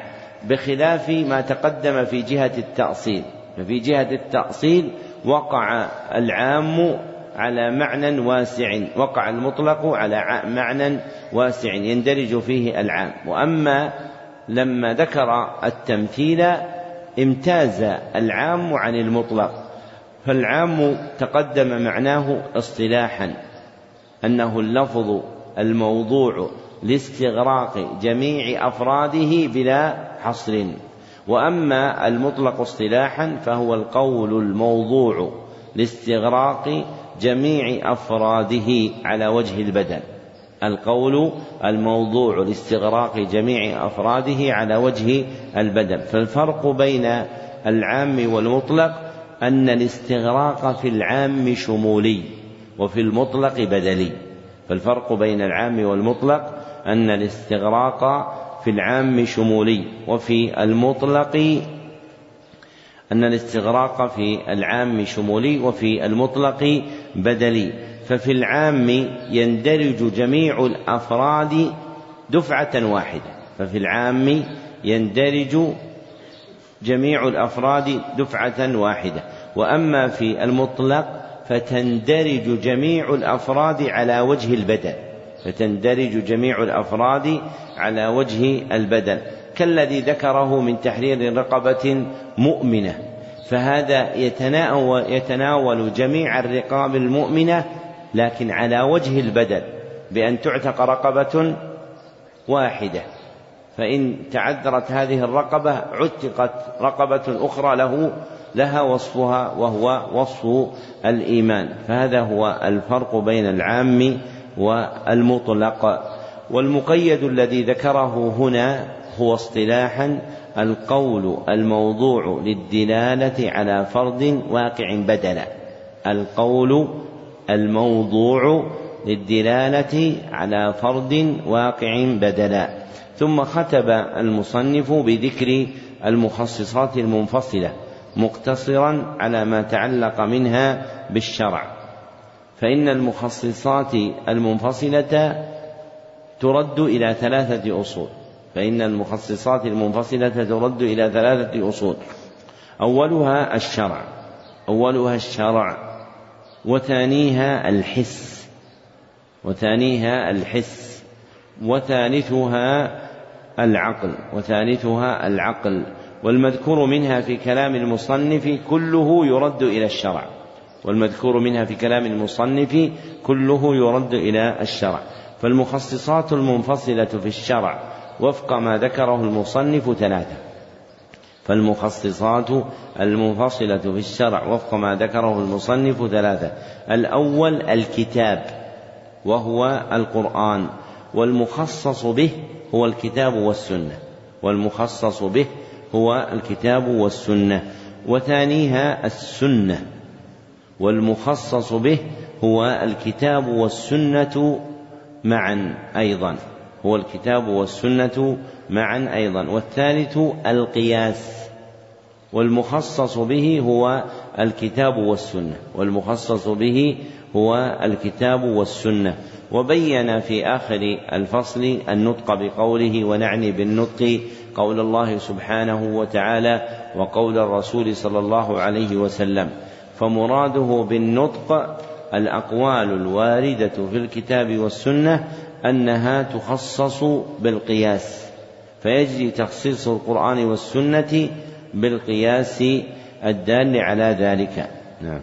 بخلاف ما تقدم في جهة التأصيل ففي جهة التأصيل وقع العام على معنى واسع وقع المطلق على معنى واسع يندرج فيه العام. وأما لما ذكر التمثيل امتاز العام عن المطلق فالعام تقدم معناه اصطلاحا أنه اللفظ الموضوع لاستغراق جميع أفراده بلا حصر. وأما المطلق اصطلاحا فهو القول الموضوع لاستغراق جميع أفراده على وجه البدن. القول الموضوع لاستغراق جميع أفراده على وجه البدن. فالفرق بين العام والمطلق أن الاستغراق في العام شمولي وفي المطلق بدلي فالفرق بين العام والمطلق أن الاستغراق في العام شمولي وفي المطلق أن الاستغراق في العام شمولي وفي المطلق بدلي. ففي العام يندرج جميع الأفراد دفعة واحدة. ففي العام يندرج جميع الأفراد دفعة واحدة. وأما في المطلق فتندرج جميع الأفراد على وجه البدل فتندرج جميع الأفراد على وجه البدن كالذي ذكره من تحرير رقبة مؤمنة. فهذا يتناول, جميع الرقاب المؤمنة لكن على وجه البدل بأن تعتق رقبة واحدة. فإن تعذرت هذه الرقبة عتقت رقبة أخرى له لها وصفها وهو وصف الإيمان. فهذا هو الفرق بين العام والمطلق. والمقيد الذي ذكره هنا هو اصطلاحا القول الموضوع للدلالة على فرض واقع بدلا. القول الموضوع للدلالة على فرض واقع بدلا. ثم ختب المصنف بذكر المخصصات المنفصلة مقتصرا على ما تعلق منها بالشرع. فإن المخصصات المنفصلة ترد إلى ثلاثة أصول. فإن المخصصات المنفصلة ترد إلى ثلاثة أصول. أولها الشرع. أولها الشرع. وثانيها الحس. وثانيها الحس. وثالثها العقل. وثالثها العقل. والمذكور منها في كلام المصنف كله يرد إلى الشرع. والمذكور منها في كلام المصنف كله يرد إلى الشرع. فالمخصصات المنفصلة في الشرع وفق ما ذكره المصنف ثلاثة. فالمخصصات المنفصلة في الشرع وفق ما ذكره المصنف ثلاثة. الأول الكتاب وهو القرآن والمخصص به هو الكتاب والسنة. والمخصص به هو الكتاب والسنة. وثانيها السنة. والمخصص به هو الكتاب والسنة معا أيضا. هو الكتاب والسنة معا أيضا. والثالث القياس. والمخصص به هو الكتاب والسنة. والمخصص به هو الكتاب والسنة. وبين في آخر الفصل النطق بقوله ونعني بالنطق قول الله سبحانه وتعالى وقول الرسول صلى الله عليه وسلم. فمراده بالنطق الأقوال الواردة في الكتاب والسنة أنها تخصص بالقياس فيجري تخصيص القرآن والسنة بالقياس الدال على ذلك. نعم.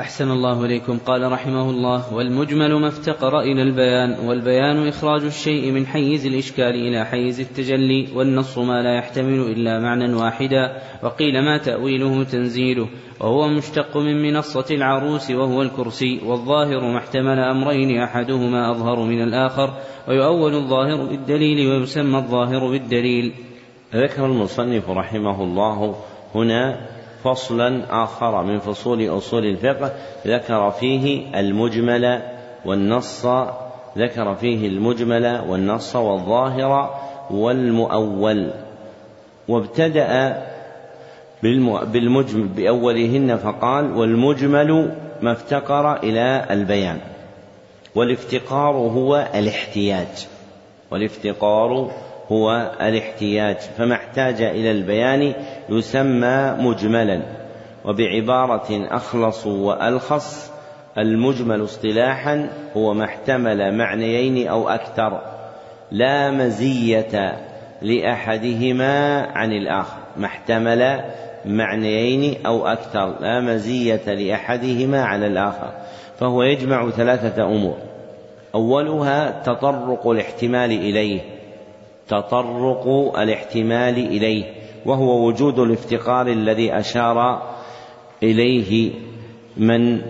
أحسن الله إليكم. قال رحمه الله والمجمل ما افتقر إلى البيان والبيان إخراج الشيء من حيز الإشكال إلى حيز التجلي والنص ما لا يحتمل إلا معنى واحدا وقيل ما تأويله تنزيله وهو مشتق من منصة العروس وهو الكرسي والظاهر ما احتمل أمرين أحدهما أظهر من الآخر ويؤول الظاهر بالدليل ويسمى الظاهر بالدليل. ذكر المصنف رحمه الله هنا فصلا آخر من فصول أصول الفقه ذكر فيه المجمل والنص ذكر فيه المجمل والنص والظاهر والمؤول. وابتدأ بالمجمل بأولهن فقال والمجمل ما افتقر إلى البيان والافتقار هو الاحتياج والافتقار هو الاحتياج فما احتاج إلى البيان يسمى مجملا وبعبارة أخلص وألخص المجمل اصطلاحا هو ما احتمل معنيين أو أكثر لا مزية لأحدهما عن الآخر ما احتمل معنيين أو أكثر لا مزية لأحدهما على الآخر فهو يجمع ثلاثة أمور. أولها تطرق الاحتمال إليه تطرق الاحتمال إليه. وهو وجود الافتقار الذي أشار إليه من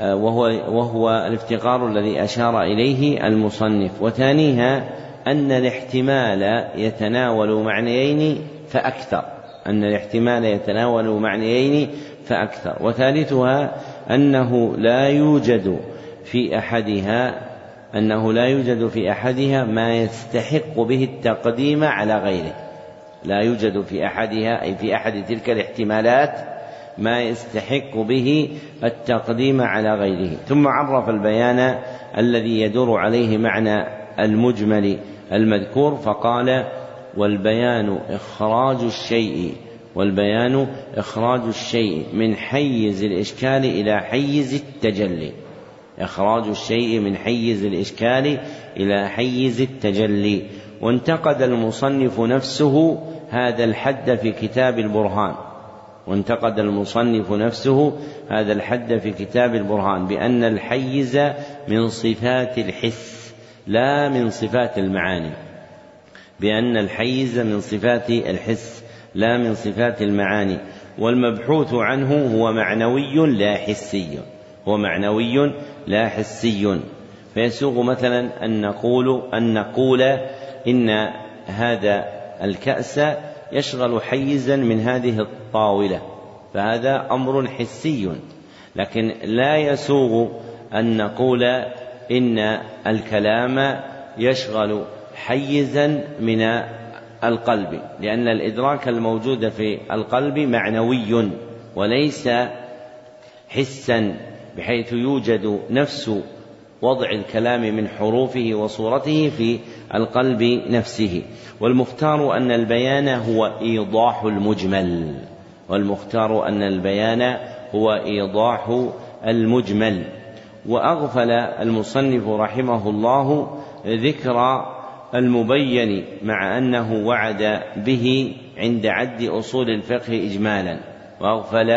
وهو وهو الافتقار الذي أشار إليه المصنف. وثانيها أن الاحتمال يتناول معنيين فأكثر أن الاحتمال يتناول معنيين فأكثر. وثالثها أنه لا يوجد في أحدها أنه لا يوجد في أحدها ما يستحق به التقديم على غيره. لا يوجد في أحدها أي في أحد تلك الاحتمالات ما يستحق به التقديم على غيره. ثم عرف البيان الذي يدور عليه معنى المجمل المذكور فقال والبيان إخراج الشيء والبيان إخراج الشيء من حيز الإشكال إلى حيز التجلي. إخراج الشيء من حيز الإشكال إلى حيز التجلي. وانتقد المصنف نفسه هذا الحد في كتاب البرهان. وانتقد المصنف نفسه هذا الحد في كتاب البرهان بأن الحيز من صفات الحس لا من صفات المعاني. بأن الحيز من صفات الحس لا من صفات المعاني. والمبحوث عنه هو معنوي لا حسي هو معنوي لا حسي. فيسوغ مثلا أن نقول أن نقول إن هذا الكأس يشغل حيزا من هذه الطاولة فهذا أمر حسي. لكن لا يسوغ أن نقول إن الكلام يشغل حيزا من القلب لأن الإدراك الموجود في القلب معنوي وليس حسا بحيث يوجد نفس وضع الكلام من حروفه وصورته في القلب نفسه. والمختار أن البيان هو إيضاح المجمل. والمختار أن البيان هو إيضاح المجمل. وأغفل المصنف رحمه الله ذكر المبين مع أنه وعد به عند عد أصول الفقه إجمالا. وأغفل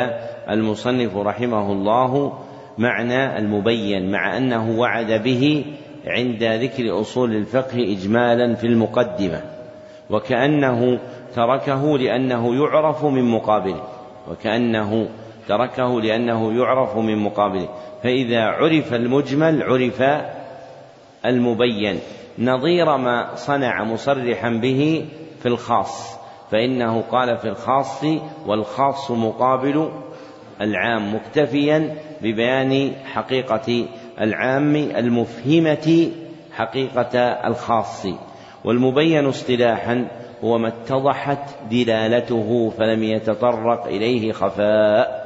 المصنف رحمه الله معنى المبين مع أنه وعد به عند ذكر أصول الفقه إجمالا في المقدمة وكأنه تركه لأنه يعرف من مقابله وكأنه تركه لأنه يعرف من مقابله. فإذا عرف المجمل عرف المبين. نظير ما صنع مصرحا به في الخاص فإنه قال في الخاص والخاص مقابل العام مكتفيا ببيان حقيقة العام المفهمة حقيقة الخاص والمبين اصطلاحا هو ما اتضحت دلالته فلم يتطرق إليه خفاء.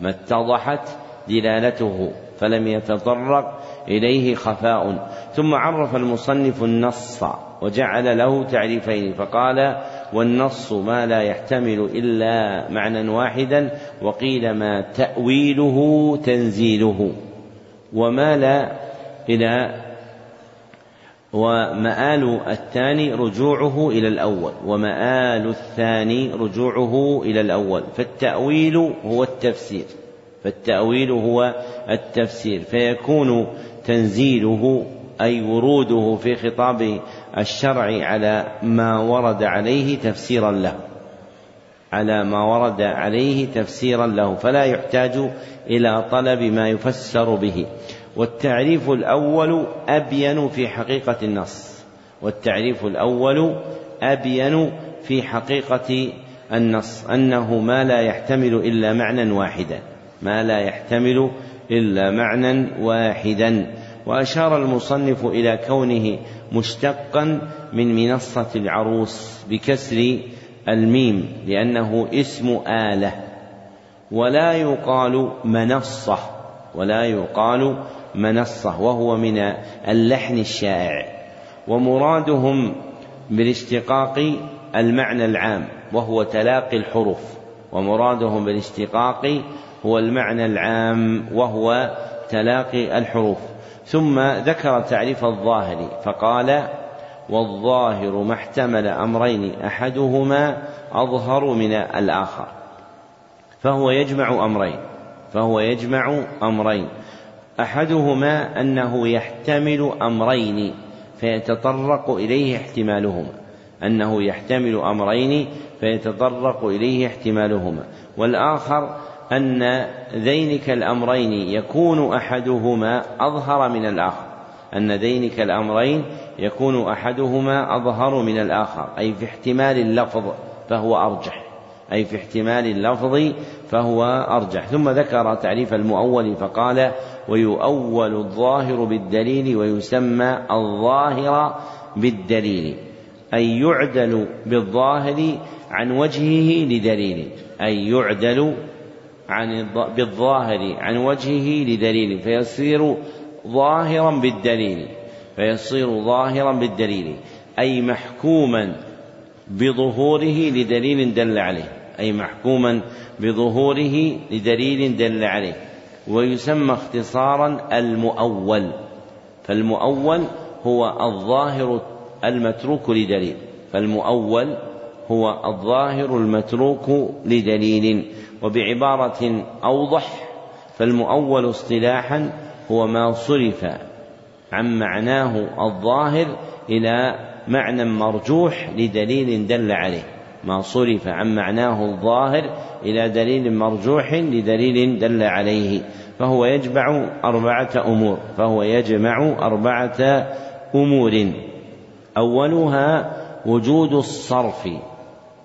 ما اتضحت دلالته فلم يتطرق إليه خفاء. ثم عرف المصنف النص وجعل له تعريفين فقال والنص ما لا يحتمل إلا معنى واحدا وقيل ما تأويله تنزيله. ومال إلى ومآل الثاني رجوعه إلى الأول ومآل الثاني رجوعه إلى الأول فالتأويل هو التفسير فالتأويل هو التفسير فيكون تنزيله أي وروده في خطاب الشرع على ما ورد عليه تفسيرا له. على ما ورد عليه تفسيرا له فلا يحتاج إلى طلب ما يفسر به. والتعريف الأول أبين في حقيقة النص. والتعريف الأول أبين في حقيقة النص أنه ما لا يحتمل إلا معنى واحدا. ما لا يحتمل إلا معنى واحدا. وأشار المصنف إلى كونه مشتقا من منصة العروس بكسر الميم لأنه اسم آلة. ولا يقال منصة ولا يقال منصة وهو من اللحن الشائع. ومرادهم بالاشتقاق المعنى العام وهو تلاقي الحروف. ومرادهم بالاشتقاق هو المعنى العام وهو تلاقي الحروف. ثم ذكر تعريف الظاهر فقال والظاهر ما احتمل أمرين أحدهما أظهر من الآخر فهو يجمع أمرين فهو يجمع أمرين. أحدهما أنه يحتمل أمرين فيتطرق إليه احتمالهما. أنه يحتمل أمرين فيتطرق إليه احتمالهما. والآخر أن ذينك الأمرين يكون أحدهما أظهر من الآخر. أن ذينك الأمرين يكون أحدهما أظهر من الآخر أي في احتمال اللفظ فهو أرجح أي في احتمال اللفظ فهو أرجح. ثم ذكر تعريف المؤول فقال ويؤول الظاهر بالدليل ويسمى الظاهر بالدليل أي يعدل بالظاهر عن وجهه لدليل أي يعدل عن بالظاهر عن وجهه لدليل فيصير ظاهرا بالدليل. فيصير ظاهرا بالدليل أي محكوما بظهوره لدليل دل عليه أي محكوما بظهوره لدليل دل عليه ويسمى اختصارا المؤول فالمؤول هو الظاهر المتروك لدليل فالمؤول هو الظاهر المتروك لدليل وبعبارة أوضح فالمؤول اصطلاحا هو ما صرف عن معناه الظاهر إلى معنى مرجوح لدليل دل عليه. ما صرف عن معناه الظاهر إلى دليل مرجوح لدليل دل عليه. فهو يجمع أربعة أمور. فهو يجمع أربعة أمور. أولها وجود الصرف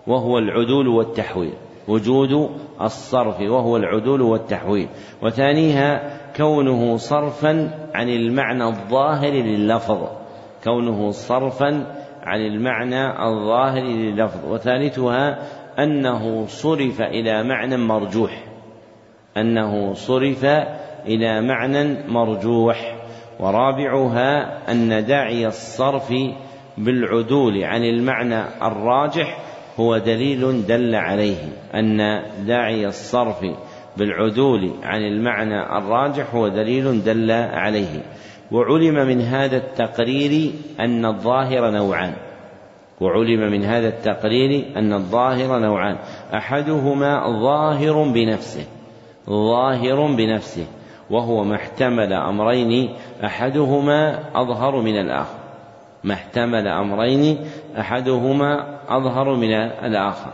وهو العدول والتحويل. وجود الصرف وهو العدول والتحويل. وثانيها كونه صرفا عن المعنى الظاهر لللفظ كونه صرفا عن المعنى الظاهر لللفظ وثالثها أنه صرف إلى معنى مرجوح أنه صرف إلى معنى مرجوح ورابعها أن داعي الصرف بالعدول عن المعنى الراجح هو دليل دل عليه أن داعي الصرف بالعدول عن المعنى الراجح هو دليل دل عليه وعلم من هذا التقرير أن الظاهر نوعان. وعلم من هذا التقرير أن الظاهر نوعان. أحدهما ظاهر بنفسه ظاهر بنفسه وهو ما احتمل أمرين أحدهما أظهر من الآخر. ما احتمل أمرين أحدهما أظهر من الآخر.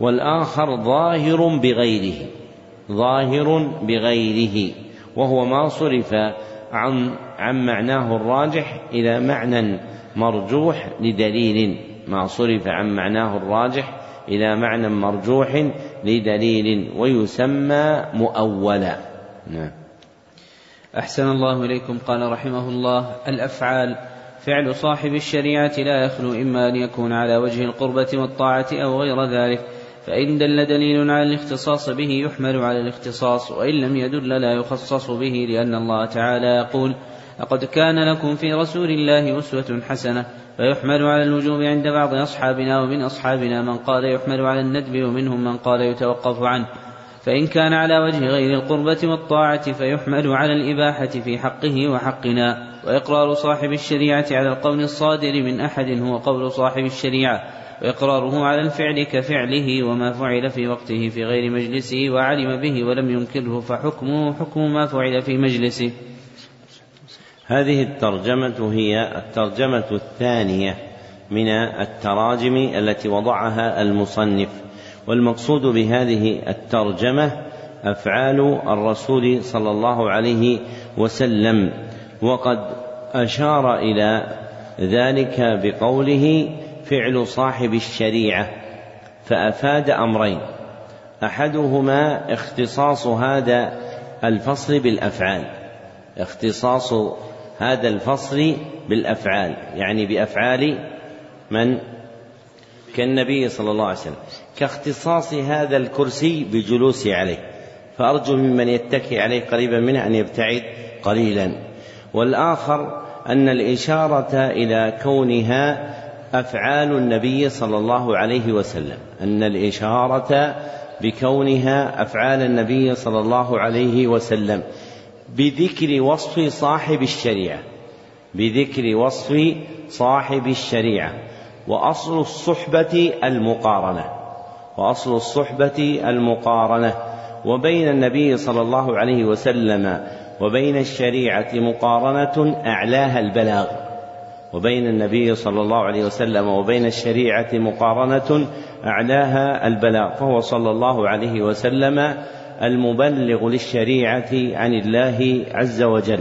والآخر ظاهر بغيره. ظاهر بغيره وهو ما صرف عن عن معناه الراجح إلى معنى مرجوح لدليل ما صرف عن معناه الراجح إلى معنى مرجوح لدليل ويسمى مؤولا. نعم. أحسن الله إليكم قال رحمه الله الأفعال فعل صاحب الشريعة لا يخلو إما أن يكون على وجه القربة والطاعة أو غير ذلك. فإن دل دليل على الاختصاص به يحمل على الاختصاص وإن لم يدل لا يخصص به لأن الله تعالى يقول لقد كان لكم في رسول الله أسوة حسنة فيحمل على الوجوب عند بعض أصحابنا ومن أصحابنا من قال يحمل على الندب ومنهم من قال يتوقف عنه. فإن كان على وجه غير القربة والطاعة فيحمل على الإباحة في حقه وحقنا. وإقرار صاحب الشريعة على القول الصادر من أحد هو قول صاحب الشريعة. وإقراره على الفعل كفعله وما فعل في وقته في غير مجلسه وعلم به ولم ينكره فحكمه حكم ما فعل في مجلسه. هذه الترجمة هي الترجمة الثانية من التراجم التي وضعها المصنف والمقصود بهذه الترجمة أفعال الرسول صلى الله عليه وسلم وقد أشار إلى ذلك بقوله فعل صاحب الشريعة فأفاد أمرين. أحدهما اختصاص هذا الفصل بالأفعال اختصاص هذا الفصل بالأفعال يعني بأفعال من؟ كالنبي صلى الله عليه وسلم. كاختصاص هذا الكرسي بجلوسه عليه. فأرجو ممن يتكي عليه قريبا منه أن يبتعد قليلا. والآخر أن الإشارة إلى كونها أفعال النبي صلى الله عليه وسلم أن الإشارة بكونها أفعال النبي صلى الله عليه وسلم بذكر وصف صاحب الشريعة بذكر وصف صاحب الشريعة وأصل الصحبة المقارنة وأصل الصحبة المقارنة وبين النبي صلى الله عليه وسلم وبين الشريعة مقارنة أعلاها البلاغ. وبين النبي صلى الله عليه وسلم وبين الشريعة مقارنة أعلاها البلاغ فهو صلى الله عليه وسلم المبلغ للشريعة عن الله عز وجل.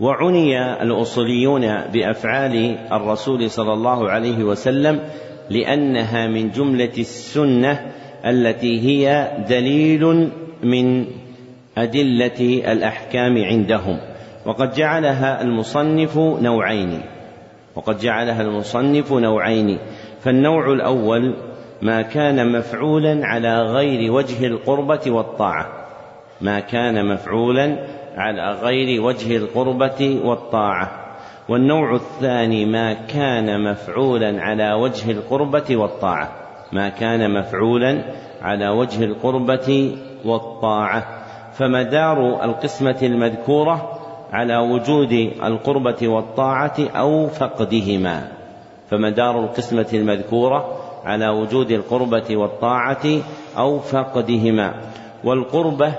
وعني الأصوليون بأفعال الرسول صلى الله عليه وسلم لأنها من جملة السنة التي هي دليل من أدلة الأحكام عندهم. وقد جعلها المصنف نوعين. وقد جعلها المصنف نوعين. فالنوع الأول ما كان مفعولا على غير وجه القربة والطاعة. ما كان مفعولا على غير وجه القربة والطاعة. والنوع الثاني ما كان مفعولا على وجه القربة والطاعة. ما كان مفعولا على وجه القربة والطاعة. فمدار القسمة المذكورة على وجود القربة والطاعة أو فقدهما. فمدار القسمة المذكورة على وجود القربة والطاعة أو فقدهما. والقربة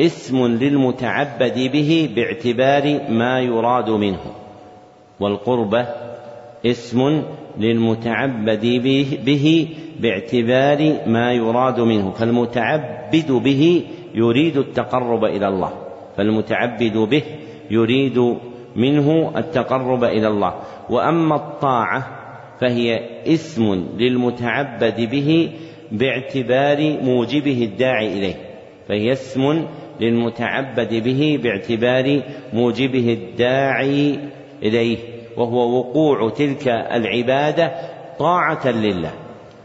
اسم للمتعبد به باعتبار ما يراد منه. والقربة اسم للمتعبد به باعتبار ما يراد منه. فالمتعبد به يريد التقرب إلى الله. فالمتعبد به يريد منه التقرب إلى الله. وأما الطاعة فهي اسم للمتعبد به باعتبار موجبه الداعي إليه. فهي اسم للمتعبد به باعتبار موجبه الداعي إليه. وهو وقوع تلك العبادة طاعة لله.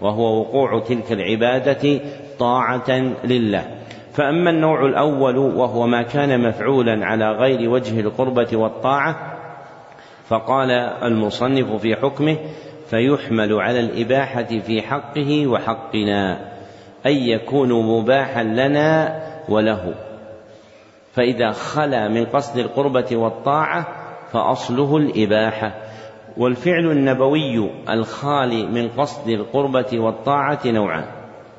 وهو وقوع تلك العبادة طاعة لله. فأما النوع الأول وهو ما كان مفعولا على غير وجه القربة والطاعة فقال المصنف في حكمه فيحمل على الإباحة في حقه وحقنا أن يكون مباحا لنا وله. فإذا خلا من قصد القربة والطاعة فأصله الإباحة. والفعل النبوي الخالي من قصد القربة والطاعة نوعان.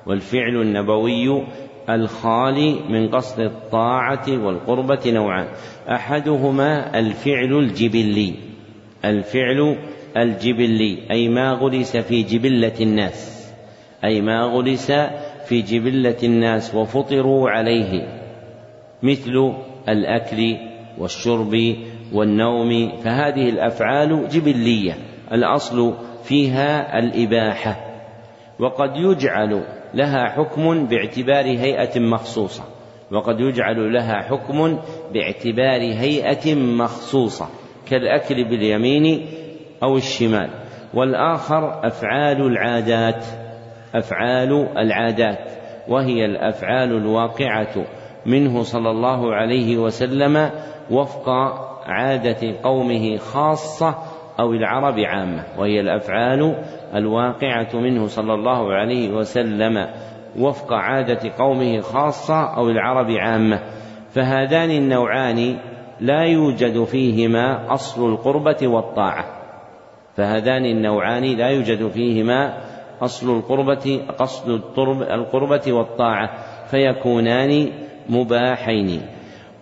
والفعل النبوي الخالي من قصد الطاعة والقربة نوعان. أحدهما الفعل الجبلي. الفعل الجبلي أي ما غرس في جبلة الناس. أي ما غرس في جبلة الناس وفطروا عليه. مثل الأكل والشرب والنوم. فهذه الأفعال جبلية. الأصل فيها الإباحة. وقد يجعل لها حكم باعتبار هيئة مخصوصة وقد يجعل لها حكم باعتبار هيئة مخصوصة كالأكل باليمين أو الشمال. والآخر أفعال العادات أفعال العادات وهي الأفعال الواقعة منه صلى الله عليه وسلم وفق عادة قومه خاصة أو العرب عامة وهي الأفعال الواقعة منه صلى الله عليه وسلم وفق عادة قومه خاصة أو العرب عامة. فهذان النوعان لا يوجد فيهما أصل القربة والطاعة. فهذان النوعان لا يوجد فيهما أصل القربة قصد القربة والطاعة فيكونان مباحين.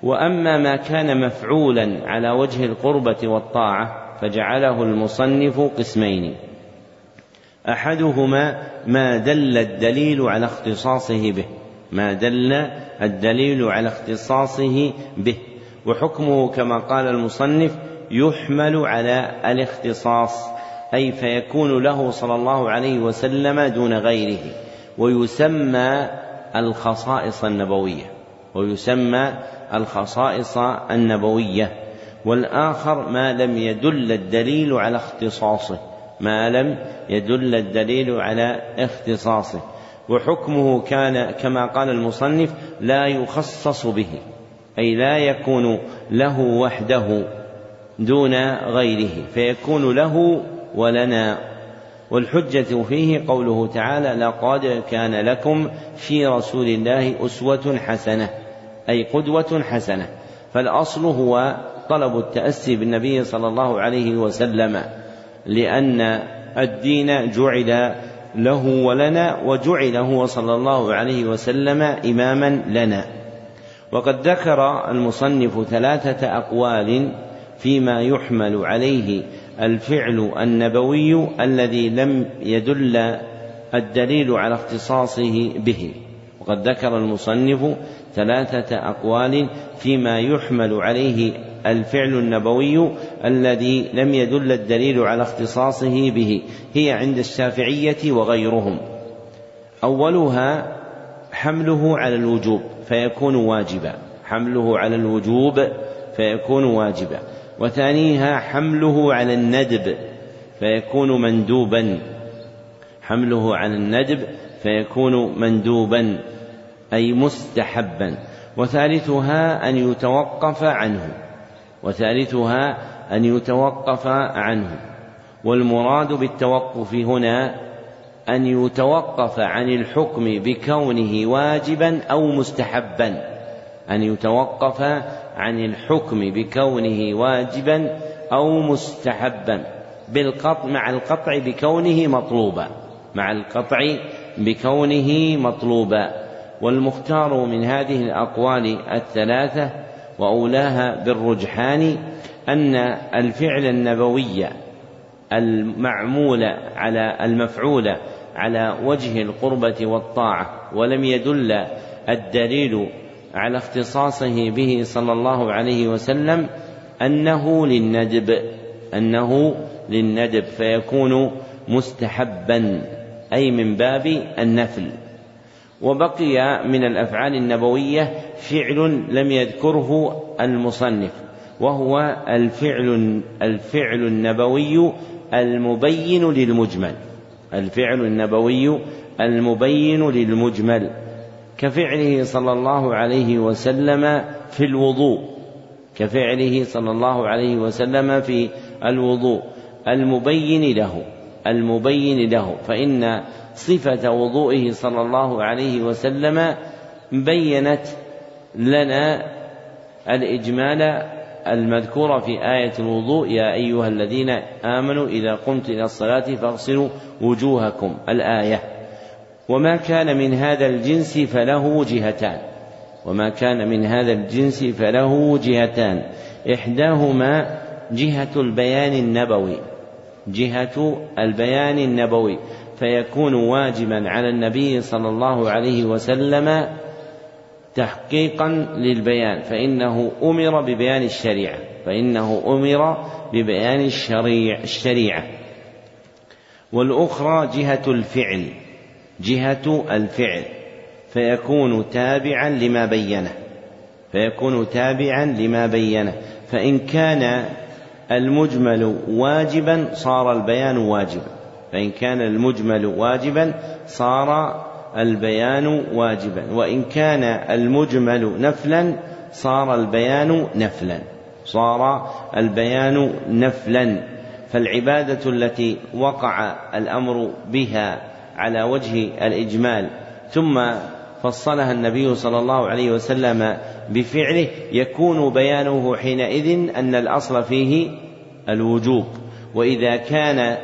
وأما ما كان مفعولا على وجه القربة والطاعة فجعله المصنف قسمين. أحدهما ما دل الدليل على اختصاصه به ما دل الدليل على اختصاصه به. وحكمه كما قال المصنف يحمل على الاختصاص أي فيكون له صلى الله عليه وسلم دون غيره. ويسمى الخصائص النبوية ويسمى الخصائص النبوية. والآخر ما لم يدل الدليل على اختصاصه ما لم يدل الدليل على اختصاصه. وحكمه كان كما قال المصنف لا يخصص به أي لا يكون له وحده دون غيره فيكون له ولنا. والحجة فيه قوله تعالى لقد كان لكم في رسول الله أسوة حسنة أي قدوة حسنة. فالأصل هو طلب التأسي بالنبي صلى الله عليه وسلم لأن الدين جعل له ولنا وجعل هو صلى الله عليه وسلم إماما لنا. وقد ذكر المصنف ثلاثة أقوال فيما يحمل عليه الفعل النبوي الذي لم يدل الدليل على اختصاصه به. وقد ذكر المصنف ثلاثة أقوال فيما يحمل عليه الفعل النبوي الذي لم يدل الدليل على اختصاصه به هي عند الشافعية وغيرهم. أولها حمله على الوجوب فيكون واجبا. حمله على الوجوب فيكون واجبا. وثانيها حمله على الندب فيكون مندوبا. حمله على الندب فيكون مندوبا أي مستحبا. وثالثها أن يتوقف عنه. وثالثها أن يتوقف عنه والمراد بالتوقف هنا أن يتوقف عن الحكم بكونه واجبا أو مستحبا أن يتوقف عن الحكم بكونه واجبا أو مستحبا بالقطع مع القطع بكونه مطلوبا مع القطع بكونه مطلوبا. والمختار من هذه الأقوال الثلاثة وأولاها بالرجحان أن الفعل النبوي المعمول على المفعول على وجه القربة والطاعة ولم يدل الدليل على اختصاصه به صلى الله عليه وسلم أنه للندب أنه للندب فيكون مستحبا أي من باب النفل. وبقي من الأفعال النبوية فعل لم يذكره المصنف وهو الفعل الفعل النبوي المبين للمجمل الفعل النبوي المبين للمجمل كفعله صلى الله عليه وسلم في الوضوء كفعله صلى الله عليه وسلم في الوضوء المبين له المبين له فإن صفة وضوئه صلى الله عليه وسلم بينت لنا الإجمال المذكور في آية الوضوء يا أيها الذين آمنوا إذا قمت إلى الصلاة فاغسلوا وجوهكم الآية. وما كان من هذا الجنس فله جهتان وما كان من هذا الجنس فله جهتان إحداهما جهة البيان النبوي. جهة البيان النبوي. فيكون واجبا على النبي صلى الله عليه وسلم تحقيقا للبيان فإنه أمر ببيان الشريعة فإنه أمر ببيان الشريع الشريعة. والأخرى جهة الفعل جهة الفعل فيكون تابعا لما بينه فيكون تابعا لما بينه. فإن كان المجمل واجبا صار البيان واجبا. فإن كان المجمل واجبا صار البيان واجبا. وإن كان المجمل نفلا صار البيان نفلا. صار البيان نفلا. فالعبادة التي وقع الأمر بها على وجه الإجمال ثم فصلها النبي صلى الله عليه وسلم بفعله يكون بيانه حينئذ أن الأصل فيه الوجوب. وإذا كان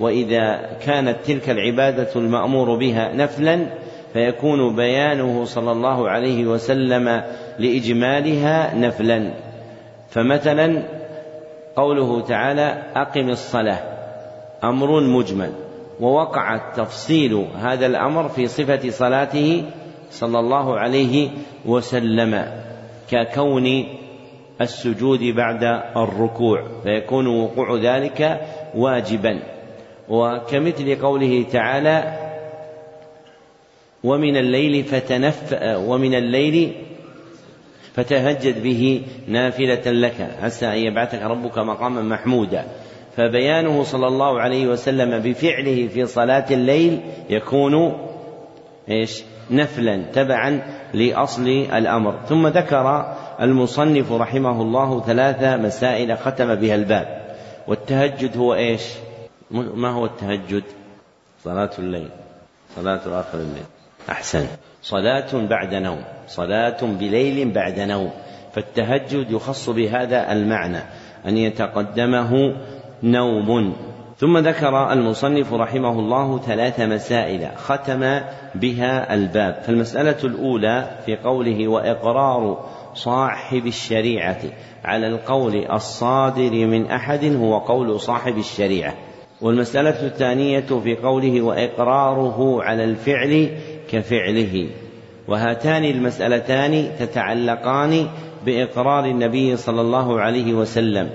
وإذا كانت تلك العبادة المأمور بها نفلا فيكون بيانه صلى الله عليه وسلم لإجمالها نفلا. فمثلا قوله تعالى أقم الصلاة أمر مجمل. ووقع تفصيل هذا الأمر في صفة صلاته صلى الله عليه وسلم ككون السجود بعد الركوع فيكون وقوع ذلك واجبا. وكمثل قوله تعالى ومن الليل فتنف ومن الليل فتهجد به نافلة لك عسى أن يبعثك ربك مقاما محمودا فبيانه صلى الله عليه وسلم بفعله في صلاة الليل يكون إيش؟ نفلا تبعا لأصل الأمر ثم ذكر المصنف رحمه الله ثلاث مسائل ختم بها الباب والتهجد هو إيش؟ ما هو التهجد؟ صلاة الليل. صلاة آخر الليل. أحسن. صلاة بعد نوم. صلاة بليل بعد نوم. فالتهجد يخص بهذا المعنى. أن يتقدمه نوم. ثم ذكر المصنف رحمه الله ثلاث مسائل ختم بها الباب. فالمسألة الأولى في قوله وإقرار صاحب الشريعة على القول الصادر من أحد هو قول صاحب الشريعة. والمسألة الثانية في قوله وإقراره على الفعل كفعله. وهاتان المسألتان تتعلقان بإقرار النبي صلى الله عليه وسلم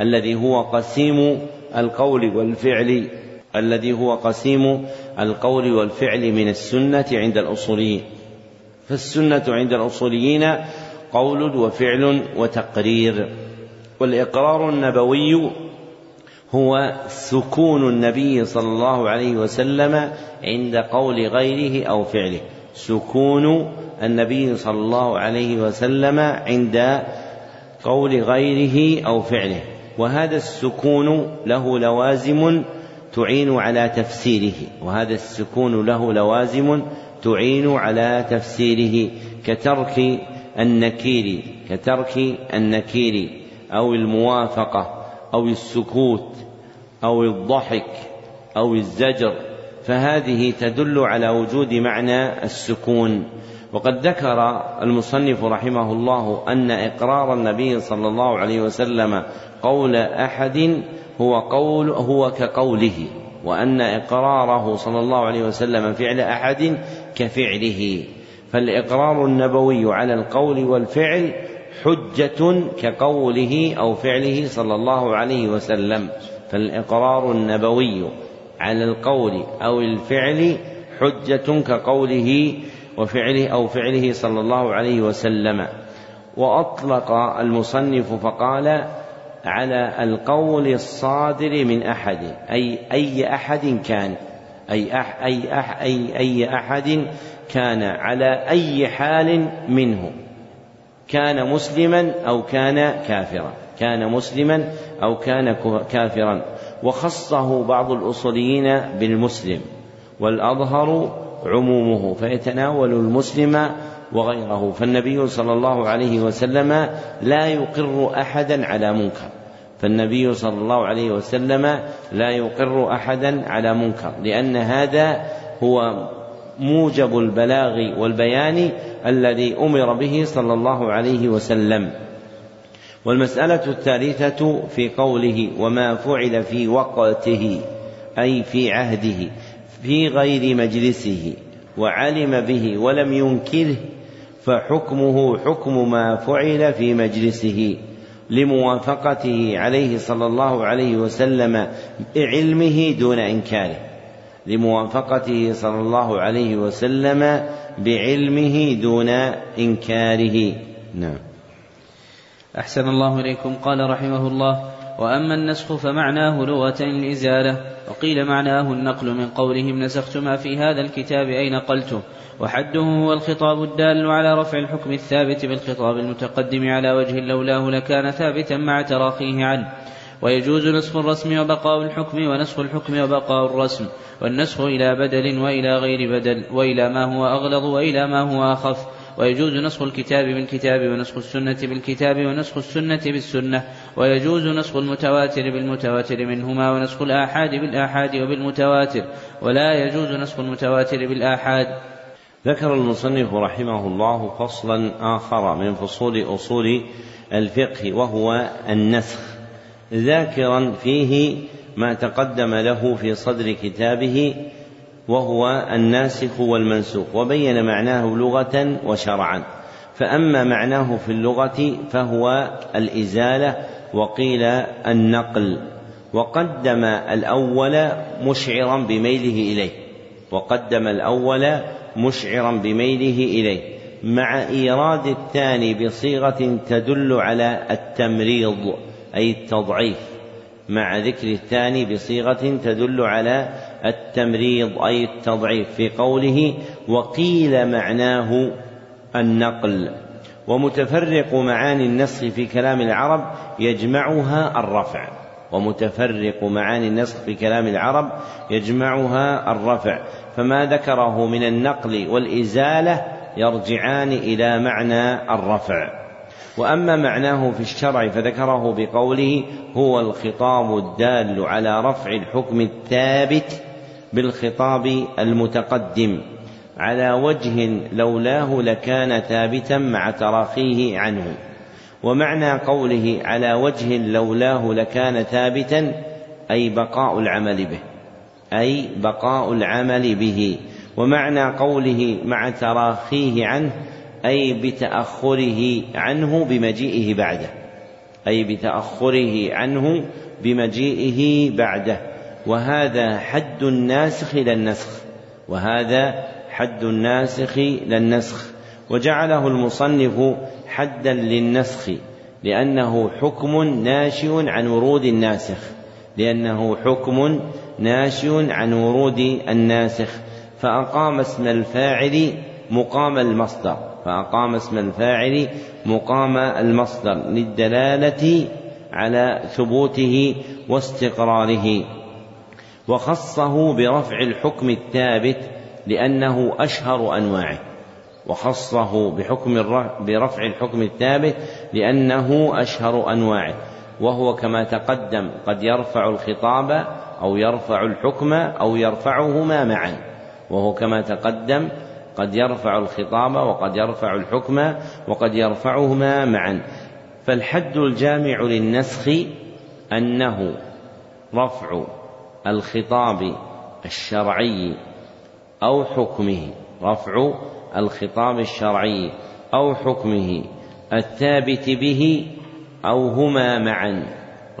الذي هو قسيم القول والفعل الذي هو قسيم القول والفعل من السنة عند الأصوليين. فالسنة عند الأصوليين قول وفعل وتقرير والإقرار النبوي هو سكون النبي صلى الله عليه وسلم عند قول غيره أو فعله. سكون النبي صلى الله عليه وسلم عند قول غيره أو فعله. وهذا السكون له لوازم تعين على تفسيره. وهذا السكون له لوازم تعين على تفسيره. كترك النكير كترك النكير أو الموافقة. أو السكوت أو الضحك أو الزجر فهذه تدل على وجود معنى السكون. وقد ذكر المصنف رحمه الله أن إقرار النبي صلى الله عليه وسلم قول أحد هو قول هو كقوله وأن إقراره صلى الله عليه وسلم فعل أحد كفعله. فالإقرار النبوي على القول والفعل حجة كقوله أو فعله صلى الله عليه وسلم فالإقرار النبوي على القول أو الفعل حجة كقوله وفعله أو فعله صلى الله عليه وسلم. وأطلق المصنف فقال على القول الصادر من أحد أي أي أحد كان أي أح أي أح أي أي أحد كان على أي حال منه. كان مسلما أو كان كافرا. كان مسلما أو كان كافرا. وخصه بعض الأصوليين بالمسلم والأظهر عمومه فيتناول المسلم وغيره. فالنبي صلى الله عليه وسلم لا يقر أحدا على منكر. فالنبي صلى الله عليه وسلم لا يقر أحدا على منكر لأن هذا هو موجب البلاغ والبيان الذي أمر به صلى الله عليه وسلم. والمسألة الثالثة في قوله وما فعل في وقته أي في عهده في غير مجلسه وعلم به ولم ينكره فحكمه حكم ما فعل في مجلسه. لموافقته عليه صلى الله عليه وسلم بعلمه دون إنكاره. لموافقته صلى الله عليه وسلم بعلمه دون إنكاره. نعم. أحسن الله إليكم. قال رحمه الله وأما النسخ فمعناه لغة الإزالة وقيل معناه النقل من قولهم نسخت ما في هذا الكتاب أي نقلته. وحده هو الخطاب الدال على رفع الحكم الثابت بالخطاب المتقدم على وجه لولاه لكان ثابتا مع تراخيه عنه. ويجوز نسخ الرسم وبقاء الحكم ونسخ الحكم وبقاء الرسم والنسخ إلى بدل وإلى غير بدل وإلى ما هو أغلظ وإلى ما هو أخف. ويجوز نسخ الكتاب بالكتاب ونسخ السنة بالكتاب ونسخ السنة بالسنة. ويجوز نسخ المتواتر بالمتواتر منهما ونسخ الآحاد بالآحاد وبالمتواتر. ولا يجوز نسخ المتواتر بالآحاد. ذكر المصنف رحمه الله فصلا آخر من فصول أصول الفقه وهو النسخ. ذاكرا فيه ما تقدم له في صدر كتابه وهو الناسخ والمنسوخ وبين معناه لغة وشرعا. فأما معناه في اللغة فهو الإزالة وقيل النقل وقدم الأول مشعرا بميله إليه وقدم الأول مشعرا بميله إليه مع إيراد الثاني بصيغة تدل على التمريض. أي التضعيف مع ذكر الثاني بصيغة تدل على التمريض أي التضعيف في قوله وقيل معناه النقل. ومتفرق معاني النسخ في كلام العرب يجمعها الرفع. ومتفرق معاني النسخ في كلام العرب يجمعها الرفع. فما ذكره من النقل والإزالة يرجعان إلى معنى الرفع. وأما معناه في الشرع فذكره بقوله هو الخطاب الدال على رفع الحكم الثابت بالخطاب المتقدم على وجه لولاه لكان ثابتا مع تراخيه عنه. ومعنى قوله على وجه لولاه لكان ثابتا أي بقاء العمل به أي بقاء العمل به. ومعنى قوله مع تراخيه عنه أي بتأخره عنه بمجيئه بعده. أي بتأخره عنه بمجيئه بعده. وهذا حد الناسخ لا النسخ. وهذا حد الناسخ لا النسخ. وجعله المصنف حدا للنسخ لأنه حكم ناشئ عن ورود الناسخ. لأنه حكم ناشئ عن ورود الناسخ. فأقام اسم الفاعل مقام المصدر. فأقام اسم الفاعل مقام المصدر للدلالة على ثبوته واستقراره. وخصه برفع الحكم الثابت لأنه أشهر أنواعه. وخصه بحكم برفع الحكم الثابت لأنه أشهر أنواعه. وهو كما تقدم قد يرفع الخطاب أو يرفع الحكم أو يرفعهما معا. وهو كما تقدم قد يرفع الخطاب وقد يرفع الحكم وقد يرفعهما معا. فالحد الجامع للنسخ أنه رفع الخطاب الشرعي أو حكمه رفع الخطاب الشرعي أو حكمه الثابت به أو هما معا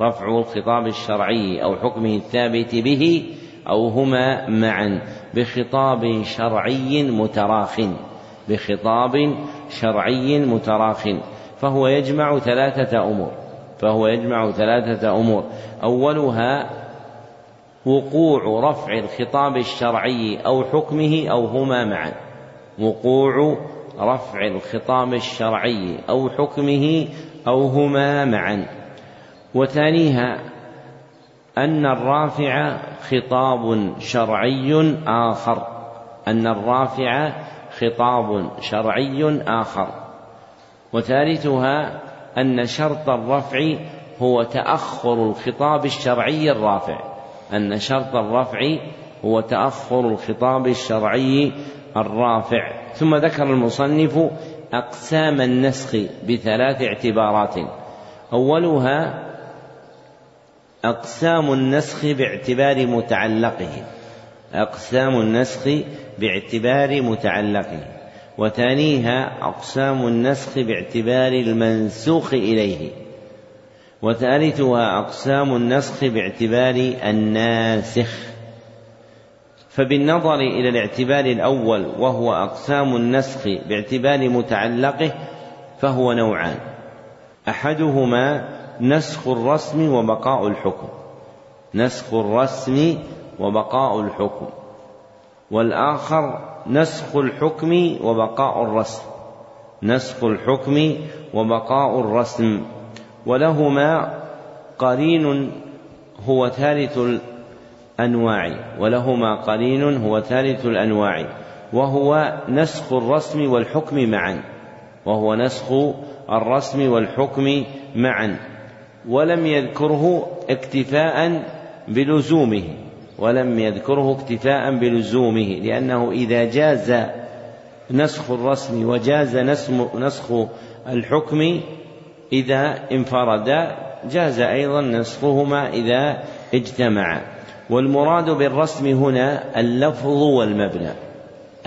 رفع الخطاب الشرعي أو حكمه الثابت به أو هما معا بخطاب شرعي متراخ بخطاب شرعي متراخ. فهو يجمع ثلاثة أمور فهو يجمع ثلاثة أمور. أولها وقوع رفع الخطاب الشرعي أو حكمه أو هما معا. وقوع رفع الخطاب الشرعي أو حكمه أو هما معا. وثانيها أن الرافع خطاب شرعي آخر. أن الرافع خطاب شرعي آخر. وثالثها أن شرط الرفع هو تأخر الخطاب الشرعي الرافع. أن شرط الرفع هو تأخر الخطاب الشرعي الرافع. ثم ذكر المصنف أقسام النسخ بثلاث اعتبارات. أولها أقسام النسخ باعتبار متعلقه. أقسام النسخ باعتبار متعلقه. وثانيها أقسام النسخ باعتبار المنسوخ إليه. وثالثها أقسام النسخ باعتبار الناسخ. فبالنظر إلى الاعتبار الأول وهو أقسام النسخ باعتبار متعلقه فهو نوعان. أحدهما نسخ الرسم وبقاء الحكم. نسخ الرسم وبقاء الحكم. والآخر نسخ الحكم وبقاء الرسم. نسخ الحكم وبقاء الرسم. ولهما قرين هو ثالث الأنواع. ولهما قرين هو ثالث الأنواع. وهو نسخ الرسم والحكم معا. وهو نسخ الرسم والحكم معا. ولم يذكره اكتفاء بلزومه ولم يذكره اكتفاء بلزومه لأنه إذا جاز نسخ الرسم وجاز نسخ الحكم إذا انفردا جاز أيضا نسخهما إذا اجتمعا والمراد بالرسم هنا اللفظ والمبنى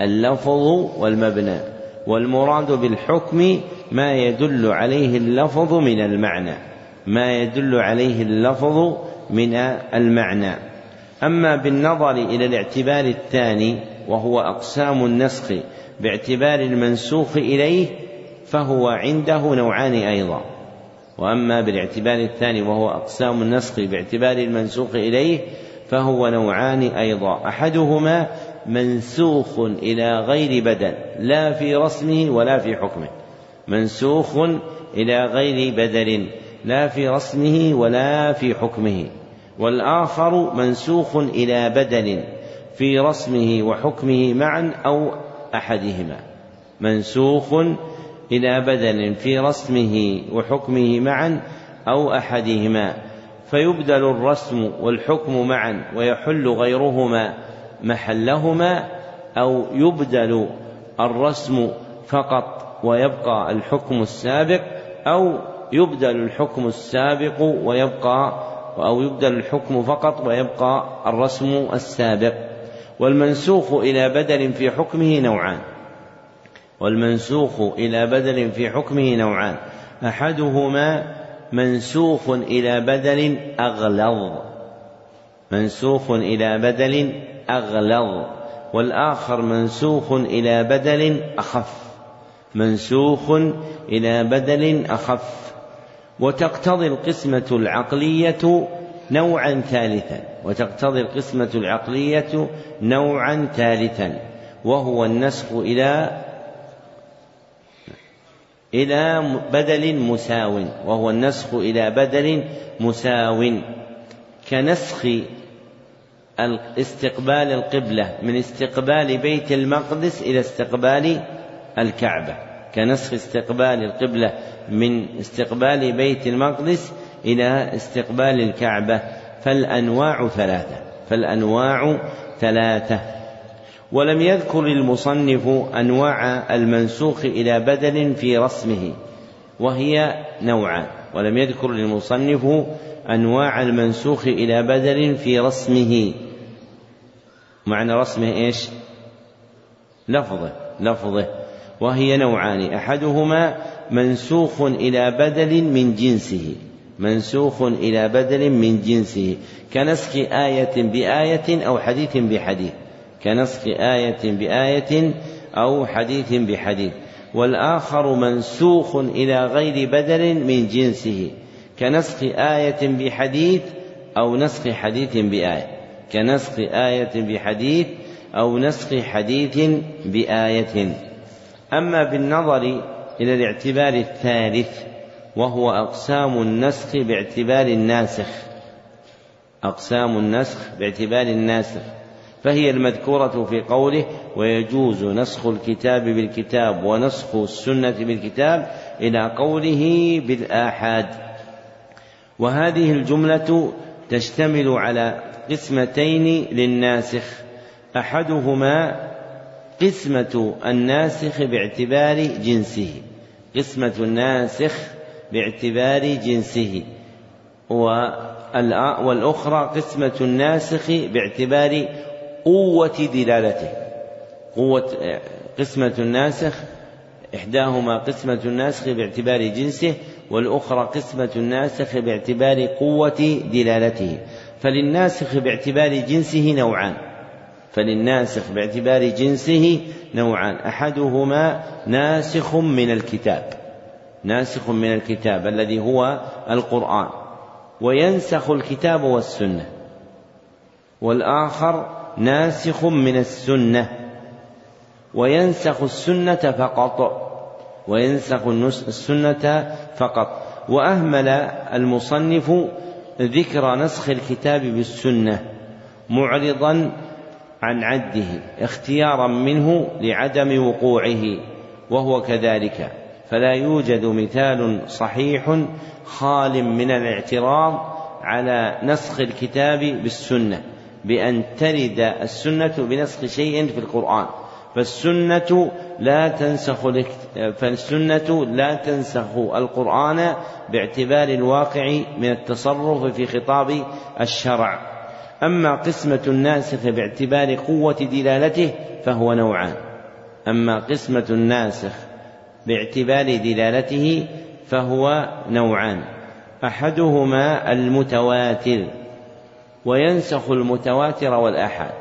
اللفظ والمبنى والمراد بالحكم ما يدل عليه اللفظ من المعنى. ما يدل عليه اللفظ من المعنى. أما بالنظر إلى الاعتبار الثاني وهو أقسام النسخ باعتبار المنسوخ إليه فهو عنده نوعان أيضا. وأما بالاعتبار الثاني وهو أقسام النسخ باعتبار المنسوخ إليه فهو نوعان أيضا. أحدهما منسوخ إلى غير بدل لا في رسمه ولا في حكمه. منسوخ إلى غير بدل لا في رسمه ولا في حكمه. والآخر منسوخ إلى بدل في رسمه وحكمه معا أو أحدهما. منسوخ إلى بدل في رسمه وحكمه معا أو أحدهما. فيبدل الرسم والحكم معا ويحل غيرهما محلهما أو يبدل الرسم فقط ويبقى الحكم السابق أو يبدل الحكم السابق ويبقى أو يبدل الحكم فقط ويبقى الرسم السابق. والمنسوخ إلى بدل في حكمه نوعان. والمنسوخ إلى بدل في حكمه نوعان. أحدهما منسوخ إلى بدل أغلظ. منسوخ إلى بدل أغلظ. والآخر منسوخ إلى بدل أخف. منسوخ إلى بدل أخف. وتقتضي القسمة العقلية نوعا ثالثا. وتقتضي القسمة العقلية نوعا ثالثا. وهو النسخ إلى إلى بدل مساو. وهو النسخ إلى بدل مساو. كنسخ استقبال القبلة من استقبال بيت المقدس إلى استقبال الكعبة. كنسخ استقبال القبلة من استقبال بيت المقدس إلى استقبال الكعبة. فالأنواع ثلاثة فالأنواع ثلاثة. ولم يذكر المصنف أنواع المنسوخ إلى بدل في رسمه وهي نوعان. ولم يذكر المصنف أنواع المنسوخ إلى بدل في رسمه. معنى رسمه إيش؟ لفظه لفظه. وهي نوعان. أحدهما منسوخ إلى بدل من جنسه. منسوخ إلى بدل من جنسه. كنسخ آية بآية أو حديث بحديث. كنسخ آية بآية أو حديث بحديث. والآخر منسوخ إلى غير بدل من جنسه. كنسخ آية بحديث أو نسخ حديث بآية. كنسخ آية بحديث أو نسخ حديث بآية. أما بالنظر إلى الاعتبار الثالث وهو أقسام النسخ باعتبار الناسخ. أقسام النسخ باعتبار الناسخ. فهي المذكورة في قوله ويجوز نسخ الكتاب بالكتاب ونسخ السنة بالكتاب إلى قوله بالآحاد. وهذه الجملة تشتمل على قسمتين للناسخ. أحدهما قسمة الناسخ باعتبار جنسه. قسمة الناسخ باعتبار جنسه. والأخرى قسمة الناسخ باعتبار قوة دلالته. قوة قسمة الناسخ إحداهما قسمة الناسخ باعتبار جنسه والأخرى قسمة الناسخ باعتبار قوة دلالته. فللناسخ باعتبار جنسه نوعان. فللناسخ باعتبار جنسه نوعان. أحدهما ناسخ من الكتاب ناسخ من الكتاب الذي هو القرآن وينسخ الكتاب والسنة والآخر ناسخ من السنة وينسخ السنة فقط وينسخ السنة فقط. وأهمل المصنف ذكر نسخ الكتاب بالسنة معرضا عن عده اختيارا منه لعدم وقوعه وهو كذلك. فلا يوجد مثال صحيح خال من الاعتراض على نسخ الكتاب بالسنة بأن ترد السنة بنسخ شيء في القرآن. فالسنة لا تنسخ فالسنة لا تنسخ القرآن باعتبار الواقع من التصرف في خطاب الشرع. أما قسمة الناسخ باعتبار قوة دلالته فهو نوعان. أما قسمة الناسخ باعتبار دلالته فهو نوعان. أحدهما المتواتر وينسخ المتواتر والآحاد.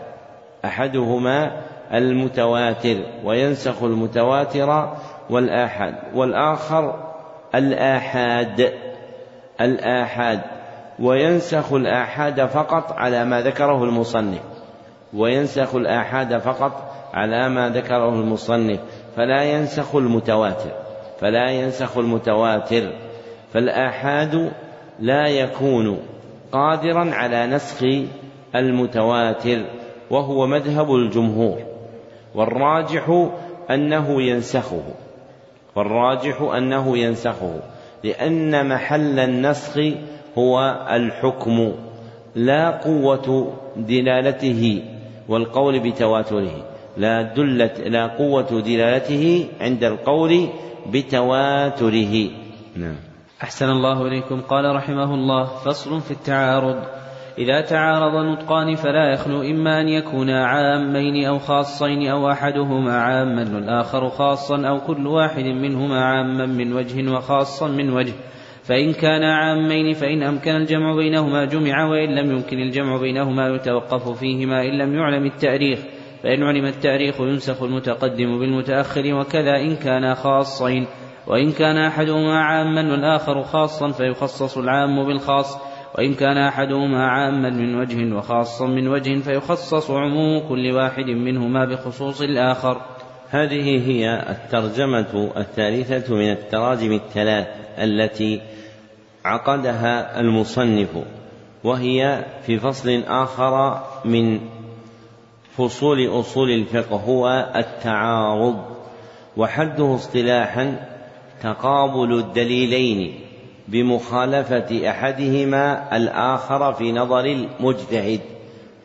أحدهما المتواتر وينسخ المتواتر والآحاد. والآخر الآحاد. الآحاد. وينسخ الآحاد فقط على ما ذكره المصنف. وينسخ الآحاد فقط على ما ذكره المصنف. فلا ينسخ المتواتر. فلا ينسخ المتواتر. فالآحاد لا يكون قادرا على نسخ المتواتر وهو مذهب الجمهور. والراجح أنه ينسخه. والراجح أنه ينسخه. لأن محل النسخ هو الحكم لا قوة دلالته والقول بتواتره. لا دلت لا قوة دلالته عند القول بتواتره. نعم. أحسن الله إليكم. قال رحمه الله فصل في التعارض. إذا تعارض نطقان فلا يخلو إما أن يكونا عامين أو خاصين أو أحدهما عاما والآخر خاصا أو كل واحد منهما عاما من وجه وخاصا من وجه. فإن كانا عامين فإن أمكن الجمع بينهما جمع وإن لم يمكن الجمع بينهما يتوقف فيهما إن لم يعلم التاريخ فإن علم التاريخ ينسخ المتقدم بالمتأخر وكذا إن كانا خاصين وإن كان أحدهما عاما والآخر خاصا فيخصص العام بالخاص وإن كان أحدهما عاما من وجه وخاصا من وجه فيخصص عموم كل واحد منهما بخصوص الآخر. هذه هي الترجمة الثالثة من التراجم الثلاث التي عقدها المصنف وهي في فصل آخر من فصول أصول الفقه هو التعارض وحده اصطلاحا تقابل الدليلين بمخالفة أحدهما الآخر في نظر المجتهد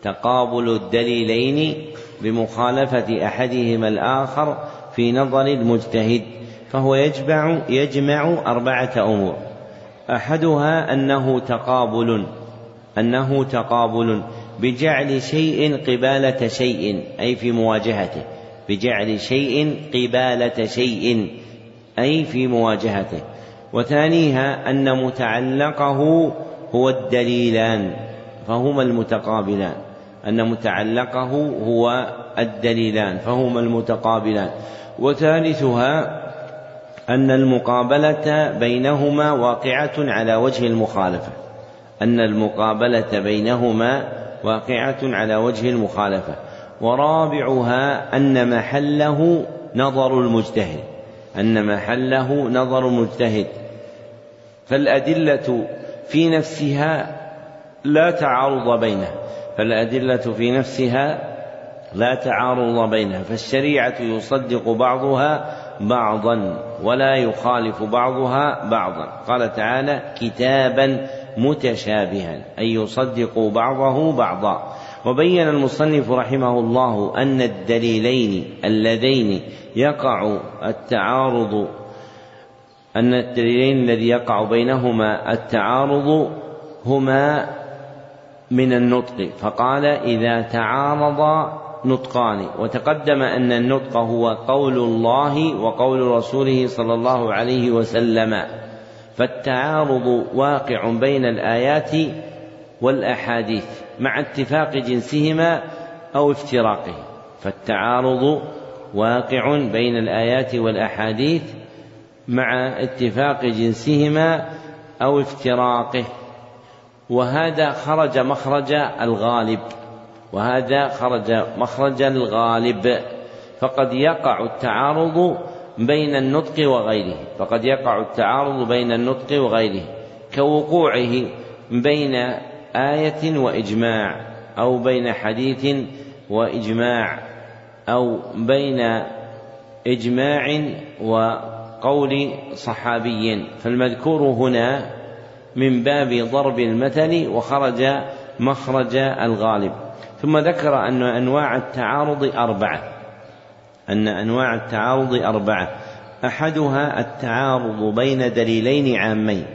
تقابل الدليلين بمخالفة أحدهما الآخر في نظر المجتهد فهو يجمع يجمع أربعة أمور. أحدها أنه تقابل أنه تقابل بجعل شيء قبالة شيء أي في مواجهته بجعل شيء قبالة شيء أي في مواجهته. وثانيها أن متعلقه هو الدليلان فهما المتقابلان. أن متعلقه هو الدليلان فهما المتقابلان. وثالثها أن المقابلة بينهما واقعة على وجه المخالفة. أن المقابلة بينهما واقعة على وجه المخالفة. ورابعها أن محله نظر المجتهد. أن محله نظر المجتهد. فالأدلة في نفسها لا تعارض بينها. فالأدلة في نفسها لا تعارض بينها. فالشريعة يصدق بعضها بعضا ولا يخالف بعضها بعضا. قال تعالى كتابا متشابها أي يصدق بعضه بعضا. وبين المصنف رحمه الله أن الدليلين اللذين يقع التعارض أن الدليلين الذي يقع بينهما التعارض هما من النطق. فقال إذا تعارض نطقان. وتقدم أن النطق هو قول الله وقول رسوله صلى الله عليه وسلم. فالتعارض واقع بين الآيات والأحاديث مع اتفاق جنسهما أو افتراقه. فالتعارض واقع بين الآيات والأحاديث مع اتفاق جنسهما أو افتراقه. وهذا خرج مخرج الغالب. وهذا خرج مخرج الغالب. فقد يقع التعارض بين النطق وغيره. فقد يقع التعارض بين النطق وغيره كوقوعه بين آية وإجماع أو بين حديث وإجماع أو بين إجماع وقول صحابي. فالمذكور هنا من باب ضرب المثل وخرج مخرج الغالب. ثم ذكر أن أنواع التعارض أربعة. أن أنواع التعارض أربعة. أحدها التعارض بين دليلين عامين.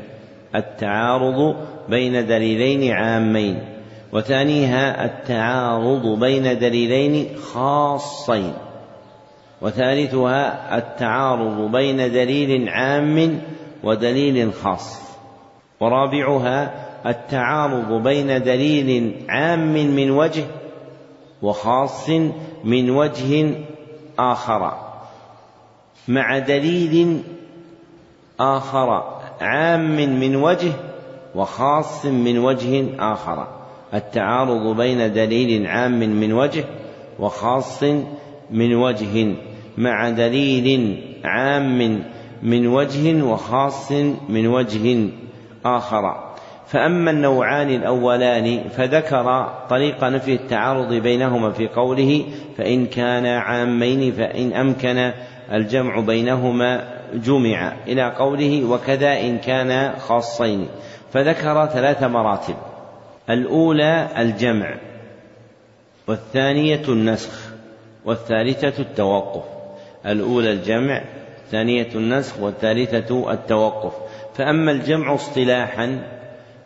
التعارض بين دليلين عامين. وثانيها التعارض بين دليلين خاصين. وثالثها التعارض بين دليل عام ودليل خاص. ورابعها التعارض بين دليل عام من وجه وخاص من وجه آخر. مع دليل آخر عام من وجه وخاص من وجه آخر. التعارض بين دليل عام من وجه وخاص من وجه. مع دليل عام من وجه وخاص من وجه آخر. فأما النوعان الأولان فذكر طريق نفي التعارض بينهما في قوله فإن كان عامين فإن أمكن الجمع بينهما جمع إلى قوله وكذا إن كان خاصين فذكر ثلاث مراتب الأولى الجمع والثانية النسخ والثالثة التوقف الأولى الجمع الثانية النسخ والثالثة التوقف فأما الجمع اصطلاحا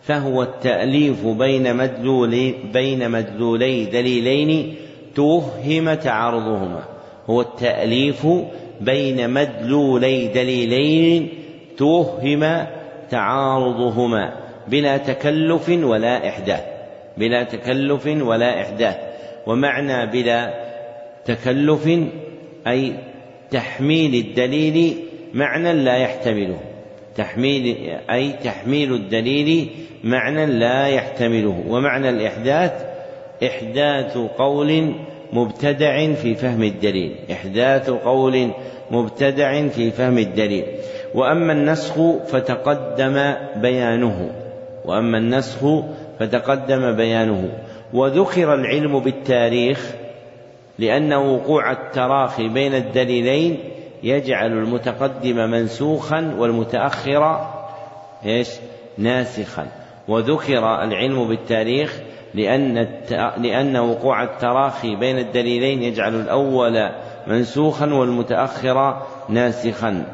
فهو التأليف بين مدلول بين مدلولي دليلين توهم تعارضهما هو التأليف بين مدلولي دليلين توهم تعارضهما بلا تكلف ولا إحداث. بلا تكلف ولا إحداث. ومعنى بلا تكلف أي تحميل الدليل معنى لا يحتمله. تحميل أي تحميل الدليل معنى لا يحتمله ومعنى الإحداث إحداث قول مبتدع في فهم الدليل إحداث قول مبتدع في فهم الدليل. وأما النسخ فتقدم بيانه وأما النسخ فتقدم بيانه. وذكر العلم بالتاريخ لأن وقوع التراخي بين الدليلين يجعل المتقدم منسوخا والمتأخر إيش؟ ناسخا. وذكر العلم بالتاريخ لأن لأن وقوع التراخي بين الدليلين يجعل الأول منسوخا والمتأخر ناسخا.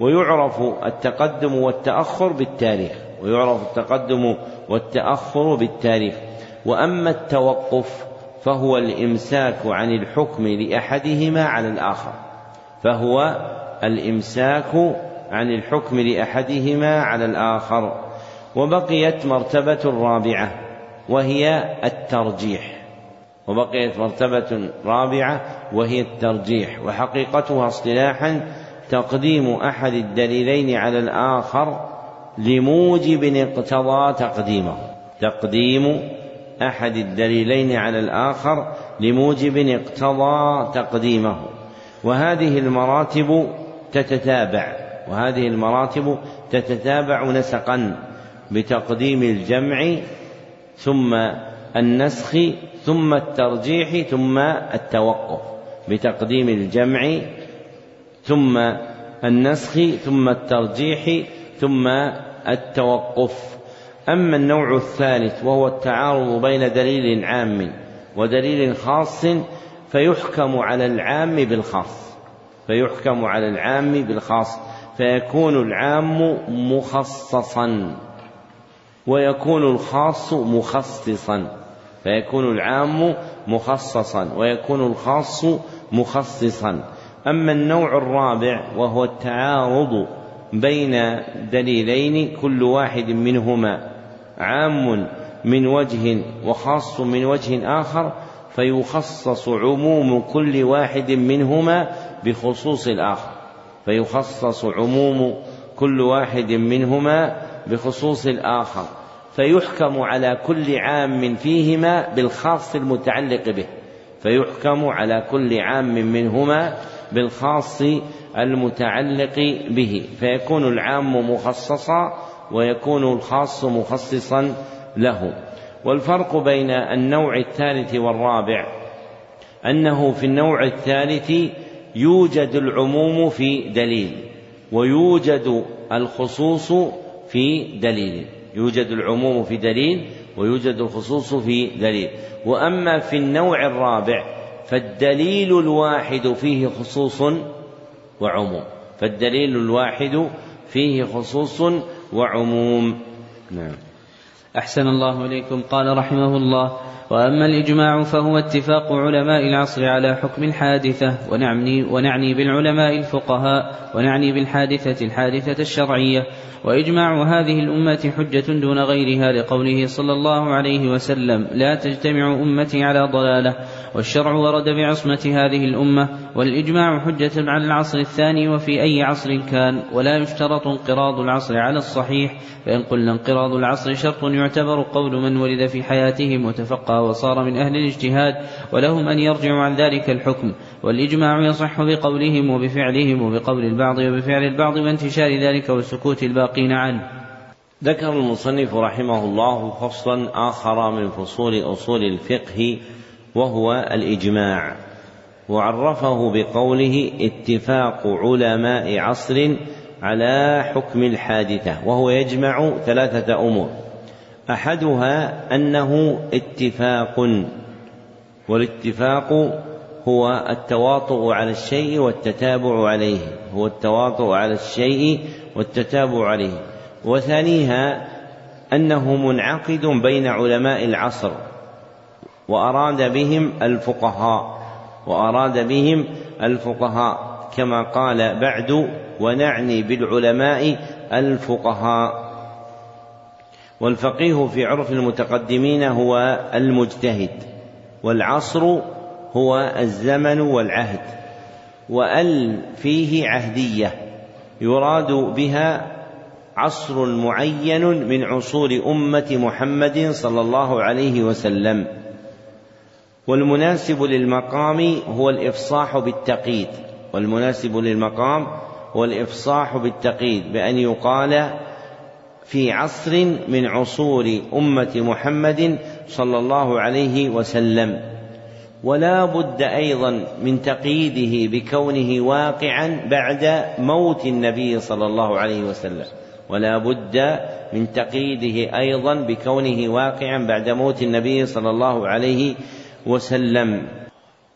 ويعرف التقدم والتأخر بالتاريخ. ويعرف التقدم والتأخر بالتاريخ. وأما التوقف فهو الإمساك عن الحكم لأحدهما على الآخر. فهو الإمساك عن الحكم لأحدهما على الآخر وبقيت مرتبة رابعة وهي الترجيح. وبقيت مرتبة رابعة وهي الترجيح. وحقيقتها اصطلاحا تقديم أحد الدليلين على الآخر لموجب اقتضى تقديمه. تقديم أحد الدليلين على الآخر لموجب اقتضى تقديمه. وهذه المراتب تتتابع وهذه المراتب تتتابع نسقا بتقديم الجمع ثم النسخ ثم الترجيح ثم التوقف بتقديم الجمع ثم النسخ ثم الترجيح ثم التوقف. أما النوع الثالث وهو التعارض بين دليل عام ودليل خاص فيحكم على العام بالخاص. فيحكم على العام بالخاص. فيكون العام مخصصا. ويكون الخاص مخصصا. فيكون العام مخصصا. ويكون الخاص مخصصا. أما النوع الرابع وهو التعارض بين دليلين كل واحد منهما عام من وجه وخاص من وجه آخر فيخصص عموم كل واحد منهما بخصوص الآخر. فيخصص عموم كل واحد منهما بخصوص الآخر. فيحكم على كل عام فيهما بالخاص المتعلق به. فيحكم على كل عام منهما بالخاص المتعلق به. فيكون العام مخصصا ويكون الخاص مخصصا له. والفرق بين النوع الثالث والرابع أنه في النوع الثالث يوجد العموم في دليل ويوجد الخصوص في دليل يوجد العموم في دليل ويوجد الخصوص في دليل. وأما في النوع الرابع فالدليل الواحد فيه خصوص وعموم فالدليل الواحد فيه خصوص وعموم. نعم. أحسن الله إليكم. قال رحمه الله وأما الإجماع فهو اتفاق علماء العصر على حكم الحادثة ونعني, ونعني بالعلماء الفقهاء ونعني بالحادثة الحادثة الشرعية. وإجماع هذه الأمة حجة دون غيرها لقوله صلى الله عليه وسلم لا تجتمع أمتي على ضلالة. والشرع ورد بعصمة هذه الأمة. والإجماع حجة على العصر الثاني وفي أي عصر كان ولا يشترط انقراض العصر على الصحيح فإن قلنا انقراض العصر شرط يعتبر قول من ولد في حياتهم وتفقه وصار من أهل الاجتهاد ولهم أن يرجعوا عن ذلك الحكم. والإجماع يصح بقولهم وبفعلهم وبقول البعض وبفعل البعض وانتشار ذلك وسكوت الباقين عنه. ذكر المصنف رحمه الله فصلا آخر من فصول أصول الفقه وهو الإجماع. وعرفه بقوله اتفاق علماء عصر على حكم الحادثة وهو يجمع ثلاثة أمور. أحدها أنه اتفاق والاتفاق هو التواطؤ على الشيء والتتابع عليه هو التواطؤ على الشيء والتتابع عليه. وثانيها أنه منعقد بين علماء العصر وأراد بهم الفقهاء. وأراد بهم الفقهاء كما قال بعد ونعني بالعلماء الفقهاء والفقيه في عرف المتقدمين هو المجتهد والعصر هو الزمن والعهد وأل فيه عهدية يراد بها عصر معين من عصور أمة محمد صلى الله عليه وسلم. والمناسب للمقام هو الإفصاح بالتقييد. والمناسب للمقام هو الإفصاح بالتقييد بأن يقال في عصر من عصور أمة محمد صلى الله عليه وسلم. ولا بد أيضا من تقييده بكونه واقعا بعد موت النبي صلى الله عليه وسلم. ولا بد من تقييده أيضا بكونه واقعا بعد موت النبي صلى الله عليه وسلم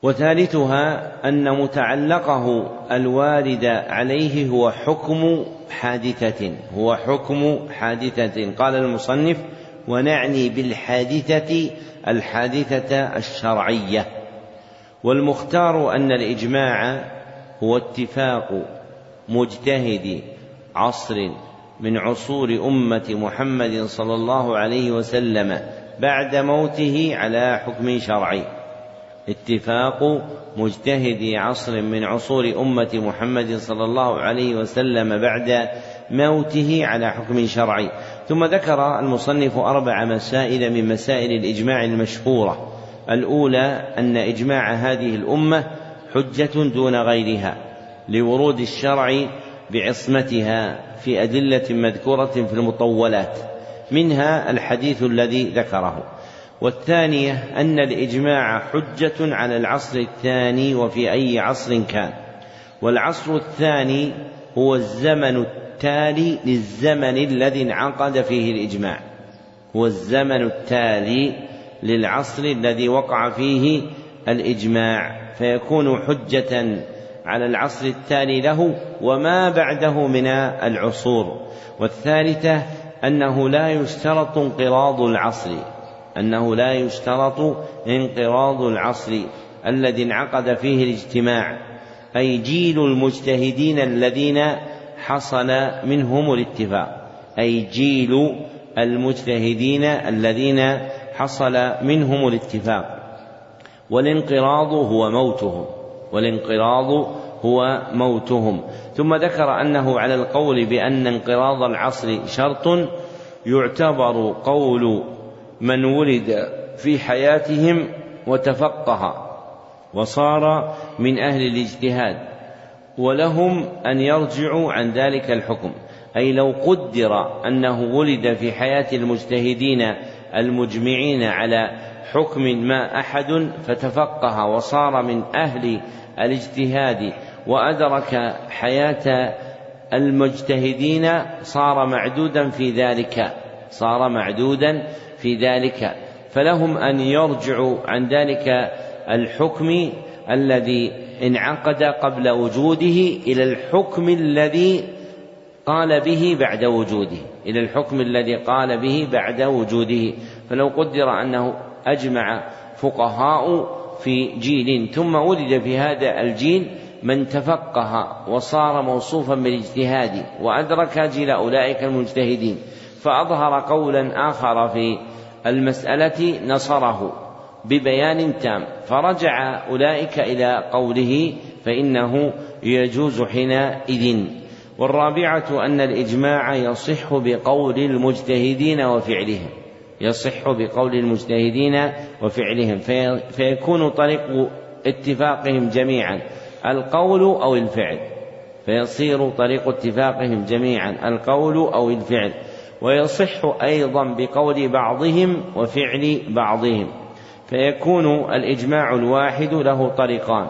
وثالثها أن متعلقه الوارد عليه هو حكم حادثة هو حكم حادثة. قال المصنف ونعني بالحادثة الحادثة الشرعية والمختار أن الإجماع هو اتفاق مجتهد عصر من عصور أمة محمد صلى الله عليه وسلم. بعد موته على حكم شرعي. اتفاق مجتهد عصر من عصور أمة محمد صلى الله عليه وسلم بعد موته على حكم شرعي. ثم ذكر المصنف أربع مسائل من مسائل الإجماع المشهورة. الأولى أن إجماع هذه الأمة حجة دون غيرها لورود الشرع بعصمتها في أدلة مذكورة في المطولات. منها الحديث الذي ذكره. والثانية أن الإجماع حجة على العصر الثاني وفي أي عصر كان. والعصر الثاني هو الزمن التالي للزمن الذي انعقد فيه الإجماع. هو الزمن التالي للعصر الذي وقع فيه الإجماع. فيكون حجة على العصر التالي له وما بعده من العصور. والثالثة أنه لا يشترط انقراض العصر أنه لا يشترط انقراض العصر الذي انعقد فيه الاجتماع أي جيل المجتهدين الذين حصل منهم الاتفاق أي جيل المجتهدين الذين حصل منهم الاتفاق. والانقراض هو موتهم والانقراض هو موتهم. ثم ذكر أنه على القول بأن انقراض العصر شرط يعتبر قول من ولد في حياتهم وتفقه وصار من أهل الاجتهاد ولهم أن يرجعوا عن ذلك الحكم. أي لو قدر أنه ولد في حياة المجتهدين المجمعين على حكم ما أحد فتفقه وصار من أهل الاجتهاد وأدرك حياة المجتهدين صار معدودا في ذلك صار معدودا في ذلك. فلهم أن يرجعوا عن ذلك الحكم الذي انعقد قبل وجوده إلى الحكم الذي قال به بعد وجوده إلى الحكم الذي قال به بعد وجوده. فلو قدر أنه أجمع فقهاء في جيل ثم ولد في هذا الجيل من تفقه وصار موصوفا بالاجتهاد وأدرك جيل أولئك المجتهدين فأظهر قولا آخر في المسألة نصره ببيان تام فرجع أولئك إلى قوله فإنه يجوز حينئذ. والرابعة أن الإجماع يصح بقول المجتهدين وفعلهم يصح بقول المجتهدين وفعلهم في فيكون طريق اتفاقهم جميعا. القول أو الفعل فيصير طريق اتفاقهم جميعا القول أو الفعل ويصح أيضا بقول بعضهم وفعل بعضهم فيكون الإجماع الواحد له طريقان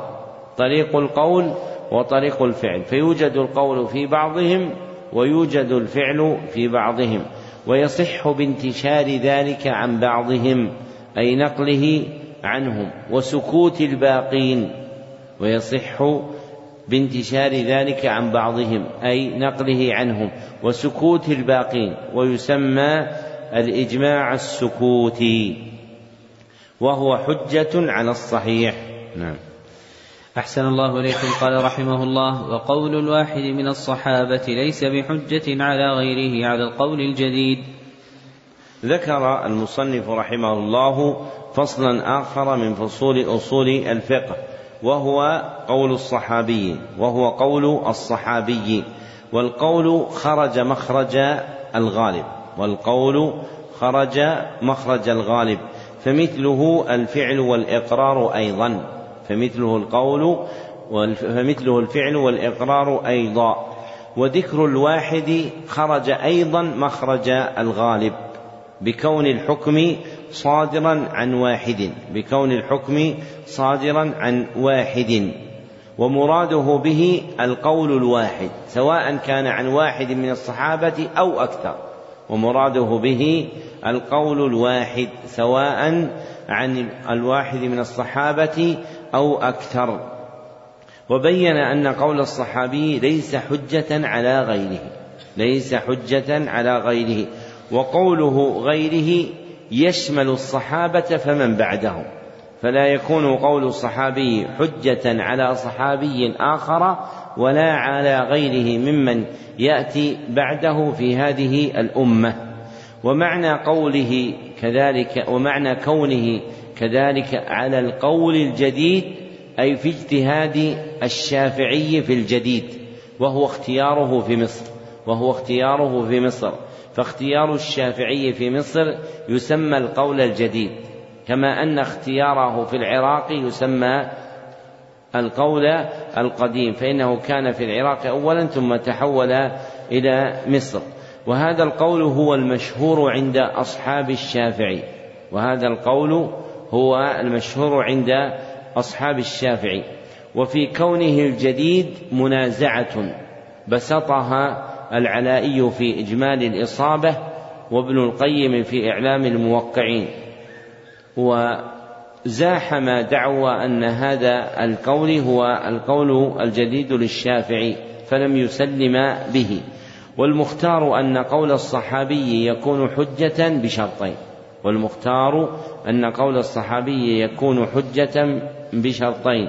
طريق القول وطريق الفعل فيوجد القول في بعضهم ويوجد الفعل في بعضهم ويصح بانتشار ذلك عن بعضهم أي نقله عنهم وسكوت الباقين. ويصح بانتشار ذلك عن بعضهم أي نقله عنهم وسكوت الباقين ويسمى الإجماع السكوتي وهو حجة على الصحيح. نعم. أحسن الله إليكم قال رحمه الله وقول الواحد من الصحابة ليس بحجة على غيره على القول الجديد ذكر المصنف رحمه الله فصلا آخر من فصول أصول الفقه وهو قول الصحابي وهو قول الصحابي. والقول خرج مخرج الغالب. والقول خرج مخرج الغالب. فمثله الفعل والإقرار أيضا. فمثله القول فمثله الفعل والإقرار أيضا. وذكر الواحد خرج أيضا مخرج الغالب. بكون الحكم صادرا عن واحد بكون الحكم صادرا عن واحد ومراده به القول الواحد سواء كان عن واحد من الصحابة أو أكثر ومراده به القول الواحد سواء عن الواحد من الصحابة أو أكثر. وبين أن قول الصحابي ليس حجة على غيره ليس حجة على غيره وقوله غيره يشمل الصحابة فمن بعدهم. فلا يكون قول الصحابي حجة على صحابي آخر ولا على غيره ممن يأتي بعده في هذه الأمة. ومعنى قوله كذلك ومعنى كونه كذلك على القول الجديد أي في اجتهاد الشافعي في الجديد وهو اختياره في مصر وهو اختياره في مصر. فاختيار الشافعي في مصر يسمى القول الجديد كما أن اختياره في العراق يسمى القول القديم فإنه كان في العراق أولا ثم تحول إلى مصر. وهذا القول هو المشهور عند أصحاب الشافعي وهذا القول هو المشهور عند أصحاب الشافعي. وفي كونه الجديد منازعة بسطها العلائي في إجمال الإصابة وابن القيم في إعلام الموقعين. وزاحم دعوى أن هذا القول هو القول الجديد للشافعي فلم يسلم به. والمختار أن قول الصحابي يكون حجة بشرطين. والمختار أن قول الصحابي يكون حجة بشرطين.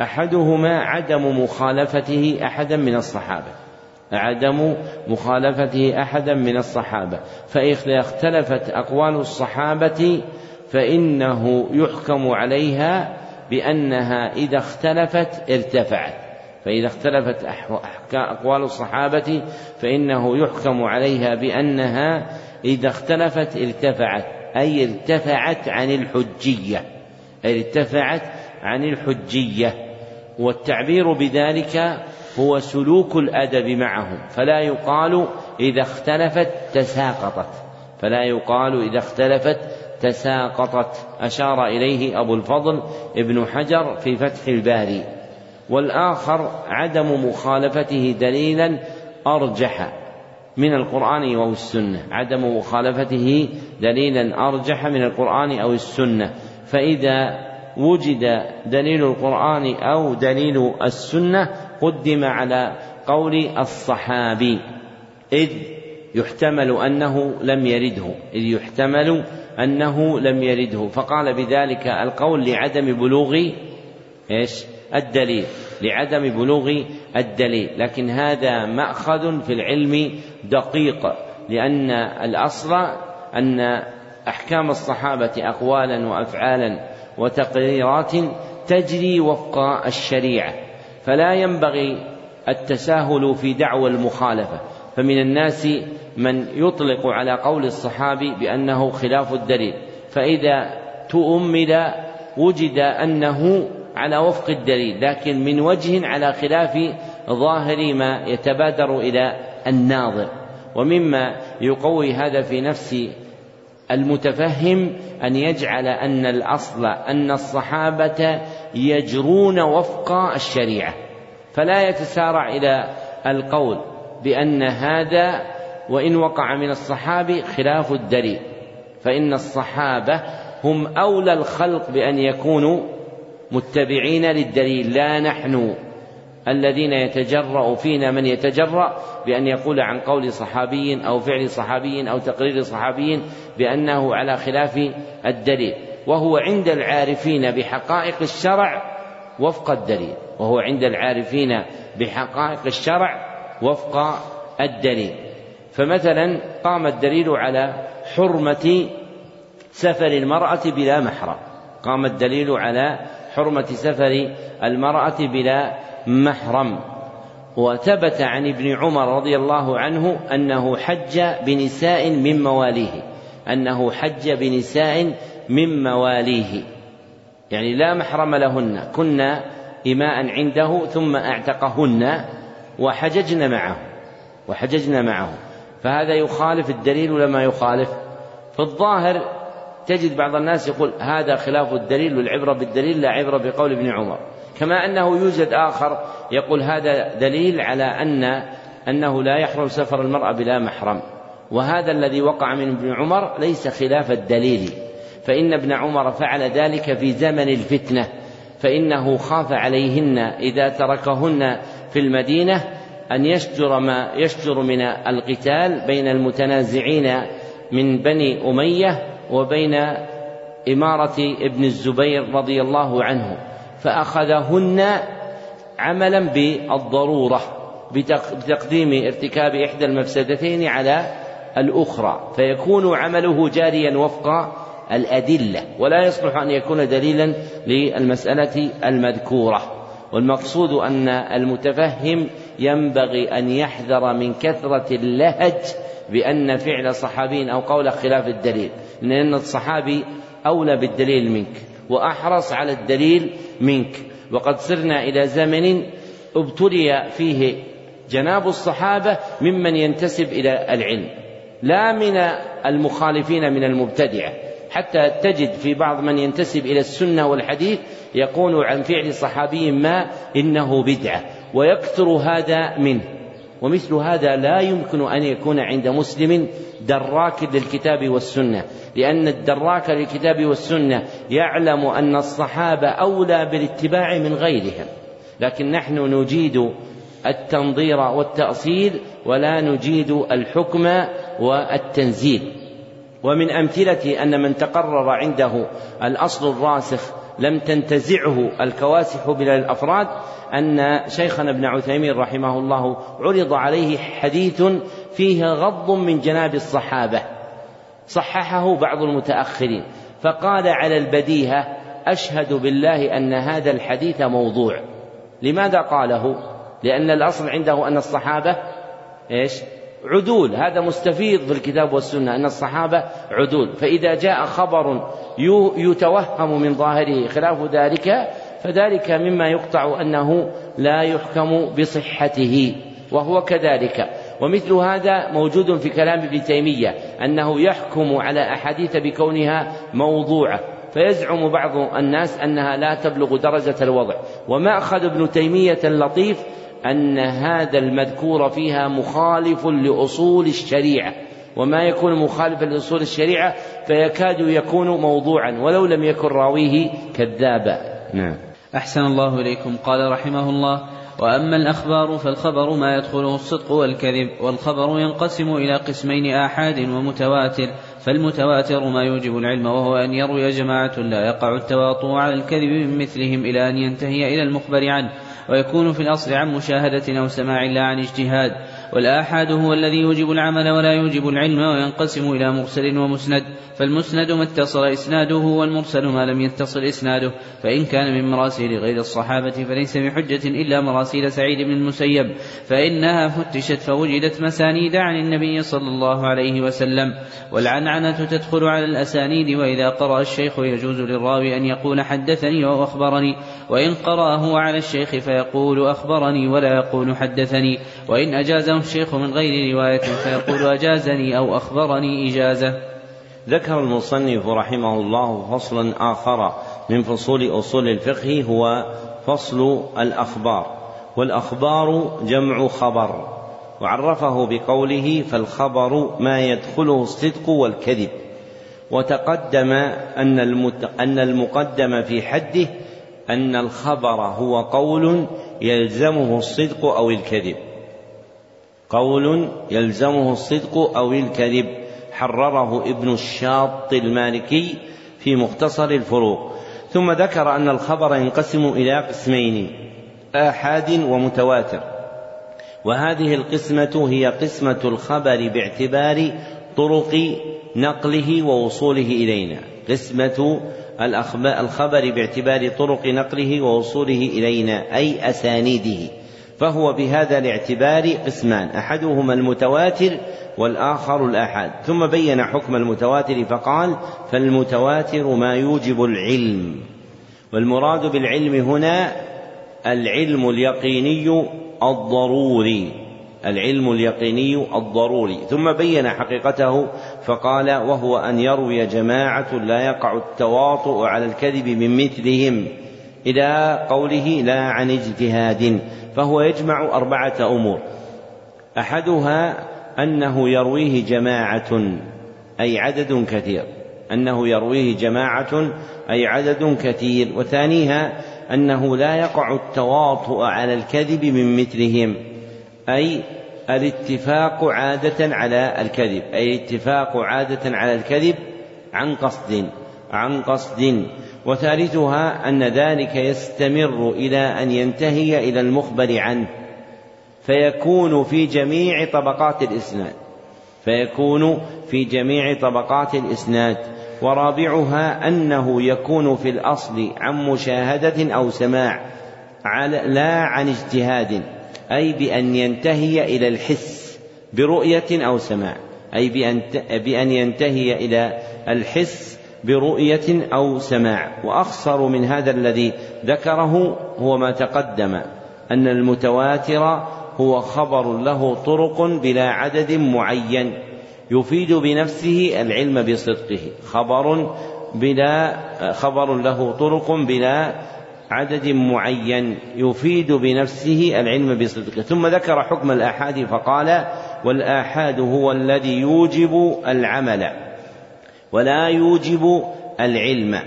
أحدهما عدم مخالفته أحدا من الصحابة. عدم مخالفته أحدا من الصحابة. فإذا اختلفت أقوال الصحابة فإنه يحكم عليها بأنها إذا اختلفت ارتفعت. فإذا اختلفت أقوال الصحابة فإنه يحكم عليها بأنها إذا اختلفت ارتفعت. أي ارتفعت عن الحجية. أي ارتفعت عن الحجية. والتعبير بذلك هو سلوك الأدب معهم فلا يقال إذا اختلفت تساقطت فلا يقال إذا اختلفت تساقطت. أشار إليه أبو الفضل ابن حجر في فتح الباري. والآخر عدم مخالفته دليلا أرجح من القرآن أو السنة. عدم مخالفته دليلا أرجح من القرآن أو السنة. فإذا وجد دليل القرآن أو دليل السنة قدم على قول الصحابي إذ يحتمل أنه لم يرده إذ يحتمل أنه لم يرده. فقال بذلك القول لعدم بلوغ إيش؟ الدليل لعدم بلوغ الدليل. لكن هذا مأخذ في العلم دقيق لأن الأصل أن أحكام الصحابة أقوالا وأفعالا وتقريرات تجري وفق الشريعة. فلا ينبغي التساهل في دعوى المخالفة. فمن الناس من يطلق على قول الصحابي بأنه خلاف الدليل. فإذا تؤمل وجد أنه على وفق الدليل لكن من وجه على خلاف ظاهر ما يتبادر إلى الناظر. ومما يقوي هذا في نفس المتفهم أن يجعل أن الأصل أن الصحابة يجرون وفق الشريعة. فلا يتسارع إلى القول بأن هذا وإن وقع من الصحابي خلاف الدليل. فإن الصحابة هم أولى الخلق بأن يكونوا متبعين للدليل. لا نحن الذين يتجرأ فينا من يتجرأ بأن يقول عن قول صحابي أو فعل صحابي أو تقرير صحابي بأنه على خلاف الدليل. وهو عند العارفين بحقائق الشرع وفق الدليل. وهو عند العارفين بحقائق الشرع وفق الدليل. فمثلا قام الدليل على حرمة سفر المرأة بلا محرم. قام الدليل على حرمة سفر المرأة بلا محرم. وثبت عن ابن عمر رضي الله عنه أنه حج بنساء من مواليه. أنه حج بنساء من مواليه. يعني لا محرم لهن. كنا إماء عنده ثم أعتقهن وحججن معه. وحججن معه. فهذا يخالف الدليل ولا ما يخالف؟ في الظاهر تجد بعض الناس يقول هذا خلاف الدليل والعبرة بالدليل لا عبرة بقول ابن عمر. كما أنه يوجد آخر يقول هذا دليل على أن أنه لا يحرم سفر المرأة بلا محرم. وهذا الذي وقع من ابن عمر ليس خلاف الدليل. فإن ابن عمر فعل ذلك في زمن الفتنة فإنه خاف عليهن إذا تركهن في المدينة أن يشجر ما يشجر من القتال بين المتنازعين من بني أمية وبين إمارة ابن الزبير رضي الله عنه فأخذهن عملا بالضرورة بتقديم ارتكاب إحدى المفسدتين على الأخرى فيكون عمله جاريا وفق الأدلة ولا يصلح أن يكون دليلا للمسألة المذكورة. والمقصود أن المتفهم ينبغي أن يحذر من كثرة اللهج بأن فعل صحابي أو قول خلاف الدليل لأن الصحابي أولى بالدليل منك وأحرص على الدليل منك. وقد سرنا إلى زمن ابتلي فيه جناب الصحابة ممن ينتسب إلى العلم لا من المخالفين من المبتدعة. حتى تجد في بعض من ينتسب إلى السنة والحديث يقول عن فعل صحابي ما إنه بدعة ويكثر هذا منه. ومثل هذا لا يمكن أن يكون عند مسلم دراك للكتاب والسنة لأن الدراك للكتاب والسنة يعلم أن الصحابة أولى بالاتباع من غيرهم. لكن نحن نجيد التنظير والتأصيل ولا نجيد الحكم والتنزيل. ومن أمثلة أن من تقرر عنده الأصل الراسخ لم تنتزعه الكواسح من الأفراد أن شيخنا ابن عثيمين رحمه الله عرض عليه حديث فيه غض من جناب الصحابة. صححه بعض المتأخرين فقال على البديهة أشهد بالله أن هذا الحديث موضوع. لماذا قاله؟ لأن الأصل عنده أن الصحابة إيش؟ عدول هذا مستفيض في الكتاب والسنة أن الصحابة عدول. فإذا جاء خبر يتوهم من ظاهره خلاف ذلك فذلك مما يقطع أنه لا يحكم بصحته وهو كذلك. ومثل هذا موجود في كلام ابن تيمية أنه يحكم على أحاديث بكونها موضوعة. فيزعم بعض الناس أنها لا تبلغ درجة الوضع. ومأخذ ابن تيمية اللطيف أن هذا المذكور فيها مخالف لأصول الشريعة. وما يكون مخالفا لأصول الشريعة فيكاد يكون موضوعا ولو لم يكن راويه كذابا. نعم. أحسن الله إليكم. قال رحمه الله وأما الأخبار فالخبر ما يدخله الصدق والكذب والخبر ينقسم إلى قسمين آحاد ومتواتر. فالمتواتر ما يوجب العلم وهو أن يروي جماعة لا يقع التواطؤ على الكذب من مثلهم إلى أن ينتهي إلى المخبر عنه ويكون في الأصل عن مشاهدة أو سماع لا عن اجتهاد. والآحاد هو الذي يوجب العمل ولا يوجب العلم وينقسم إلى مرسل ومسند. فالمسند ما اتصل إسناده والمرسل ما لم يتصل إسناده. فإن كان من مراسيل غير الصحابة فليس بحجة إلا مراسيل سعيد بن المسيب. فإنها فتشت فوجدت مسانيد عن النبي صلى الله عليه وسلم. والعنعنة تدخل على الأسانيد وإذا قرأ الشيخ يجوز للراوي أن يقول حدثني أو أخبرني. وإن قرأه على الشيخ فيقول أخبرني ولا يقول حدثني. وإن أجازه الشيخ من غير رواية فيقول أجازني أو أخبرني إجازة. ذكر المصنف رحمه الله فصلا آخر من فصول أصول الفقه هو فصل الأخبار والأخبار جمع خبر. وعرفه بقوله فالخبر ما يدخله الصدق والكذب. وتقدم أن أن المقدم في حده أن الخبر هو قول يلزمه الصدق أو الكذب. قول يلزمه الصدق أو الكذب حرره ابن الشاط المالكي في مختصر الفروق. ثم ذكر أن الخبر ينقسم إلى قسمين آحاد ومتواتر. وهذه القسمة هي قسمة الخبر باعتبار طرق نقله ووصوله إلينا. قسمة الخبر باعتبار طرق نقله ووصوله إلينا أي أسانيده. فهو بهذا الاعتبار قسمان أحدهما المتواتر والآخر الآحاد ثم بين حكم المتواتر فقال فالمتواتر ما يوجب العلم. والمراد بالعلم هنا العلم اليقيني الضروري. العلم اليقيني الضروري. ثم بين حقيقته فقال وهو أن يروي جماعة لا يقع التواطؤ على الكذب من مثلهم. إلى قوله لا عن اجتهاد فهو يجمع أربعة أمور. أحدها أنه يرويه جماعة أي عدد كثير. أنه يرويه جماعة أي عدد كثير. وثانيها أنه لا يقع التواطؤ على الكذب من مثلهم أي الاتفاق عادة على الكذب أي الاتفاق عادة على الكذب عن قصد عن قصد. وثالثها أن ذلك يستمر إلى أن ينتهي إلى المخبر عنه فيكون في جميع طبقات الإسناد فيكون في جميع طبقات الإسناد ورابعها أنه يكون في الأصل عن مشاهدة أو سماع لا عن اجتهاد أي بأن ينتهي إلى الحس برؤية أو سماع أي بأن ينتهي إلى الحس برؤية أو سماع. وأخصر من هذا الذي ذكره هو ما تقدم أن المتواتر هو خبر له طرق بلا عدد معين يفيد بنفسه العلم بصدقه. خبر بلا خبر له طرق بلا عدد معين يفيد بنفسه العلم بصدقه. ثم ذكر حكم الآحاد فقال والآحاد هو الذي يوجب العمل. ولا يوجب العلم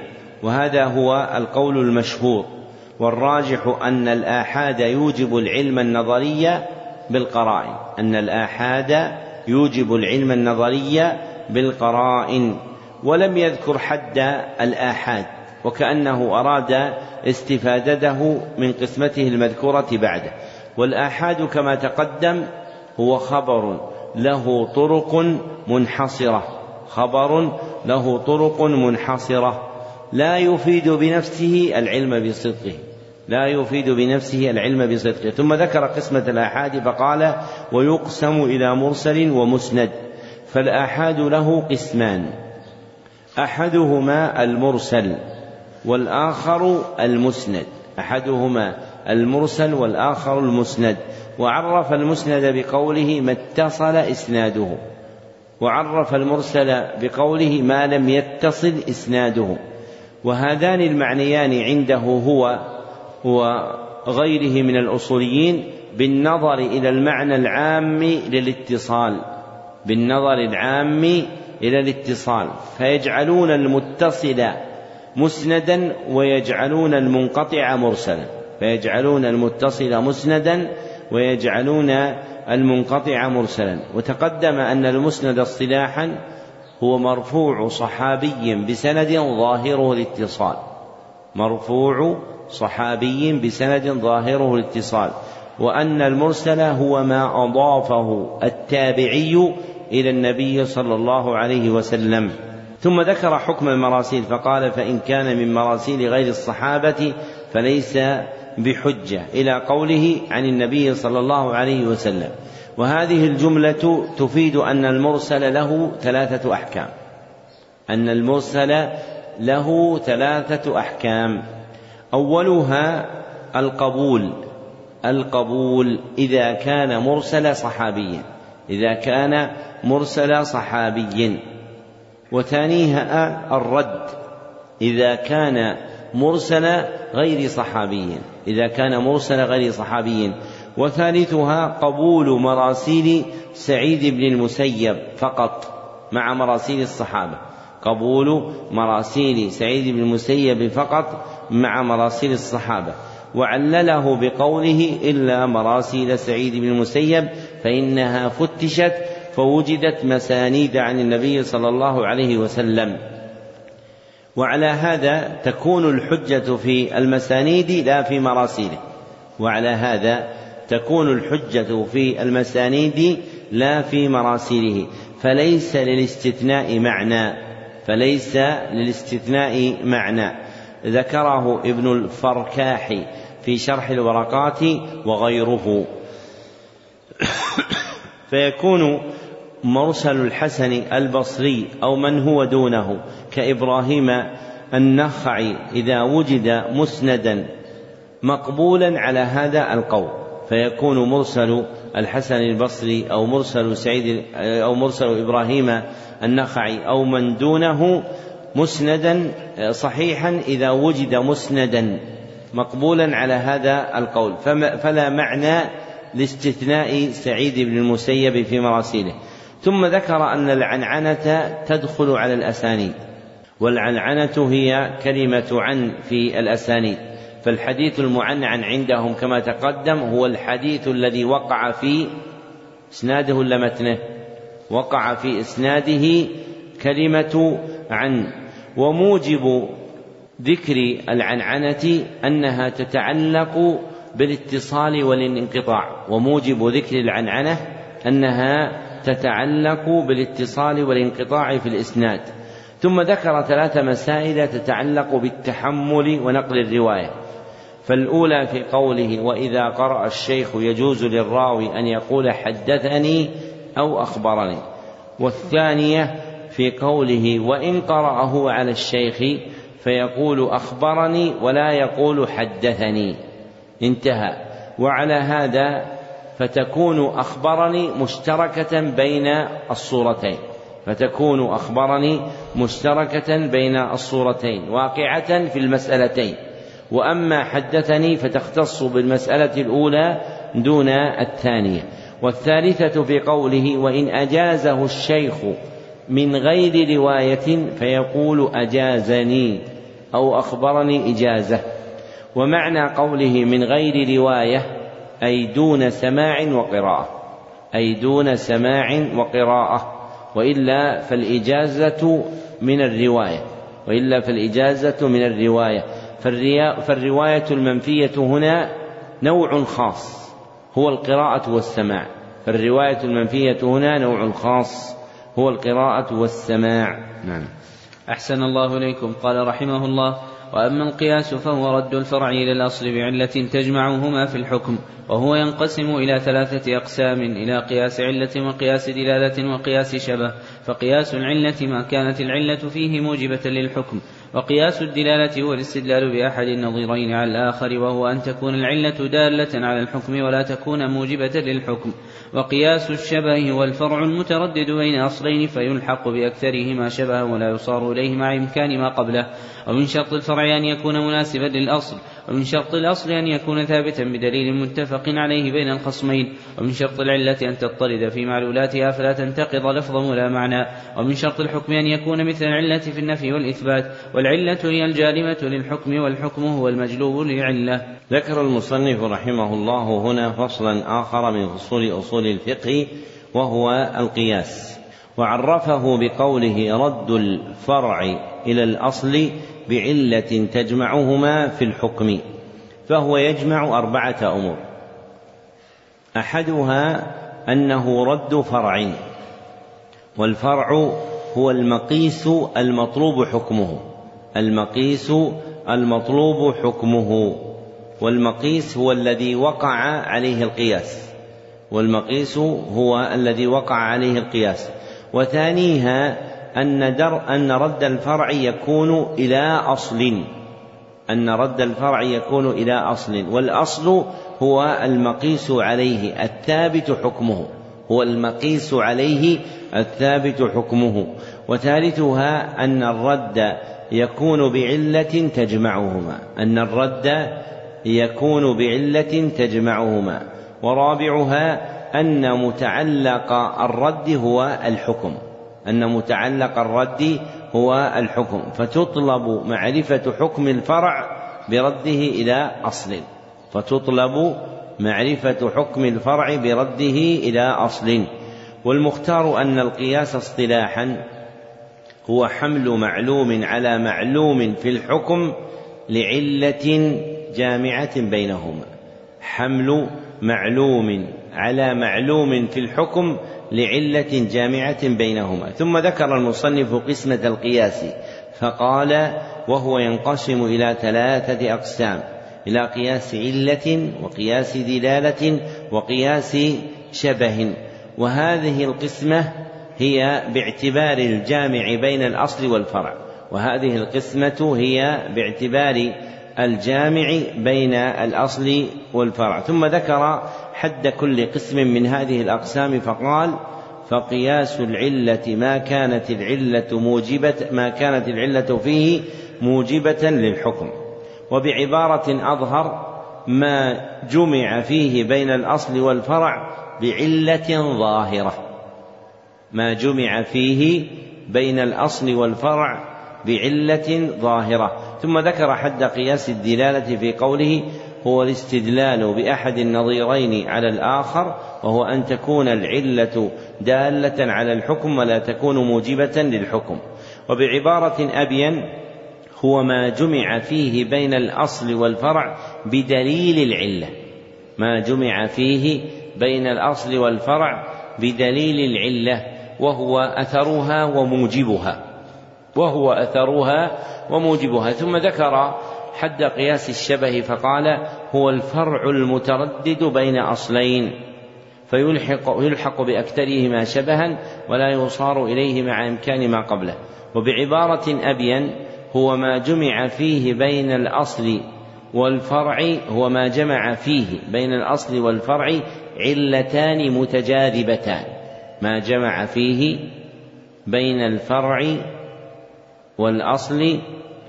وهذا هو القول المشهور. والراجح أن الآحاد يوجب العلم النظري بالقرائن. أن الآحاد يوجب العلم النظري بالقرائن. ولم يذكر حد الآحاد وكأنه أراد استفادته من قسمته المذكورة بعده. والآحاد كما تقدم هو خبر له طرق منحصرة. خبر له طرق منحصرة. لا يفيد بنفسه العلم بصدقه. لا يفيد بنفسه العلم بصدقه. ثم ذكر قسمة الآحاد فقال ويقسم إلى مرسل ومسند. فالآحاد له قسمان. أحدهما المرسل والآخر المسند. أحدهما المرسل والآخر المسند. وعرف المسند بقوله ما اتصل إسناده. وعرف المرسل بقوله ما لم يتصل إسناده. وهذان المعنيان عنده هو وغيره من الأصوليين بالنظر إلى المعنى العام للاتصال. بالنظر العام إلى الاتصال فيجعلون المتصل مسندا ويجعلون المنقطع مرسلا. فيجعلون المتصل مسندا ويجعلون المنقطع مرسلا. وتقدم أن المسند اصطلاحا هو مرفوع صحابي بسند ظاهره الاتصال مرفوع صحابي بسند ظاهره الاتصال وأن المرسل هو ما أضافه التابعي إلى النبي صلى الله عليه وسلم. ثم ذكر حكم المراسيل فقال فإن كان من مراسيل غير الصحابة فليس بحجة إلى قوله عن النبي صلى الله عليه وسلم. وهذه الجملة تفيد أن المرسل له ثلاثة أحكام. أن المرسل له ثلاثة أحكام. أولها القبول. القبول إذا كان مرسل صحابيا. إذا كان مرسل صحابي وثانيها الرد. إذا كان مرسل غير صحابي إذا كان مرسل غير صحابي. وثالثها قبول مراسيل سعيد بن المسيب فقط مع مراسيل الصحابة. قبول مراسيل سعيد بن المسيب فقط مع مراسيل الصحابة. وعلله بقوله إلا مراسيل سعيد بن المسيب فإنها فتشت فوجدت مسانيد عن النبي صلى الله عليه وسلم. وعلى هذا تكون الحجة في المسانيد لا في مراسيله وعلى هذا تكون الحجة في المسانيد لا في مراسيله. فليس للاستثناء معنى. فليس للاستثناء معنى. ذكره ابن الفركاح في شرح الورقات وغيره. فيكون مرسل الحسن البصري أو من هو دونه. كإبراهيم النخعي إذا وجد مسندا مقبولا على هذا القول فيكون مرسل الحسن البصري أو مرسل سعيد أو مرسل إبراهيم النخعي أو من دونه مسندا صحيحا إذا وجد مسندا مقبولا على هذا القول. فلا معنى لاستثناء سعيد بن المسيب في مراسيله. ثم ذكر أن العنعنة تدخل على الأسانيد. والعنعنة هي كلمة عن في الأسانيد فالحديث المعنعن عندهم كما تقدم هو الحديث الذي وقع في إسناده ولا متنه؟ وقع في إسناده كلمة عن وموجب ذكر العنعنة أنها تتعلق بالاتصال والانقطاع وموجب ذكر العنعنة أنها تتعلق بالاتصال والانقطاع في الإسناد. ثم ذكر ثلاث مسائل تتعلق بالتحمل ونقل الرواية. فالأولى في قوله وإذا قرأ الشيخ يجوز للراوي أن يقول حدثني أو أخبرني. والثانية في قوله وإن قرأه على الشيخ فيقول أخبرني ولا يقول حدثني. انتهى. وعلى هذا فتكون أخبرني مشتركة بين الصورتين. فتكون أخبرني مشتركة بين الصورتين واقعة في المسألتين. وأما حدثني فتختص بالمسألة الأولى دون الثانية. والثالثة في قوله وإن أجازه الشيخ من غير رواية فيقول أجازني أو أخبرني إجازة. ومعنى قوله من غير رواية أي دون سماع وقراءة. أي دون سماع وقراءة. وإلا فالإجازة من الرواية وإلا فالإجازة من الرواية. فالرواية المنفية هنا نوع خاص هو القراءة والسماع. فالرواية المنفية هنا نوع خاص هو القراءة والسماع. نعم. أحسن الله إليكم. قال رحمه الله وأما القياس فهو رد الفرع إلى الأصل بعلة تجمعهما في الحكم وهو ينقسم إلى ثلاثة أقسام إلى قياس علة وقياس دلالة وقياس شبه فقياس العلة ما كانت العلة فيه موجبة للحكم وقياس الدلالة هو الاستدلال بأحد النظيرين على الآخر وهو أن تكون العلة دالة على الحكم ولا تكون موجبة للحكم وقياس الشبه هو الفرع المتردد بين أصلين فيلحق بأكثرهما شبها ولا يصار إليه مع إمكان ما قبله ومن شرط الفرع أن يكون مناسبا للأصل ومن شرط الأصل أن يكون ثابتا بدليل متفق عليه بين الخصمين ومن شرط العلة أن تضطرد في معلولاتها فلا تنتقض لفظا ولا معنى ومن شرط الحكم أن يكون مثل العلة في النفي والإثبات والعلة هي الجالمة للحكم والحكم هو المجلوب للعلة. ذكر المصنف رحمه الله هنا فصلا آخر من فصول أصول الفقه وهو القياس. وعرفه بقوله رد الفرع إلى الأصل بعلة تجمعهما في الحكم فهو يجمع أربعة أمور. أحدها أنه رد فرع والفرع هو المقيس المطلوب حكمه المقيس المطلوب حكمه والمقيس هو الذي وقع عليه القياس والمقيس هو الذي وقع عليه القياس. وثانيها أن در أن رد الفرع يكون إلى أصل. أن رد الفرع يكون إلى أصل. والأصل هو المقيس عليه الثابت حكمه. هو المقيس عليه الثابت حكمه. وثالثها أن الرد يكون بعلة تجمعهما. أن الرد يكون بعلة تجمعهما. ورابعها أن متعلق الرد هو الحكم. أن متعلق الرد هو الحكم فتطلب معرفة حكم الفرع برده إلى أصل فتطلب معرفة حكم الفرع برده إلى أصل. والمختار أن القياس اصطلاحا هو حمل معلوم على معلوم في الحكم لعلة جامعة بينهما. حمل معلوم على معلوم في الحكم لعلة جامعة بينهما. ثم ذكر المصنف قسمة القياس فقال وهو ينقسم إلى ثلاثة أقسام إلى قياس علة وقياس دلالة وقياس شبه. وهذه القسمة هي باعتبار الجامع بين الأصل والفرع وهذه القسمة هي باعتبار الجامع بين الأصل والفرع. ثم ذكر حد كل قسم من هذه الأقسام فقال فقياس العلة ما كانت العلة موجبة ما كانت العلة فيه موجبة للحكم. وبعبارة أظهر ما جمع فيه بين الأصل والفرع بعلة ظاهرة. ما جمع فيه بين الأصل والفرع بعلة ظاهرة. ثم ذكر حد قياس الدلالة في قوله هو الاستدلال بأحد النظيرين على الآخر وهو أن تكون العلة دالة على الحكم ولا تكون موجبة للحكم. وبعبارة أبين هو ما جمع فيه بين الأصل والفرع بدليل العلة. ما جمع فيه بين الأصل والفرع بدليل العلة وهو أثرها وموجبها. وهو أثرها وموجبها. ثم ذكر حد قياس الشبه فقال هو الفرع المتردد بين أصلين فيلحق يلحق بأكثرهما شبها ولا يصار إليه مع إمكان ما قبله. وبعبارة أبين هو ما جمع فيه بين الأصل والفرع هو ما جمع فيه بين الأصل والفرع علتان متجاذبتان. ما جمع فيه بين الفرع والأصل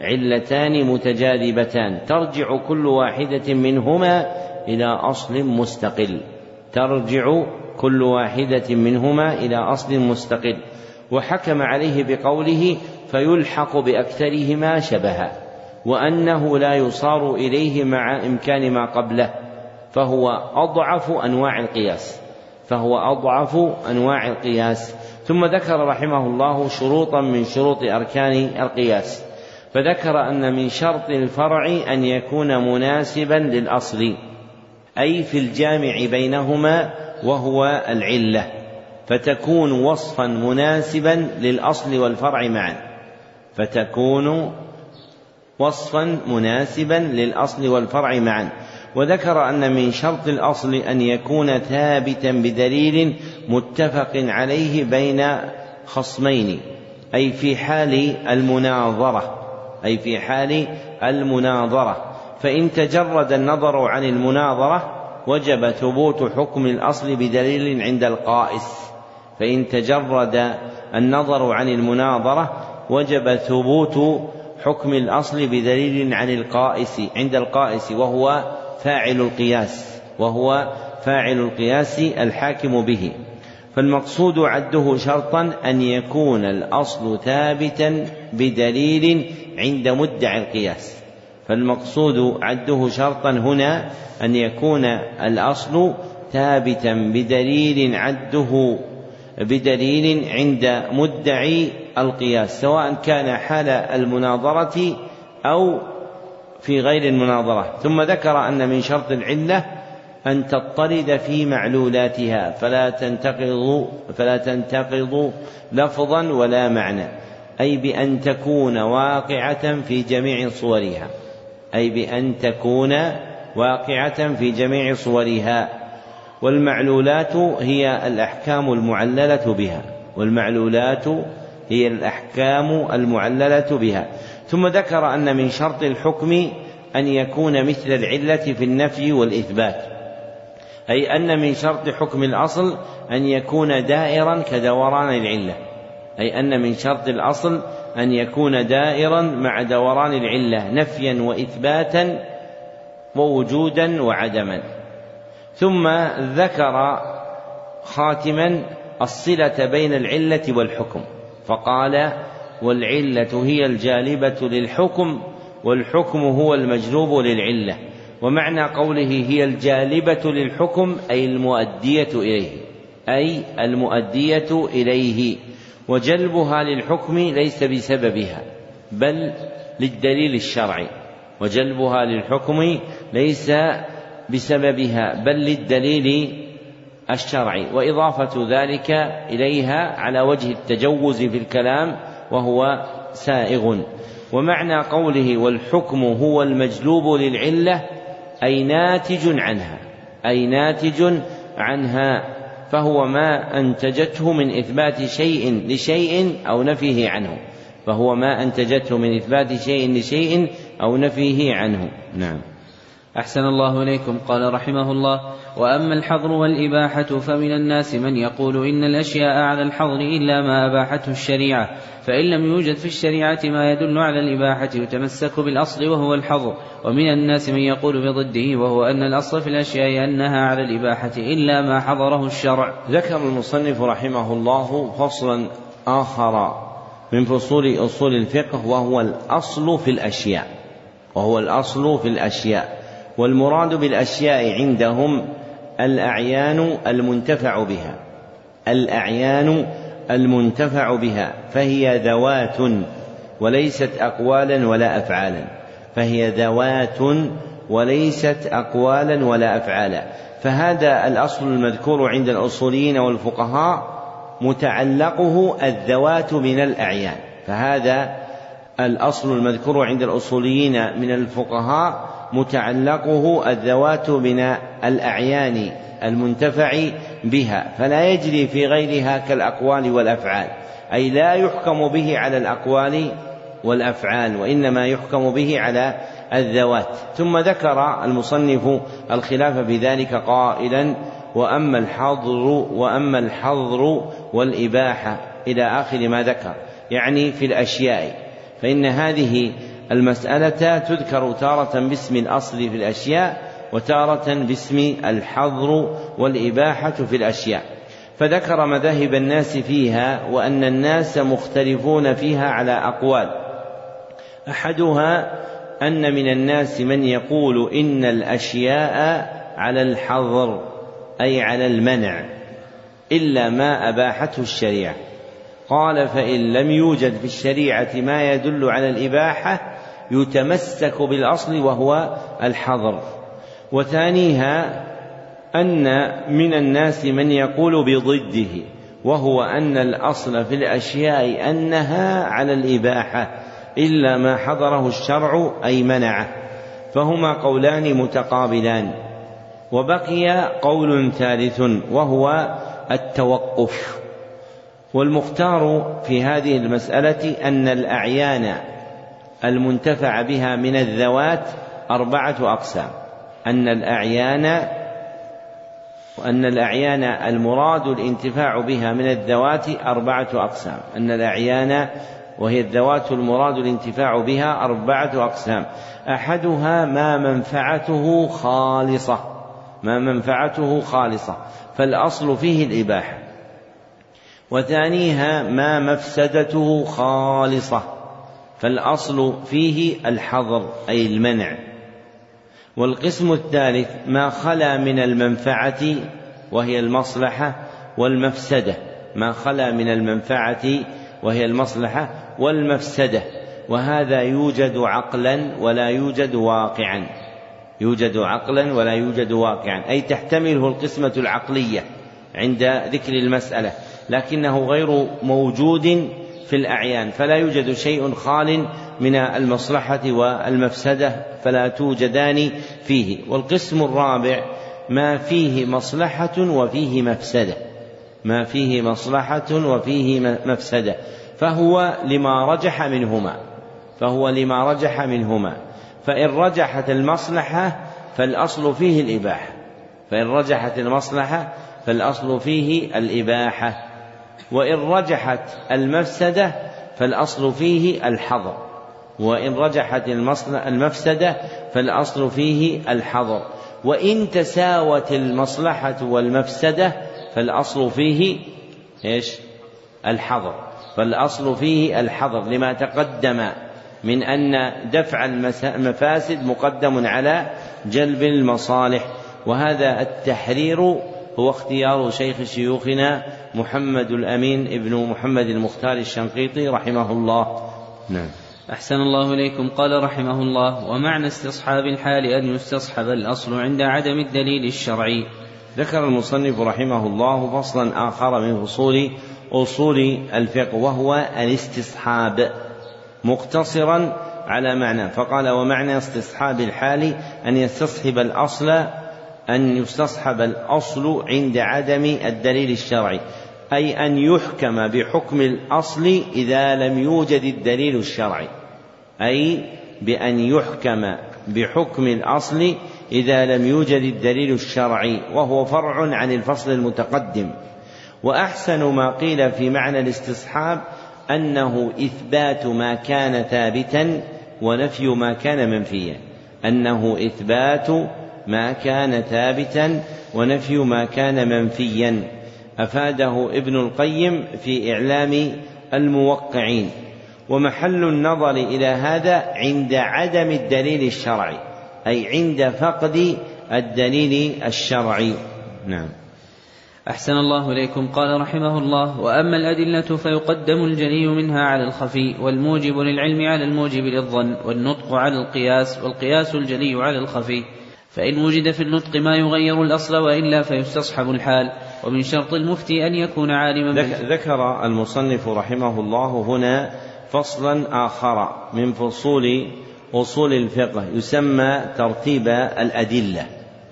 علتان متجاذبتان. ترجع كل واحدة منهما إلى أصل مستقل. ترجع كل واحدة منهما إلى أصل مستقل. وحكم عليه بقوله فيلحق بأكثرهما شبها وأنه لا يصار إليه مع إمكان ما قبله فهو أضعف أنواع القياس. فهو أضعف أنواع القياس. ثم ذكر رحمه الله شروطا من شروط أركان القياس فذكر أن من شرط الفرع أن يكون مناسبا للأصل أي في الجامع بينهما وهو العلة فتكون وصفا مناسبا للأصل والفرع معا فتكون وصفا مناسبا للأصل والفرع معا. وذكر أن من شرط الأصل أن يكون ثابتا بدليل متفق عليه بين خصمين أي في حال المناظرة أي في حال المناظرة. فإن تجرد النظر عن المناظرة وجب ثبوت حكم الأصل بدليل عند القائس. فإن تجرد النظر عن المناظرة وجب ثبوت حكم الأصل بدليل عن القائس عند القائس وهو فاعل القياس وهو فاعل القياس الحاكم به. فالمقصود عده شرطا أن يكون الأصل ثابتا بدليل عند مدعي القياس. فالمقصود عده شرطا هنا أن يكون الأصل ثابتا بدليل عده بدليل عند مدعي القياس سواء كان حال المناظرة أو في غير المناظرة. ثم ذكر أن من شرط العلة أن تضطرد في معلولاتها. فلا تنتقض فلا تنتقض لفظا ولا معنى. أي بأن تكون واقعة في جميع صورها. أي بأن تكون واقعة في جميع صورها. والمعلولات هي الأحكام المعللة بها. والمعلولات هي الأحكام المعللة بها. ثم ذكر أن من شرط الحكم أن يكون مثل العلة في النفي والإثبات أي أن من شرط حكم الأصل أن يكون دائرا كدوران العلة أي أن من شرط الأصل أن يكون دائرا مع دوران العلة نفيا وإثباتا ووجودا وعدما. ثم ذكر خاتما الصلة بين العلة والحكم فقال والعلة هي الجالبة للحكم والحكم هو المجلوب للعلة. ومعنى قوله هي الجالبة للحكم أي المؤدية إليه أي المؤدية إليه. وجلبها للحكم ليس بسببها بل للدليل الشرعي. وجلبها للحكم ليس بسببها بل للدليل الشرعي. وإضافة ذلك إليها على وجه التجوز في الكلام وهو سائغ. ومعنى قوله والحكم هو المجلوب للعلة أي ناتج عنها أي ناتج عنها فهو ما أنتجته من إثبات شيء لشيء أو نفيه عنه. فهو ما أنتجته من إثبات شيء لشيء أو نفيه عنه. نعم. أحسن الله إليكم. قال رحمه الله وأما الحظر والإباحة فمن الناس من يقول إن الأشياء على الحظر إلا ما أباحته الشريعة فإن لم يوجد في الشريعة ما يدل على الإباحة يتمسك بالأصل وهو الحظر ومن الناس من يقول بضده وهو أن الأصل في الأشياء أنها على الإباحة إلا ما حضره الشرع. ذكر المصنف رحمه الله فصلا آخر من فصول أصول الفقه وهو الأصل في الأشياء وهو الأصل في الأشياء والمراد بالأشياء عندهم الأعيان المنتفع بها. الأعيان المنتفع بها. فهي ذوات وليست أقوالا ولا أفعالا. فهي ذوات وليست أقوالا ولا أفعالا. فهذا الأصل المذكور عند الأصوليين والفقهاء متعلقه الذوات من الأعيان. فهذا الأصل المذكور عند الأصوليين من الفقهاء متعلقه الذوات من الأعيان المنتفع بها فلا يجري في غيرها كالأقوال والأفعال أي لا يحكم به على الأقوال والأفعال وإنما يحكم به على الذوات. ثم ذكر المصنف الخلاف في ذلك قائلا وأما الحظر وأما الحظر والإباحة إلى آخر ما ذكر يعني في الأشياء فإن هذه المسألة تذكر تارة باسم الأصل في الأشياء وتارة باسم الحظر والإباحة في الأشياء. فذكر مذاهب الناس فيها وأن الناس مختلفون فيها على أقوال. أحدها أن من الناس من يقول إن الأشياء على الحظر أي على المنع إلا ما أباحته الشريعة. قال فإن لم يوجد في الشريعة ما يدل على الإباحة يتمسك بالأصل وهو الحظر. وثانيها أن من الناس من يقول بضده وهو أن الأصل في الأشياء أنها على الإباحة إلا ما حضره الشرع أي منعه. فهما قولان متقابلان. وبقي قول ثالث وهو التوقف. والمختار في هذه المسألة أن الأعيان المنتفع بها من الذوات أربعة أقسام أن الأعيان وأن الأعيان المراد الانتفاع بها من الذوات أربعة أقسام أن الأعيان وهي الذوات المراد الانتفاع بها أربعة أقسام. أحدها ما منفعته خالصة ما منفعته خالصة فالأصل فيه الإباحة. وثانيها ما مفسدته خالصة. فالأصل فيه الحظر أي المنع. والقسم الثالث ما خلا من المنفعة وهي المصلحة والمفسدة. ما خلا من المنفعة وهي المصلحة والمفسدة. وهذا يوجد عقلا ولا يوجد واقعا. يوجد عقلا ولا يوجد واقعا. أي تحتمله القسمة العقلية عند ذكر المسألة. لكنه غير موجود في الأعيان. فلا يوجد شيء خال من المصلحة والمفسدة فلا توجدان فيه. والقسم الرابع ما فيه مصلحة وفيه مفسدة. ما فيه مصلحة وفيه مفسدة. فهو لما رجح منهما. فهو لما رجح منهما. فإن رجحت المصلحة فالأصل فيه الإباحة. فإن رجحت المصلحة فالأصل فيه الإباحة. وإن رجحت المفسدة فالأصل فيه الحظر. وإن رجحت المفسدة فالأصل فيه الحظر. وإن تساوت المصلحة والمفسدة فالأصل فيه إيش؟ الحظر. فالأصل فيه الحظر لما تقدم من أن دفع المفاسد مقدم على جلب المصالح. وهذا التحرير هو اختيار شيخ شيوخنا محمد الأمين ابن محمد المختار الشنقيطي رحمه الله. نعم. أحسن الله إليكم. قال رحمه الله ومعنى استصحاب الحال أن يستصحب الأصل عند عدم الدليل الشرعي. ذكر المصنف رحمه الله فصلا آخر من فصول أصول الفقه وهو الاستصحاب مقتصرا على معنى. فقال ومعنى استصحاب الحال أن يستصحب الأصل أن يستصحب الأصل عند عدم الدليل الشرعي أي أن يحكم بحكم الأصل إذا لم يوجد الدليل الشرعي أي بأن يحكم بحكم الأصل إذا لم يوجد الدليل الشرعي وهو فرع عن الفصل المتقدم. وأحسن ما قيل في معنى الاستصحاب أنه إثبات ما كان ثابتا ونفي ما كان منفيا أنه إثبات ما كان ثابتا ونفي ما كان منفيا. أفاده ابن القيم في إعلام الموقعين. ومحل النظر إلى هذا عند عدم الدليل الشرعي أي عند فقد الدليل الشرعي. نعم. أحسن الله إليكم. قال رحمه الله وأما الأدلة فيقدم الجلي منها على الخفي والموجب للعلم على الموجب للظن والنطق على القياس والقياس الجلي على الخفي. فإن وجد في النطق ما يغير الأصل وإلا فيستصحب الحال ومن شرط المفتي أن يكون عالما ذكر المصنف رحمه الله هنا فصلا آخر من فصول أصول الفقه يسمى ترتيب الأدلة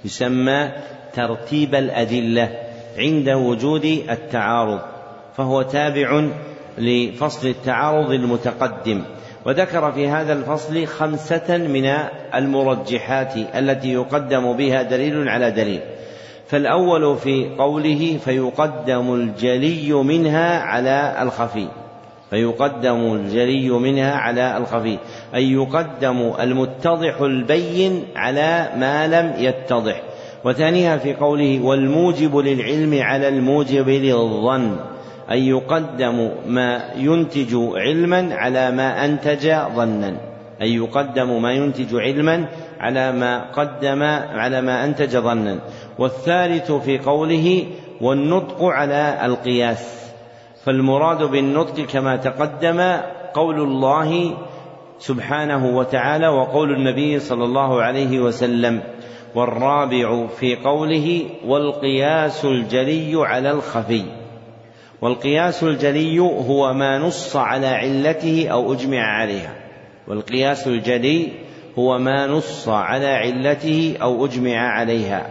يسمى ترتيب الأدلة عند وجود التعارض فهو تابع لفصل التعارض المتقدم. وذكر في هذا الفصل خمسة من المرجحات التي يقدم بها دليل على دليل. فالأول في قوله فيقدم الجلي منها على الخفي. فيقدم الجلي منها على الخفي. أي يقدم المتضح البين على ما لم يتضح. وثانيها في قوله والموجب للعلم على الموجب للظن. أن يقدم ما ينتج علما على ما أنتج ظنا. أن يقدم ما ينتج علما على ما قدم على ما أنتج ظنا. والثالث في قوله والنطق على القياس. فالمراد بالنطق كما تقدم قول الله سبحانه وتعالى وقول النبي صلى الله عليه وسلم. والرابع في قوله والقياس الجلي على الخفي. والقياس الجلي هو ما نص على علته أو أجمع عليها. والقياس الجلي هو ما نص على علته أو أجمع عليها.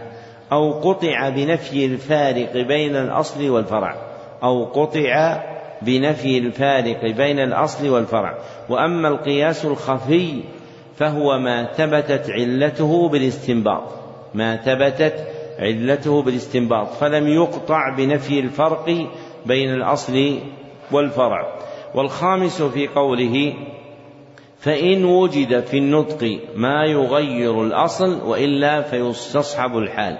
أو قطع بنفي الفارق بين الأصل والفرع. أو قطع بنفي الفارق بين الأصل والفرع. وأما القياس الخفي فهو ما ثبتت علته بالاستنباط. ما ثبتت علته بالاستنباط. فلم يقطع بنفي الفرق بين الأصل والفرع. والخامس في قوله فإن وجد في النطق ما يغير الأصل وإلا فيستصحب الحال.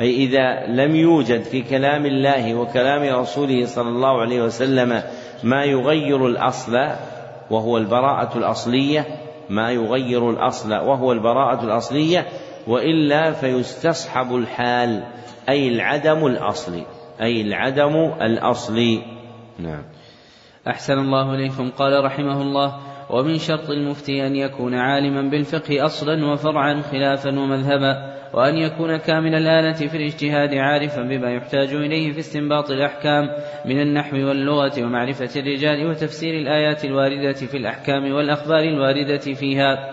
أي إذا لم يوجد في كلام الله وكلام رسوله صلى الله عليه وسلم ما يغير الأصل وهو البراءة الأصلية ما يغير الأصل وهو البراءة الأصلية وإلا فيستصحب الحال أي العدم الأصلي. أي العدم الأصلي. نعم. أحسن الله إليكم. قال رحمه الله ومن شرط المفتي أن يكون عالما بالفقه أصلا وفرعا خلافا ومذهبا وأن يكون كامل الآلة في الاجتهاد عارفا بما يحتاج إليه في استنباط الأحكام من النحو واللغة ومعرفة الرجال وتفسير الآيات الواردة في الأحكام والأخبار الواردة فيها.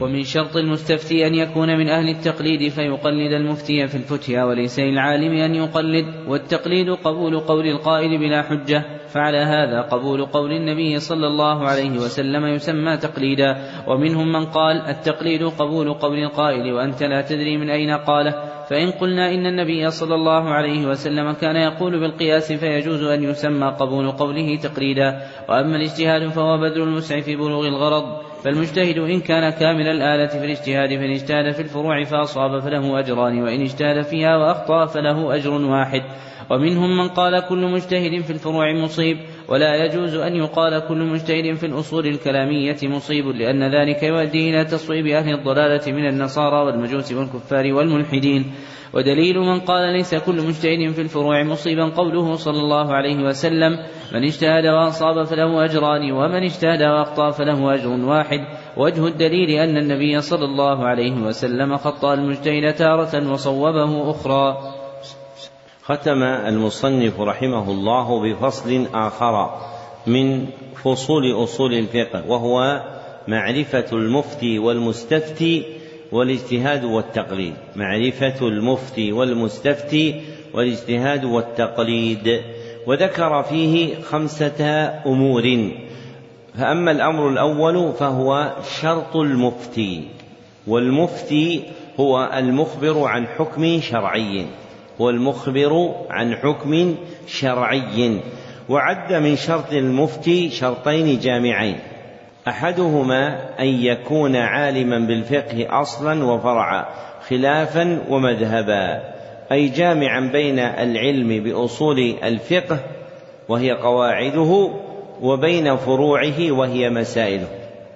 ومن شرط المستفتي أن يكون من أهل التقليد فيقلد المفتي في الفتيا وليس للعالم أن يقلد والتقليد قبول قول القائل بلا حجة فعلى هذا قبول قول النبي صلى الله عليه وسلم يسمى تقليدا. ومنهم من قال التقليد قبول قول القائل وأنت لا تدري من أين قاله. فإن قلنا إن النبي صلى الله عليه وسلم كان يقول بالقياس فيجوز أن يسمى قبول قوله تقليدا. وأما الاجتهاد فهو بذل الوسع في بلوغ الغرض. فالمجتهد إن كان كامل الآلة في الاجتهاد فإن اجتهد في الفروع فأصاب فله أجران وإن اجتهد فيها وأخطأ فله أجر واحد. ومنهم من قال كل مجتهد في الفروع مصيب. ولا يجوز أن يقال كل مجتهد في الأصول الكلامية مصيب لأن ذلك يؤدي إلى تصويب أهل الضلالة من النصارى والمجوس والكفار والملحدين. ودليل من قال ليس كل مجتهد في الفروع مصيبا قوله صلى الله عليه وسلم من اجتهد وأصاب فله أجران ومن اجتهد وأخطأ فله أجر واحد وجه الدليل أن النبي صلى الله عليه وسلم خطأ المجتهد تارة وصوبه أخرى. ختم المصنف رحمه الله بفصل آخر من فصول أصول الفقه وهو معرفة المفتي والمستفتي والاجتهاد والتقليد. معرفة المفتي والمستفتي والاجتهاد والتقليد. وذكر فيه خمسة أمور. فأما الأمر الأول فهو شرط المفتي والمفتي هو المخبر عن حكم شرعي. هو المخبر عن حكم شرعي. وعد من شرط المفتي شرطين جامعين. أحدهما أن يكون عالما بالفقه أصلا وفرعا خلافا ومذهبا أي جامعا بين العلم بأصول الفقه وهي قواعده وبين فروعه وهي مسائله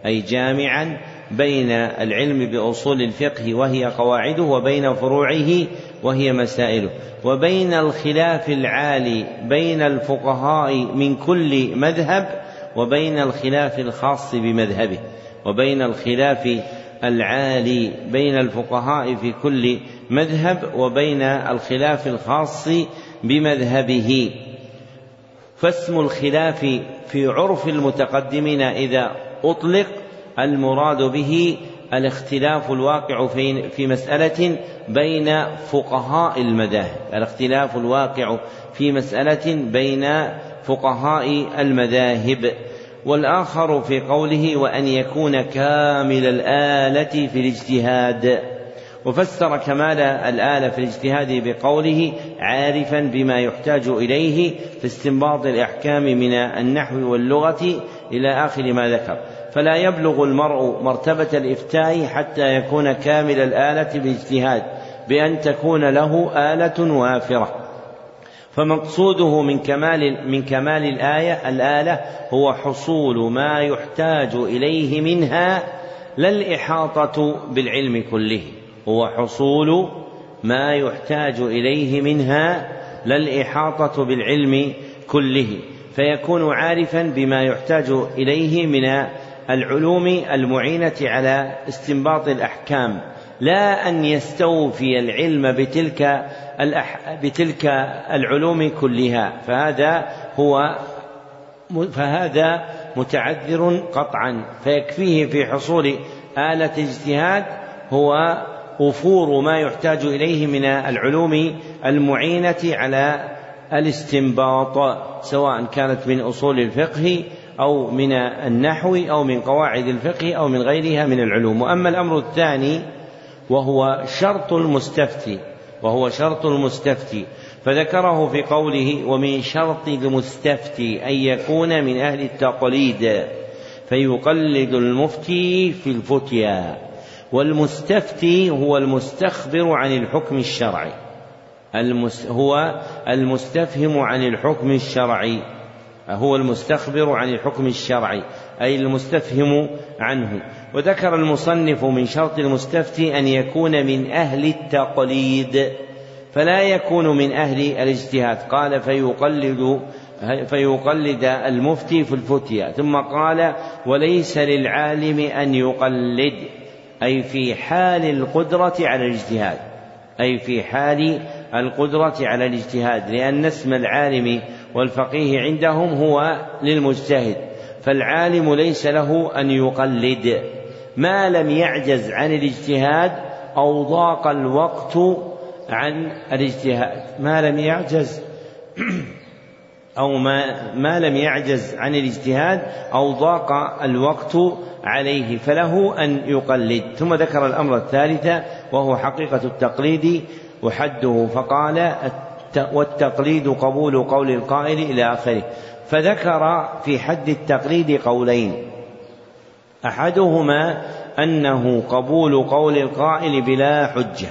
أي جامعا بين العلم بأصول الفقه وهي قواعده وبين فروعه وهي مسائله. وبين الخلاف العالي بين الفقهاء من كل مذهب وبين الخلاف الخاص بمذهبه. وبين الخلاف العالي بين الفقهاء في كل مذهب وبين الخلاف الخاص بمذهبه. فاسم الخلاف في عرف المتقدمين إذا أطلق المراد به الاختلاف الواقع في مسألة بين فقهاء المذاهب، الاختلاف الواقع في مسألة بين فقهاء المذاهب، والآخر في قوله وأن يكون كامل الآلة في الاجتهاد، وفسر كمال الآلة في الاجتهاد بقوله عارفا بما يحتاج إليه في استنباط الأحكام من النحو واللغة إلى آخر ما ذكر. فلا يبلغ المرء مرتبة الإفتاء حتى يكون كامل الآلة باجتهاد بأن تكون له آلة وافرة. فمقصوده من كمال من كمال الآية الآلة هو حصول ما يحتاج إليه منها لا الإحاطة بالعلم كله. هو حصول ما يحتاج إليه منها لا الإحاطة بالعلم كله. فيكون عارفا بما يحتاج إليه من العلوم المعينة على استنباط الأحكام لا أن يستوفي العلم بتلك الأح... بتلك العلوم كلها فهذا هو فهذا متعذر قطعا. فيكفيه في حصول آلة اجتهاد هو وفور ما يحتاج إليه من العلوم المعينة على الاستنباط سواء كانت من أصول الفقه أو من النحو أو من قواعد الفقه أو من غيرها من العلوم. وأما الأمر الثاني وهو شرط المستفتي وهو شرط المستفتي. فذكره في قوله ومن شرط المستفتي أن يكون من أهل التقليد فيقلد المفتي في الفتيا. والمستفتي هو المستخبر عن الحكم الشرعي. المس هو المستفهم عن الحكم الشرعي. هو المستخبر عن الحكم الشرعي أي المستفهم عنه. وذكر المصنف من شرط المستفتي أن يكون من أهل التقليد فلا يكون من أهل الاجتهاد. قال فيقلد فيقلد المفتي في الفتيا ثم قال وليس للعالم أن يقلد أي في حال القدرة على الاجتهاد. أي في حال القدرة على الاجتهاد لأن اسم العالم والفقيه عندهم هو للمجتهد فالعالم ليس له أن يقلد. ما لم يعجز عن الاجتهاد أو ضاق الوقت عن الاجتهاد. ما لم يعجز أو ما, ما لم يعجز عن الاجتهاد أو ضاق الوقت عليه فله أن يقلد. ثم ذكر الأمر الثالث وهو حقيقة التقليد وحده فقال والتقليد قبول قول القائل إلى آخره. فذكر في حد التقليد قولين. أحدهما أنه قبول قول القائل بلا حجة.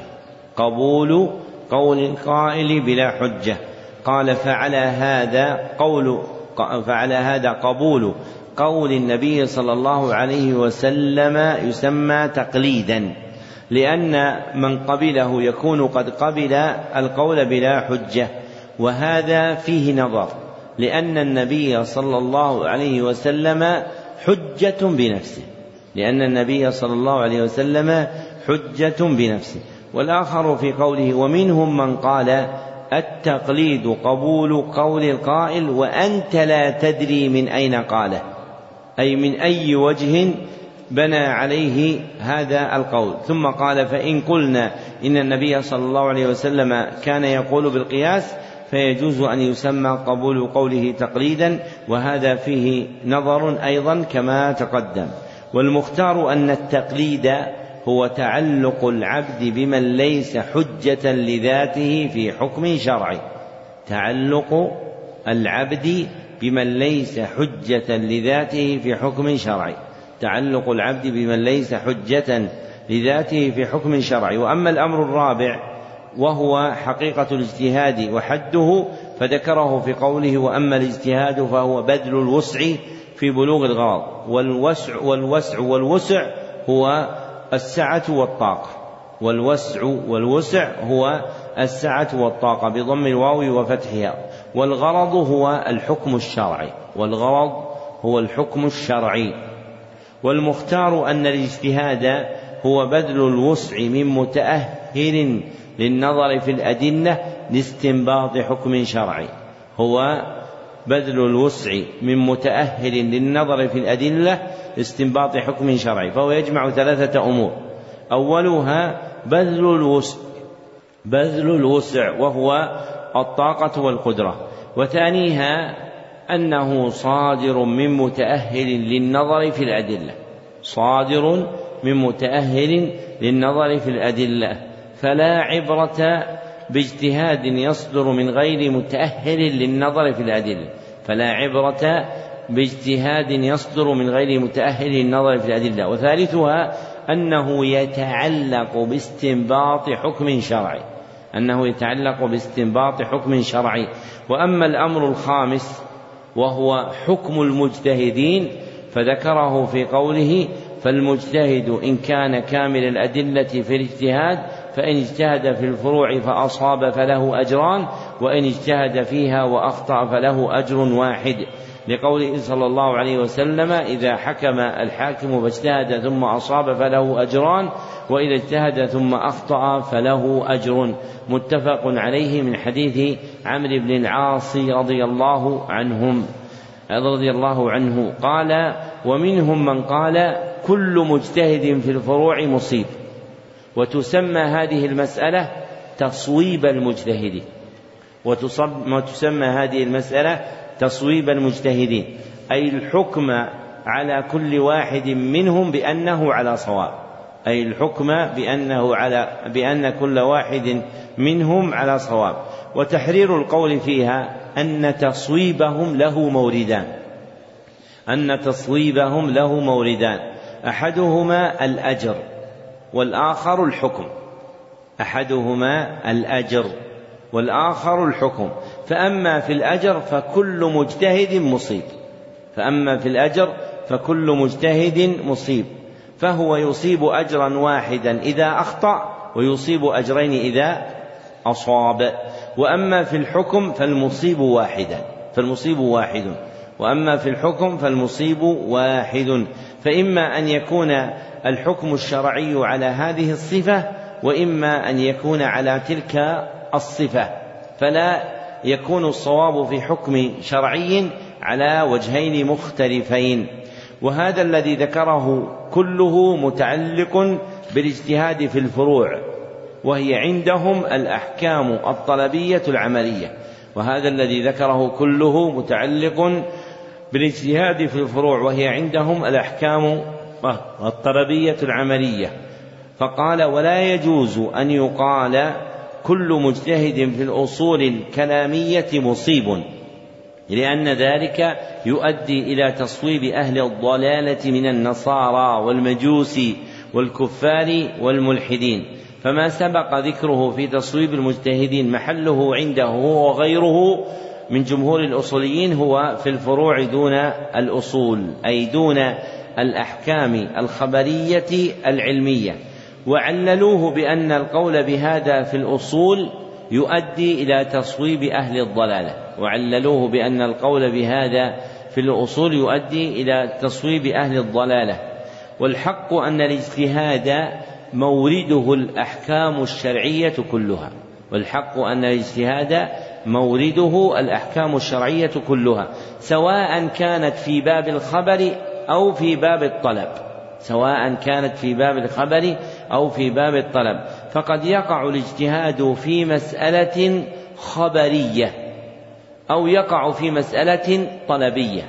قبول قول القائل بلا حجة. قال فعلى هذا قول فعلى هذا قبول قول النبي صلى الله عليه وسلم يسمى تقليدا. لأن من قبله يكون قد قبل القول بلا حجة وهذا فيه نظر لأن النبي صلى الله عليه وسلم حجة بنفسه لأن النبي صلى الله عليه وسلم حجة بنفسه. والآخر في قوله ومنهم من قال التقليد قبول قول القائل وأنت لا تدري من أين قاله أي من أي وجه بنى عليه هذا القول. ثم قال فإن قلنا إن النبي صلى الله عليه وسلم كان يقول بالقياس فيجوز أن يسمى قبول قوله تقليدا وهذا فيه نظر أيضا كما تقدم. والمختار أن التقليد هو تعلق العبد بمن ليس حجة لذاته في حكم شرعي. تعلق العبد بمن ليس حجة لذاته في حكم شرعي. تعلق العبد بمن ليس حجة لذاته في حكم شرعي. وأما الأمر الرابع وهو حقيقة الاجتهاد وحده فذكره في قوله وأما الاجتهاد فهو بذل الوسع في بلوغ الغرض. والوسع والوسع والوسع هو السعة والطاقة والوسع والوسع هو السعة والطاقة بضم الواو وفتحها. والغرض هو الحكم الشرعي. والغرض هو الحكم الشرعي. والمختار أن الاجتهاد هو بذل الوسع من متأهل للنظر في الأدلة لاستنباط حكم شرعي. هو بذل الوسع من متأهل للنظر في الأدلة لاستنباط حكم شرعي فهو يجمع ثلاثة أمور. أولها بذل الوسع بذل الوسع وهو الطاقة والقدرة. وثانيها أنه صادر من متأهل للنظر في الأدلة. صادر من متأهل للنظر في الأدلة. فلا عبرة باجتهاد يصدر من غير متأهل للنظر في الأدلة. فلا عبرة باجتهاد يصدر من غير متأهل للنظر في الأدلة. وثالثها أنه يتعلق باستنباط حكم شرعي. أنه يتعلق باستنباط حكم شرعي. وأما الأمر الخامس وهو حكم المجتهدين فذكره في قوله فالمجتهد إن كان كامل الأدلة في الاجتهاد فإن اجتهد في الفروع فأصاب فله أجران وإن اجتهد فيها وأخطأ فله أجر واحد لقوله صلى الله عليه وسلم إذا حكم الحاكم فاجتهد ثم أصاب فله أجران وإذا اجتهد ثم أخطأ فله أجر متفق عليه من حديث عمرو بن العاص رضي الله عنهم رضي الله عنه قال ومنهم من قال كل مجتهد في الفروع مصيب. وتسمى هذه المسألة تصويب المجتهدين وتسمى هذه المسألة تصويب المجتهدين أي الحكم على كل واحد منهم بأنه على صواب. أي الحكم بأنه على بأن كل واحد منهم على صواب. وتحرير القول فيها أن تصويبهم له موردان أن تصويبهم له موردان أحدهما الأجر والآخر الحكم. أحدهما الأجر والآخر الحكم. فأما في الأجر فكل مجتهد مصيب. فأما في الأجر فكل مجتهد مصيب. فهو يصيب أجرا واحدا إذا أخطأ ويصيب أجرين إذا أصاب. وأما في الحكم فالمصيب واحدا فالمصيب واحد. وأما في الحكم فالمصيب واحد. فإما أن يكون الحكم الشرعي على هذه الصفة وإما أن يكون على تلك الصفة. فلا يكون الصواب في حكم شرعي على وجهين مختلفين. وهذا الذي ذكره كله متعلق بالاجتهاد في الفروع. وهي عندهم الأحكام الطلبية العملية. وهذا الذي ذكره كله متعلق بالاجتهاد في الفروع وهي عندهم الأحكام الطلبية العملية. فقال ولا يجوز أن يقال كل مجتهد في الأصول الكلامية مصيب لأن ذلك يؤدي إلى تصويب أهل الضلالة من النصارى والمجوس والكفار والملحدين. فما سبق ذكره في تصويب المجتهدين محله عنده هو وغيره من جمهور الأصوليين هو في الفروع دون الأصول أي دون الأحكام الخبرية العلمية. وعللوه بأن القول بهذا في الأصول يؤدي إلى تصويب أهل الضلالة. وعللوه بأن القول بهذا في الأصول يؤدي إلى تصويب أهل الضلالة. والحق أن الاجتهاد مورده الأحكام الشرعية كلها والحق أن الاجتهاد مورده الأحكام الشرعية كلها سواء كانت في باب الخبر أو في باب الطلب سواء كانت في باب الخبر أو في باب الطلب. فقد يقع الاجتهاد في مسألة خبرية أو يقع في مسألة طلبية.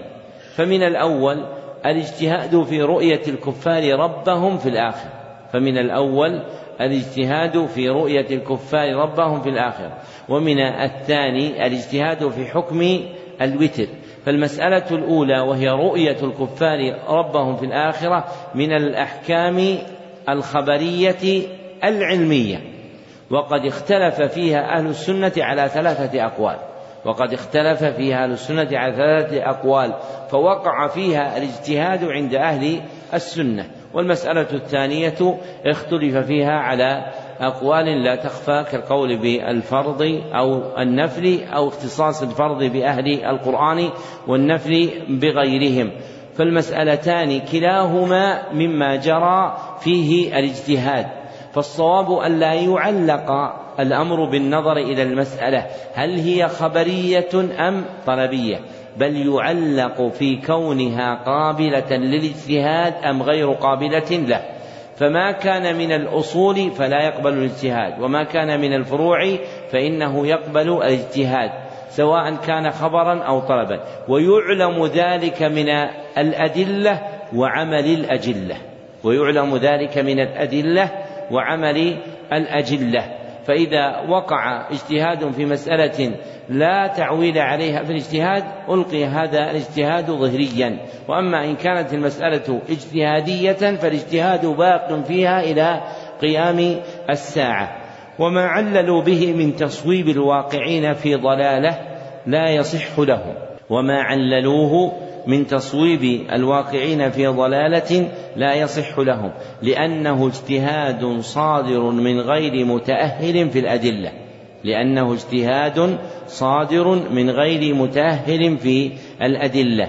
فمن الأول الاجتهاد في رؤية الكفار ربهم في الآخرة فمن الأول الاجتهاد في رؤية الكفار ربهم في الآخرة ومن الثاني الاجتهاد في حكم الوتر. فالمسألة الأولى وهي رؤية الكفار ربهم في الآخرة من الأحكام الخبرية العلمية. وقد اختلف فيها أهل السنة على ثلاثة أقوال. وقد اختلف فيها أهل السنة على ثلاثة أقوال فوقع فيها الاجتهاد عند أهل السنة. والمسألة الثانية اختلف فيها على أقوال لا تخفى كالقول بالفرض أو النفل أو اختصاص الفرض بأهل القرآن والنفل بغيرهم. فالمسألتان كلاهما مما جرى فيه الاجتهاد. فالصواب أن لا يعلق الأمر بالنظر إلى المسألة هل هي خبرية أم طلبية. بل يعلق في كونها قابلة للاجتهاد أم غير قابلة له. فما كان من الأصول فلا يقبل الاجتهاد وما كان من الفروع فإنه يقبل الاجتهاد سواء كان خبرا أو طلبا. ويعلم ذلك من الأدلة وعمل الأجلة. ويعلم ذلك من الأدلة وعمل الأجلة. فإذا وقع اجتهاد في مسألة لا تعويل عليها في الاجتهاد ألقي هذا الاجتهاد ظهريا. وأما إن كانت المسألة اجتهادية فالاجتهاد باق فيها إلى قيام الساعة. وما عللوا به من تصويب الواقعين في ضلالة لا يصح لهم. وما عللوه من تصويب الواقعين في ضلالة لا يصح لهم لأنه اجتهاد صادر من غير متأهل في الأدلة لأنه اجتهاد صادر من غير متأهل في الأدلة.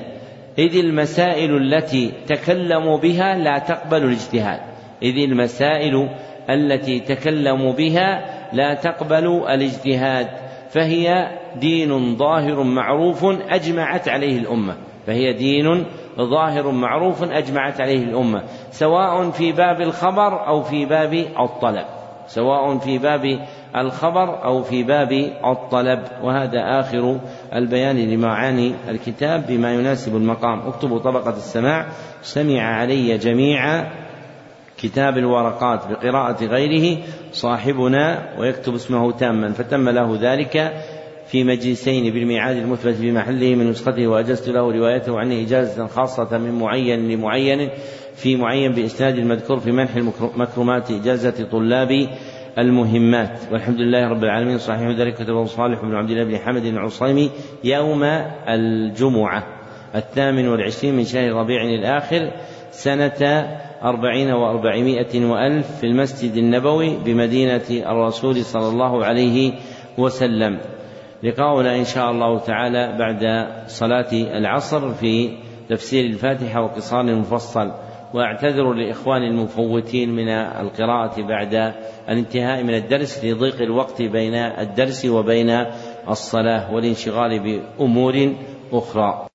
إذ المسائل التي تكلموا بها لا تقبل الاجتهاد إذ المسائل التي تكلموا بها لا تقبل الاجتهاد فهي دين ظاهر معروف أجمعت عليه الأمة. فهي دين ظاهر معروف أجمعت عليه الأمة. سواء في باب الخبر أو في باب الطلب. سواء في باب الخبر أو في باب الطلب. وهذا آخر البيان لمعاني الكتاب بما يناسب المقام. اكتبوا طبقة السماع. سمع علي جميع كتاب الورقات بقراءة غيره صاحبنا ويكتب اسمه تاما فتم له ذلك في مجلسين بالميعاد المثبت في محله من نسخته وأجزت له روايته عنه إجازة خاصة من معين لمعين في معين بإسناد المذكور في منح المكرمات إجازة طلاب المهمات. والحمد لله رب العالمين صحيح ذلك كتبه صالح بن عبد الله بن حمد العصيمي يوم الجمعة الثامن والعشرين من شهر ربيع الآخر سنة أربعين وأربعمائة وألف في المسجد النبوي بمدينة الرسول صلى الله عليه وسلم. لقاؤنا إن شاء الله تعالى بعد صلاة العصر في تفسير الفاتحة وقصار مفصل. وأعتذر لإخواني المفوتين من القراءة بعد الانتهاء من الدرس لضيق الوقت بين الدرس وبين الصلاة والانشغال بأمور أخرى.